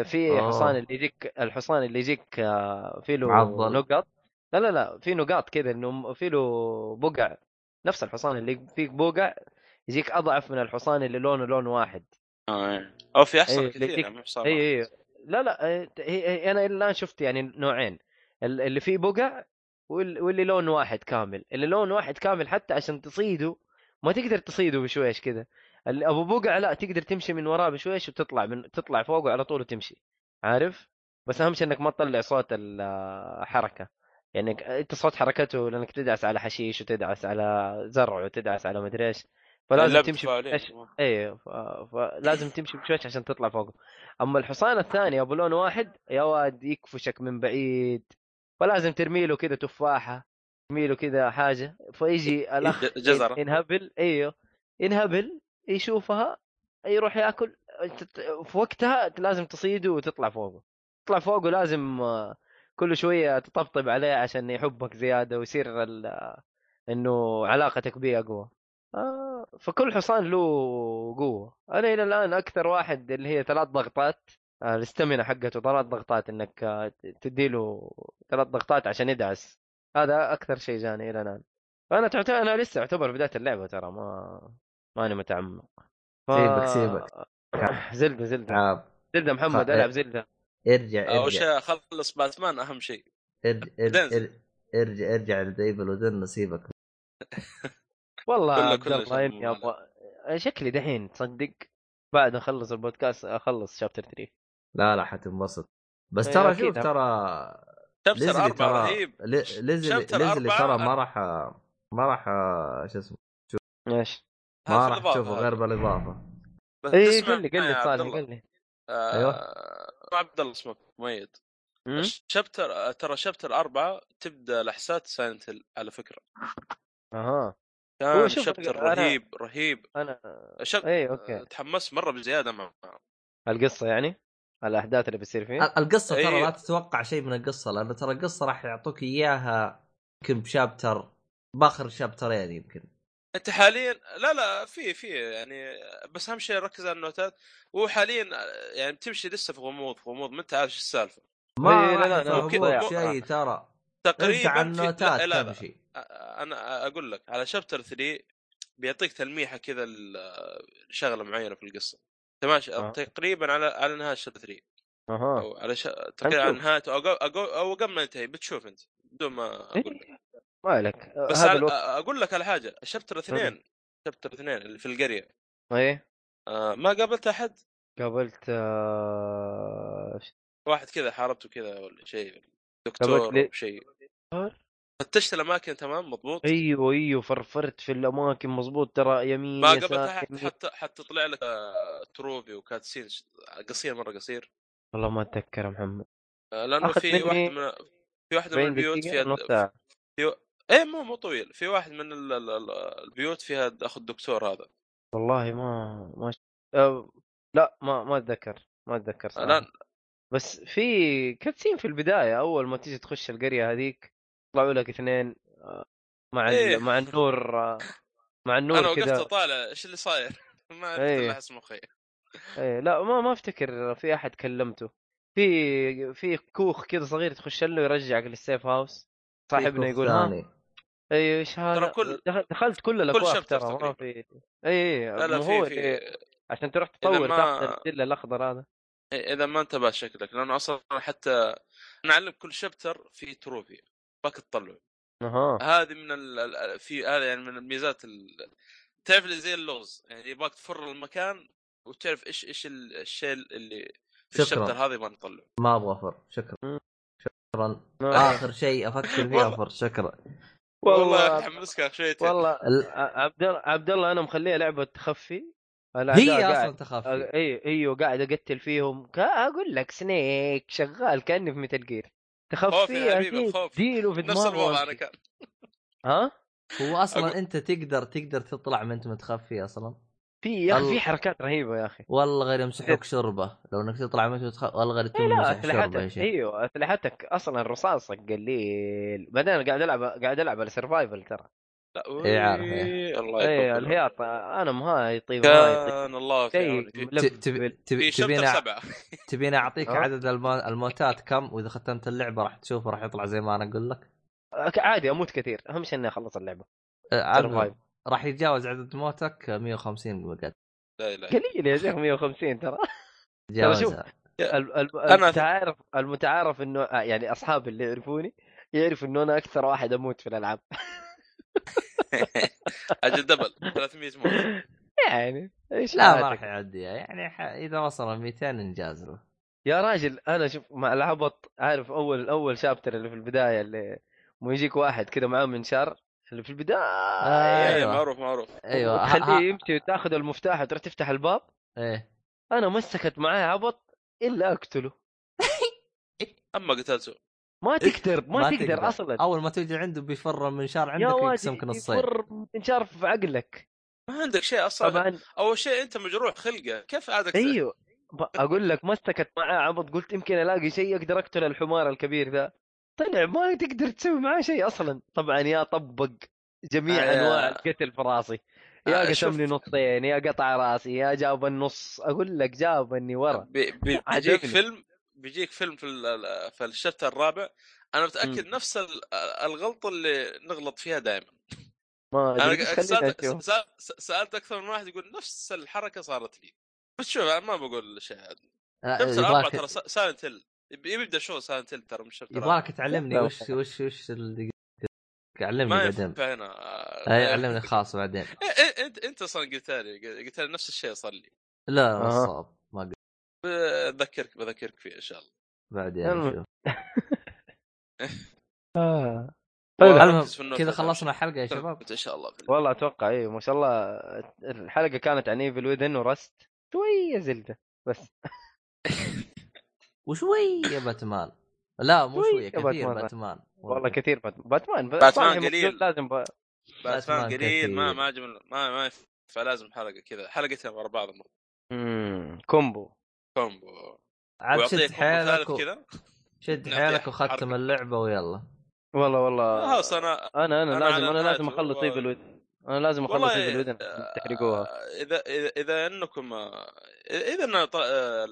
في أوه. حصان اللي يجيك الحصان اللي يجيك آه، في له معضل. نقاط لا لا لا في نقاط كذا إنه في له بقع نفس الحصان اللي فيك بقع يجيك أضعف من الحصان اللي لونه لون واحد آه إيه. أو في احسن اللي كثير يجيك- اي. اي لا لا آه، هي أنا الآن شفت يعني نوعين ال- اللي فيه بقع وال- واللي لون واحد كامل اللي لون واحد كامل حتى عشان تصيده ما تقدر تصيده بشويش كذا أبو بقع لا تقدر تمشي من وراه بشويش وتطلع من تطلع فوقه على طول وتمشي. عارف؟ بس أهم شيء إنك ما تطلع صوت الحركه يعني أنت صوت حركته لأنك تدعس على حشيش وتدعس على زرع وتدعس على مدري إيش. فلازم تمشي. بشويش إيه ف... فلازم تمشي بشويش عشان تطلع فوقه أما الحصان الثاني أبو لون واحد يا واد يكفشك من بعيد. فلازم ترمي له كذا تفاحة ترمي له كذا حاجة. فيجي الأخ ج- جزرة. ينهبل أيوه ينهبل يشوفها يروح ياكل في وقتها لازم تصيده وتطلع فوقه. تطلع فوقه لازم كل شوية تطبطب عليه عشان يحبك زيادة ويصير إنه علاقتك به أقوى. آه فكل حصان له قوة. أنا إلى الآن أكثر واحد اللي هي ثلاث ضغطات آه الاستمنة حقته ثلاث ضغطات إنك آه، تديله ثلاث ضغطات عشان يدعس. هذا أكثر شيء جاني إلى الآن. فانا تعتبر أنا لسه أعتبر بداية اللعبة ترى ما ماني متعمق. ف... سيبك- سيبك. [COUGHS] زلدة زلدة. عاب زلدة محمد خ- ألعب زلدة. ارجع اول ارجع. شيء خلص باتمان؟ أهم شيء. ارجع ارجع, ارجع, إرجع, لديبل ودن سيبك. [LAUGHS] والله عبد الله إني أبغى شكلي دحين تصدق بعد أخلص البودكاست أخلص شابتر 3 لا لا حتنبسط. بس إيه، ترى. شوف ترى شابتر ليزلي أربعة ترى رهيب. لي- ليزلي ليزلي ترى ما راح ما راح شو اسمه إيش؟ ما راح تشوفه. غير بالإضافة بس اي قل لي قل لي صالح. قل لي آه، أيوه. عبد الله اسمك مؤيد أمم؟ chapter ترى chapter أربعة تبدأ لحسات Silent Hill على فكرة أها كان chapter أنا- رهيب رهيب أنا شاب... اي okay تحمست مرة بزيادة مع القصة يعني الأحداث اللي بتصير فيها القصة ترى إيه. لا تتوقع شيء من القصة لأنه ترى القصة راح يعطوك إياها يمكن ب chapter بآخر chapter ين يمكن أنت حاليا لا لا في في يعني بس أهم شيء ركز على النوتات. وهو حاليا يعني بتمشي لسه في غموض في غموض ما أنت عارف إيش السالفة. ما إيه، لا، لا، يفهموك ضيع. شيء ترى. تقريبا انت على النوتات لا لا لا تمشي أنا أقول لك على شابتر 3 بيعطيك تلميحة كذا لشغله معينة في القصة. انت ماشي آه. تقريبا على على نهاية شابتر 3 أها. على ش... تقريبا على. نهايته أو قبل أو قبل ما ينتهي بتشوف أنت بدون ما أقول لك. إيه، ما عليك بس هذا على... الوقت أقول لك على حاجة شابتر اثنين شابتر اثنين اللي في القرية. إيه. آه ما قابلت أحد؟ قابلت آه... واحد كذا حاربته كذا ولا شيء دكتور لي- شيء. فتشت الأماكن تمام مضبوط؟ أيوه أيوه فرفرت في الأماكن مظبوط ترى يمين ما قابلت أحد. حتى حتى طلع لك آه، تروفي وكاتسين قصير مرة قصير. والله ما أتذكر محمد. آه، لأنه في واحد من في واحدة من 40 البيوت فيها في إيه مو مو طويل. في واحد من ال- ال- ال- البيوت فيها اخو الدكتور هذا. والله ما ما ش... أه... لا ما ما أتذكر ما أتذكر صراحة. لا بس في كاتسين في البداية أول ما تيجي تخش القرية هذيك يطلعوا لك اثنين آه، مع إيه. مع النور آه، مع أنا النور وقفت كذا أطالع إيش اللي صاير؟ [LAUGHS] ما. الا احس مخي إيه لا ما ما أفتكر في أحد كلمته. في في كوخ كذا صغير تخش له يرجعك للسيف هاوس صاحبنا يقول ها؟ أيوه إيش هذا ترى كل- دخل- دخلت كل الأكواخ شابتر ترى ما. في أي أي لا لا في في عشان تروح تطور ما- تاخذ السلة الأخضر هذا إذا ما انتبه شكلك لأنه أصلا حتى نعلم كل شابتر في تروفي باك تطلع أها هذه من ال... ال- في هذا يعني من الميزات ال... تعرف اللي زي اللغز يعني يبغاك تفر المكان وتعرف إيش إيش ال- الشيء اللي في شكراً. الشابتر هذا يبغى نطلع ما أبغى أفر شكرا. شكرا. آخر شيء أفكر [LAUGHS] فيه. أفر شكرا والله والله حمسك شويتين والله عبد الله عبد الله أنا مخليها لعبة تخفي. هي أصلا تخفي. اي إيوه قاعد أقتل فيهم. أقول لك سنيك شغال كأني في ميتال جير. تخفي ديله في نفس الوضع أنا كان. ها؟ هو أصلا أقول... أنت تقدر تقدر تطلع من أنت متخفي أصلا. في يا أخي في حركات رهيبة يا أخي. والله غير يمسحوك شربة. لو إنك تطلع من تخ... والله غير تمسح شربة يا شيخ. أيوه أسلحتك أصلا رصاصك قليل. بعدين قاعد ألعب قاعد ألعب على survival ترى. لا اي عارف الله اي الهياط أنا مهاي طيب كان الله في تبينا تبينا [LAUGHS] أعطيك عدد الموتات كم؟ وإذا ختمت اللعبة راح تشوفه راح يطلع زي ما أنا أقول لك. عادي أموت كثير. أهم شيء إني أخلص اللعبة. أه راح يتجاوز عدد موتك 150 مقعد لا لا قليل يا شيخ 150 ترى. ترى شوف المتعارف المتعارف إنه آه، يعني اصحابي اللي يعرفوني يعرف إنه أنا أكثر واحد أموت في الألعاب. [LAUGHS] أجل دبل 300 موت. يعني إيش لا ما راح يعديها يعني ح... إذا وصل 200 انجاز له. يا راجل أنا شوف مع العبط عارف أول أول شابتر اللي في البداية اللي مو يجيك واحد كذا معاه منشار اللي في البداية. آه أيوه. معروف معروف. أيوه تخليه يمشي وتاخذ المفتاح وتروح تفتح الباب. إيه. أنا مسكت معاه عبط إلا أقتله. [LAUGHS] أما قتلته. ما تقدر ما, ما تقدر, تقدر. أصلا. أول ما تجي عنده بيفر منشار عندك يقسمك نصين. يفر منشار في عقلك. ما عندك شيء أصلا. طبعا. أول شيء أنت مجروح خلقه. كيف عادك أيوه. أقول لك مسكت معاه عبط قلت يمكن ألاقي شيء أقدر أقتل الحمار الكبير ذا. طلع ما تقدر تسوي معاه شيء أصلا. طبعا يا طبق جميع آه أنواع القتل في راسي. يا آه قسم لي نصين يا قطع راسي يا جاب النص. أقول لك جابني ورا. بي [LAUGHS] بيجيك فيلم بيجيك فيلم في في الشابتر الرابع. أنا متأكد م. نفس الغلطة اللي نغلط فيها دائما. ما أنا سألت, سألت أكثر من واحد يقول نفس الحركة صارت لي. بس شوف أنا ما بقول شيء. آه نفس الأربعة ترى Silent Hill يبدأ شو Silent Hill ترى مش يبغاك تعلمني وش وش وش اللي علمني بعدين. ما هنا أي علمني خاص بعدين. انت أنت أصلا قلت لي قلت لي نفس الشيء صار لي لا نصاب ما قلت. بذكرك بذكرك فيه إن شاء الله. بعدين نشوف. [LAUGHS] آه. [LAUGHS] طيب كذا خلصنا الحلقة يا [LAUGHS] شباب؟ إن شاء الله والله أتوقع اي ما شاء الله الحلقة كانت عن Evil Within ورست شوية Zelda بس. وشويه باتمان. لا مو شوية كثير باتمان, باتمان. والله كثير باتمان باتمان, باتمان قليل. لازم ب... باتمان قليل ما ما عجب ما ما فلازم حلقة كذا. حلقتين ورا بعض امم combo. combo. عاد شد حيلك و... شد حيلك وختم اللعبة ويلا. والله والله. خلاص أنا أنا أنا, لازم أنا لازم أخلص Evil. أنا لازم أخلص Evil Within تحرقوها. إذا إذا إذا إنكم إذا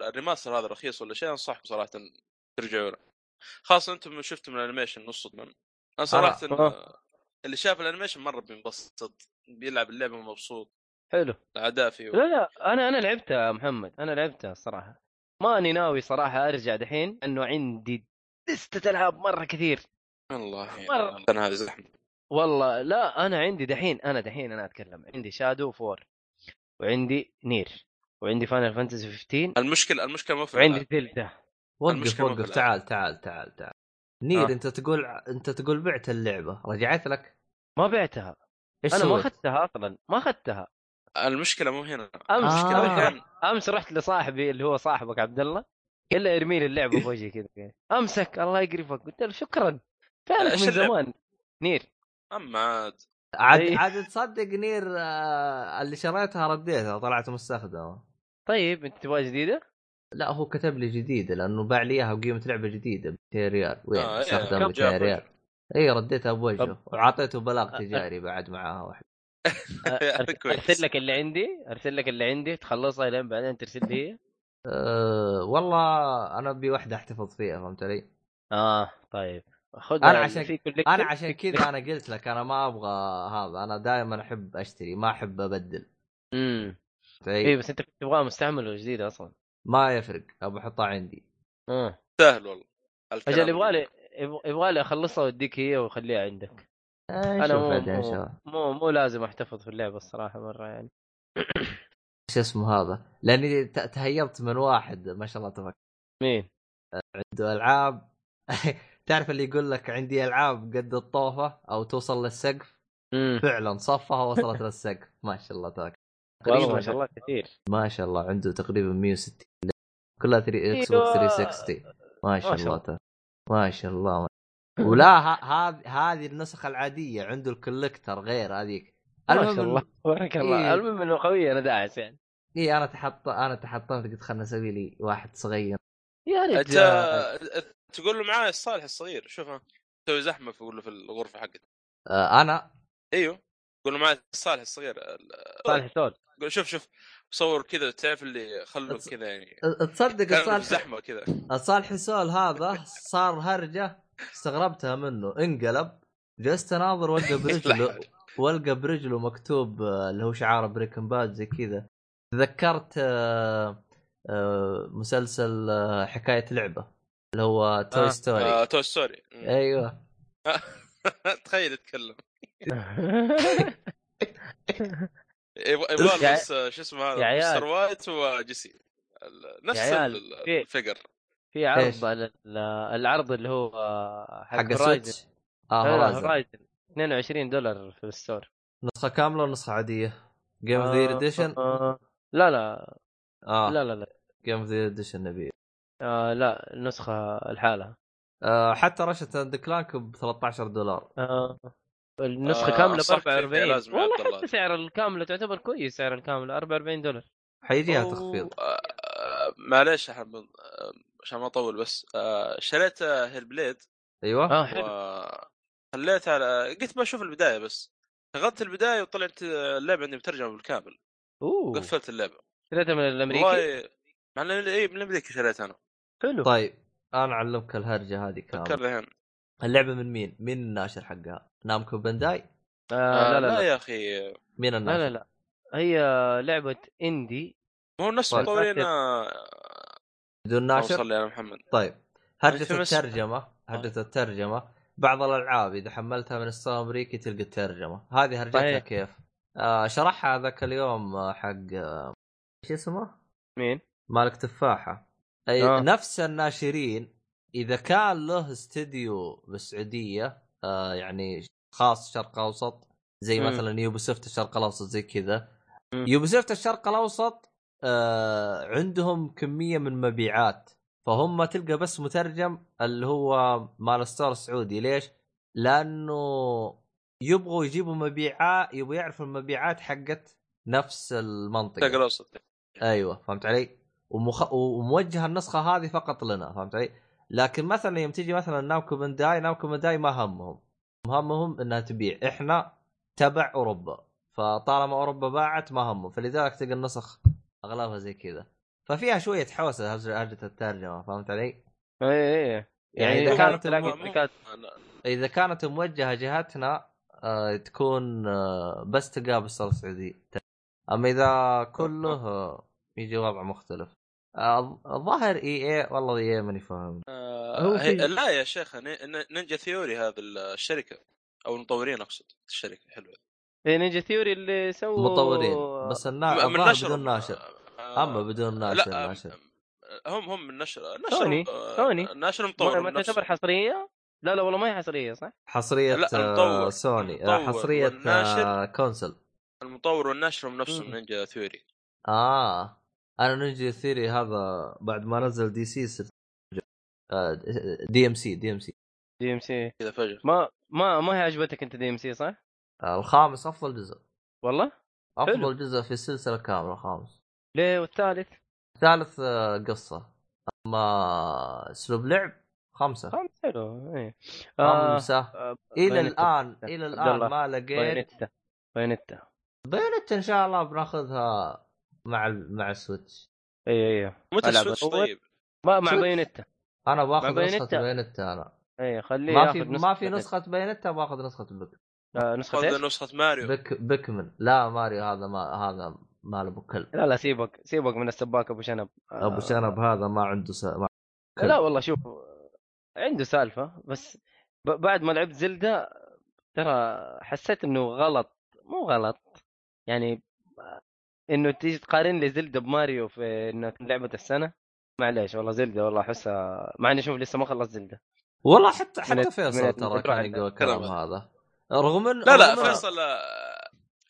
ال remaster هذا رخيص ولا شيء أنصحكم صراحة ترجعوا له. خاصة أنتم شفتوا من ال animation نص من. أنا صراحة آه. اللي شاف ال animation مرة بينبسط بيلعب اللعبة مبسوط. حلو. الاعداء فيه لا لا أنا أنا لعبتها محمد أنا لعبتها الصراحه ماني ناوي صراحة أرجع دحين انه عندي لستة ألعاب مرة كثير. الله مرة. أنا هذه زحمة. والله لا أنا عندي دحين أنا دحين أنا أتكلم عندي Shadow of War وعندي Nier وعندي Final Fantasy 15 المشكلة المشكلة مو في وعندي Zelda وقف وقف تعال تعال تعال تعال. Nier آه. أنت تقول أنت تقول بعت اللعبة رجعت لك؟ ما بعتها. إيش أنا سويت؟ ما أخذتها أصلا ما أخذتها. المشكلة مو هنا. أمس آه. كان... أمس رحت لصاحبي اللي هو صاحبك عبد الله قال لي ارمي لي اللعبة في وجهي كذا أمسك الله يقرفك. قلت له شكرا فعلا من زمان. Nier اما عاد عاد إيه. عاد تصدق Nier آه اللي شريتها رديتها طلعت مستخدمة. طيب أنت تبغى جديدة؟ لا هو كتب لي جديدة لأنه باع لي إياها بقيمة لعبة جديدة ب 200 ريال وين آه استخدم ب 200 ريال اي رديتها بوجهه وعطيته بلاغ تجاري بعد معاها واحد. [LAUGHS] أرسل لك اللي عندي أرسل لك اللي عندي تخلصها لين بعدين ترسل لي هي أه والله أنا أبي واحدة أحتفظ فيها فهمت علي؟ آه طيب. خذ أنا عشان أنا عشان كذا أنا قلت لك أنا ما أبغى هذا أنا دائما أحب أشتري ما أحب أبدل. امم اي بس أنت كنت تبغاها مستعمل ولا جديد أصلا. ما يفرق ابى احطها عندي. آه. سهل والله أجل يبغى لي يبغى لي اخلصها وأديك هي واخليها عندك. آه أنا مو مو, مو مو لازم أحتفظ في اللعبة الصراحة مرة يعني. [COUGHS] شو اسمه هذا؟ لأني تهيبت من واحد ما شاء الله تفكر مين؟ عنده ألعاب. [LAUGHS] تعرف اللي يقول لك عندي ألعاب قد الطوفة أو توصل للسقف؟ مم. فعلا صفها [LAUGHS] وصلت للسقف. ما شاء الله تبارك. والله ما شاء الله كثير. ما شاء الله عنده تقريبا 160 كلها 3 Xbox 360 ما شاء ما شاء الله ترى. ما شاء الله. ولا هذه هذه النسخة العادية عنده ال collector غير هذيك. ما شاء الله. [LAUGHS] تبارك الله. إيه. المهم إنه قويه أنا داعس يعني. اي أنا تحط أنا تحطمت قلت خلنا أسوي لي واحد صغير. يا انت رجال تقول له معاي الصالح الصغير شوفها تسوي زحمة في في الغرفة حقتك آه أنا؟ أيوه قول له معاي الصالح الصغير ال- صالح سول قول شوف شوف صور كذا تعرف اللي خلوه أص- كذا يعني. تصدق الصالح زحمة كذا الصالح [LAUGHS] سول هذا صار هرجة استغربتها منه. انقلب جلست اناظر [LAUGHS] وألقى برجله وألقى برجله مكتوب آه، اللي هو شعار Breaking Bad زي كذا. تذكرت آه، آه، مسلسل حكاية لعبة. اللي هو Toy آه، Story آه Toy Story. أيوه. [LAUGHS] تخيل يتكلم يبغى بس آه، شو اسمه هذا. Mr. White و Jesse نفس يا عيال، ال- في- الفقر في إيش؟ عرض على ال- العرض اللي هو حق حق Horizon آه Horizon Horizon 22 دولار في ال store. نسخة كاملة ونسخه عادية؟ Game of the edition آه، لا لا. آه. لا لا لا. Game of the edition نبي. آه لا النسخة الحالة آه حتى Ratchet and Clank ب 13 دولار. آه النسخة آه، كاملة ب صح، في- في 44 لازم يا والله. حتى سعر الكاملة تعتبر كويس سعر الكاملة 44 دولار. حيجيها أوه، تخفيض. آه، آه، معليش أحمد، آه، عشان ما أطول بس آه، شريت آه، Hellblade أيوه. آه حلو. خليتها على قلت بشوف البداية بس. شغلت البداية وطلعت آه، اللعبة عندي مترجمه بالكامل. أوه. قفلت اللعبة. شريتها من الأمريكي؟ والله مع ان اي من الأمريكي شريتها أنا. حلو طيب أنا أعلمك الهرجة هذه فكر كامل الحين اللعبة من مين؟ مين الناشر حقها؟ Namco Bandai؟ آه لا لا لا يا أخي مين لا الناشر؟ لا لا هي لعبة اندي ما هو نفس طيب. مطورين آه، بدون ناشر؟ صل على محمد طيب في هرجة مس- الترجمة هرجة الترجمة بعض الألعاب إذا حملتها من الستور الأمريكي تلقى الترجمة هذه هرجتها صحيح. كيف؟ آه شرحها ذاك اليوم آه، حق آه، إيش اسمه؟ مين؟ مالك تفاحة أي آه. نفس الناشرين إذا كان له استديو بالسعودية آه يعني خاص شرق أوسط زي مم. مثلا Ubisoft الشرق الأوسط زي كذا. Ubisoft الشرق الأوسط آه عندهم كمية من مبيعات فهم تلقى بس مترجم اللي هو مال store السعودي ليش؟ لأنه يبغوا يجيبوا مبيعات يبغوا يعرفوا المبيعات حقت نفس المنطقة الشرق الأوسط أيوه فهمت علي؟ ومخ... وموجهه النسخة هذه فقط لنا فهمت علي؟ لكن مثلا يوم تجي مثلا نامكو بنداي نامكو بنداي ما همهم. همهم إنها تبيع. إحنا تبع أوروبا. فطالما أوروبا باعت ما همهم. فلذلك تلقى النسخ أغلبها زي كذا. ففيها شوية حوسة هرجه الترجمة فهمت علي؟ اي اي يعني يعني إذا إذا كانت تلاقي إذا كانت موجهة جهتنا آه تكون آه بس تلقاها بالصاله السعوديه أما إذا كله يجي وضع مختلف آه، الظاهر إي إي والله إي ماني فاهم آه، هي- في- لا يا شيخ ن- ن- نينجا ثيوري هذا الشركة أو المطورين أقصد الشركة حلوة إي نينجا ثيوري اللي سووا مطورين بس النا... م- الظاهر بدون ناشر آه، اما بدون ناشر لا ناشر آه، هم هم من نشر نشر سوني، آه، سوني. ناشر ما, مطور ما من. تعتبر حصرية؟ لا لا والله ما هي حصرية صح؟ حصرية لا، آه المطور. سوني آه المطور حصرية والناشر. آه كونسل المطور والنشر من نفسه مم. من Ninja Theory آه أنا Ninja Theory هذا بعد ما نزل DC صرت آه، DmC DmC دي ام سي كذا فجأة. ما ما ما هي عجبتك أنت دي ام سي صح؟ آه، الخامس أفضل جزء. والله؟ أفضل حلو. جزء في السلسله كاملة الخامس. ليه؟ والثالث؟ الثالث آه، قصة. أما أسلوب لعب خمسة. خمس حلو. إيه. آه خمسة. آه، إلى Bayonetta. الان إلى الآن. ما لقيت Bayonetta. بايونيتا. بايونيت إن شاء الله بناخذها مع ال- مع السويتش اي اي متى السويتش. طيب ما مع. بايونيتا أنا باخذ نسخة بايونيتا. أنا اي خليه ما في ما في. نسخة بايونيتا باخذ نسخة بك آه نسخة إيش؟ نسخة ماريو بك بكمن لا ماريو هذا ما هذا مال ابو كلب لا لا سيبك سيبك من السباك أبو شنب آه، ابو شنب هذا ما عنده س... ما... كلب. لا والله شوف عنده سالفة بس ب- بعد ما لعبت زلدة ترى حسيت إنه غلط مو غلط يعني إنه تيجي تقارن لي زلدة بماريو في انها لعبة السنة؟ معليش والله زلدة والله أحسها مع إني أشوف لسه ما خلصت زلدة. والله حتى حتى فيصل ترى كان عنده. يقول الكلام كلام. هذا. رغم ان لا لا فيصل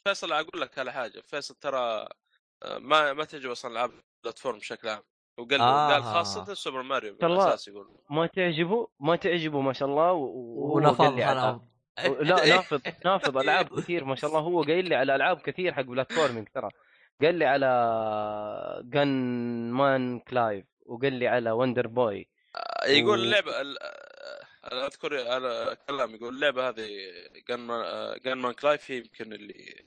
فيصل أقول لك على حاجة. فيصل ترى ما ما تعجب أصلا العاب بلاتفورم بشكل عام. وقال آه. قال خاصة سوبر ماريو الله. يقول. ما تعجبه ما تعجبه ما شاء الله و- ونفض على- أنا. لا نافض نافض ألعاب [LAUGHS] كثير ما شاء الله. هو قايل لي على ألعاب كثير حق platforming ترى. قال لي على Gunman Clive وقال لي على Wonder Boy. يقول و- اللعبة ال- آه، أنا أذكر على كلام يقول اللعبة هذه Gunman Gunman Clive هي يمكن اللي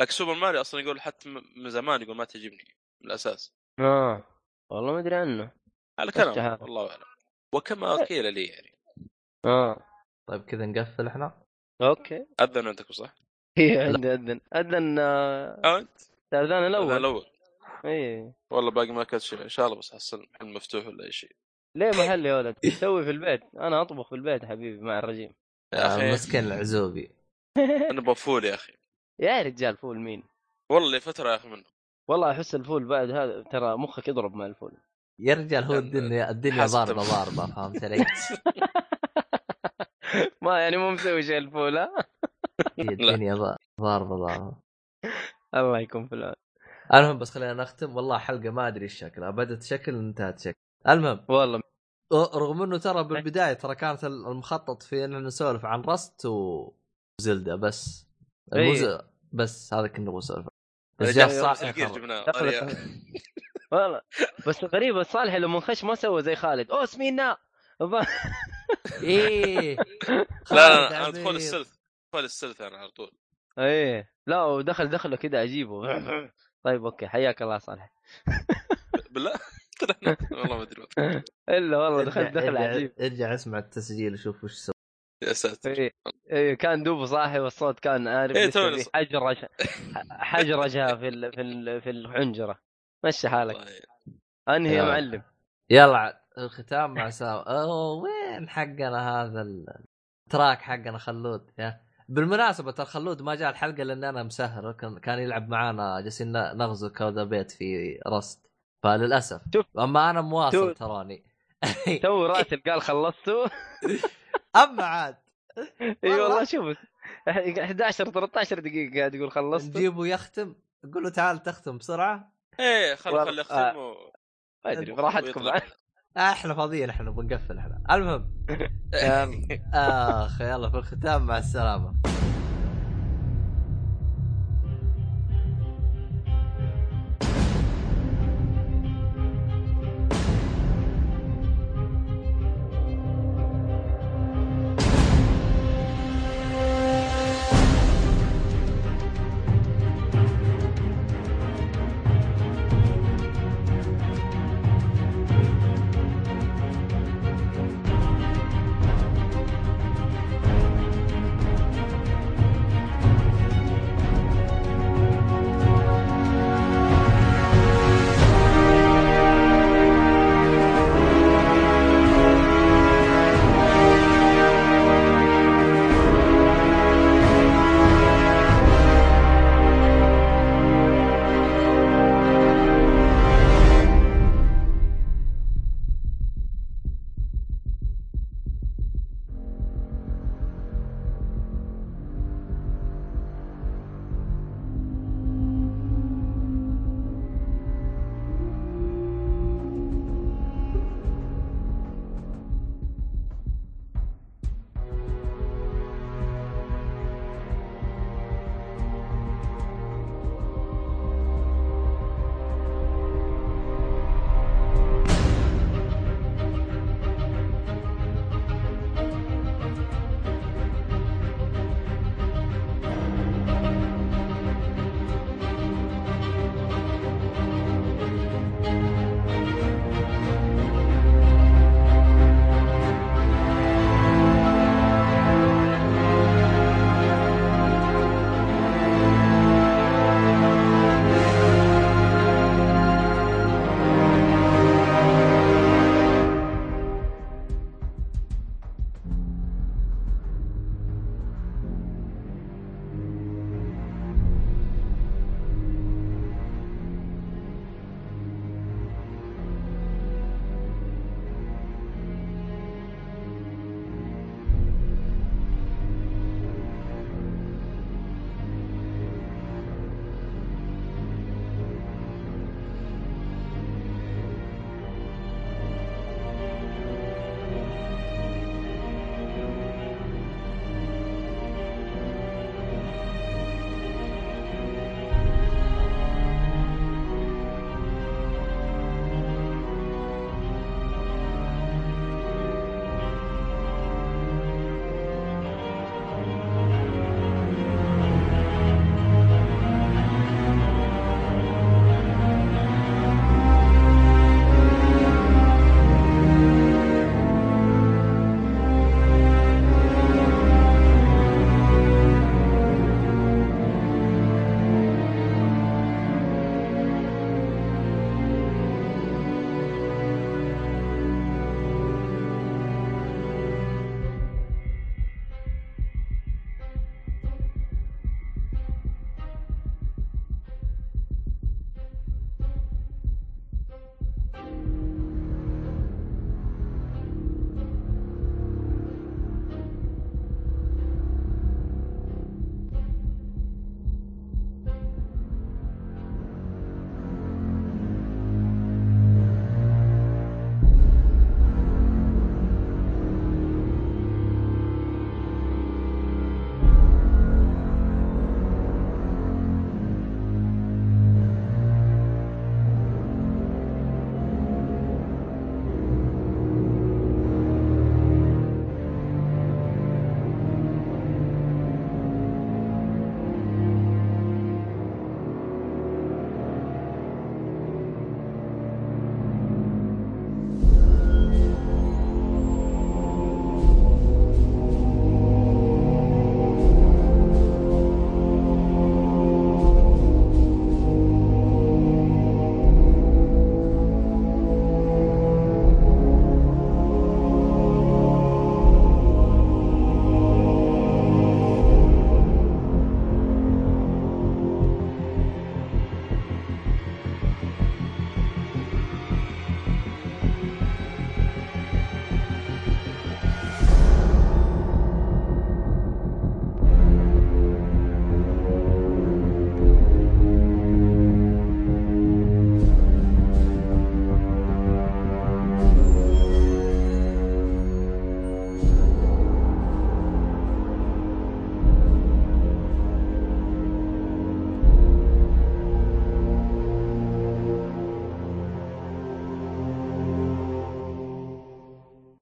لكن Super Mario أصلا يقول حتى من زمان يقول ما تعجبني من الأساس. آه والله ما أدري عنه. على كلام؟ والله أعلم. وكما قيل لي يعني. آه. طيب كذا نقفل إحنا؟ أوكي. أذن عندكم صح؟ هي عندي أذن. أذن آه، آه، أنت؟ الاذان الأول؟ الأول الأول. اي والله باقي ما كنت شيء. إن شاء الله بس حصل محل مفتوح ولا أي شيء. ليه محل يا ولد؟ تسوي في البيت؟ أنا أطبخ في البيت يا حبيبي مع الرجيم. يا أخي مسكين العزوبي. [LAUGHS] أنا بفول يا أخي. يا رجال فول مين؟ والله لي فترة يا أخي منه والله أحس الفول بعد هذا ترى مخك يضرب مع الفول. يا رجال هو لأن- الدنيا الدنيا ضاربة ضاربة فهمت علي؟ [LAUGHS] ما يعني مو مسوي شيء الفول ها؟ [LAUGHS] الدنيا ضا- ضاربة ضاربة. الله يكون في العون. المهم بس خلينا نختم. والله حلقة ما أدري إيش شكلها. بدت شكل انتهت شكل؟ المهم. والله. رغم إنه ترى بالبداية ترى كانت المخطط في ان نسولف عن Rust و Zelda بس. إيه. الموز... بس هذا كنا نبغى نسولف. بس جاء صالح والله. بس غريبة صالح لما خش ما سوى زي خالد. أوه سمينا. إيه. [LAUGHS] لا لا أنا. أدخل السلث أدخل السلث أنا على طول. إيه. لا ودخل دخله كذا أجيبه. [LAUGHS] طيب أوكي حياك الله صالح. [LAUGHS] بالله؟ [LAUGHS] والله ما أدري إلا والله دخلت دخل عجيب. ارجع اسمع التسجيل وشوف وش سوى يا ساتر. إيه إيه كان دوبه صاحي والصوت كان عارف إيه، لسه توني في ص- حجرج حجرجها في ال... في ال... في الحنجرة. مشي حالك. أنهي يا. معلم. يلا عاد الختام مع سام أوه وين حقنا هذا ال- ال track حقنا خلود؟ يا. بالمناسبة ترى خلود ما جاء الحلقة لأن أنا مسهر كان كان يلعب معانا جالسين ن- نغزو كذا بيت في Rust فللأسف. شوف. أما أنا مواصل. تراني. [LAUGHS] تو راسل قال خلصتوا. [LAUGHS] أما عاد. إي والله. شوف. 11 13 دقيقة قاعد يقول خلصت نجيبه يختم. نقول له تعال تختم بسرعة. إيه خل والله- خل آه. يختم و- ما ادري براحتكم. آه إحنا فاضيين إحنا بنقفل إحنا المهم. [LAUGHS] اخ يلا في الختام مع السلامة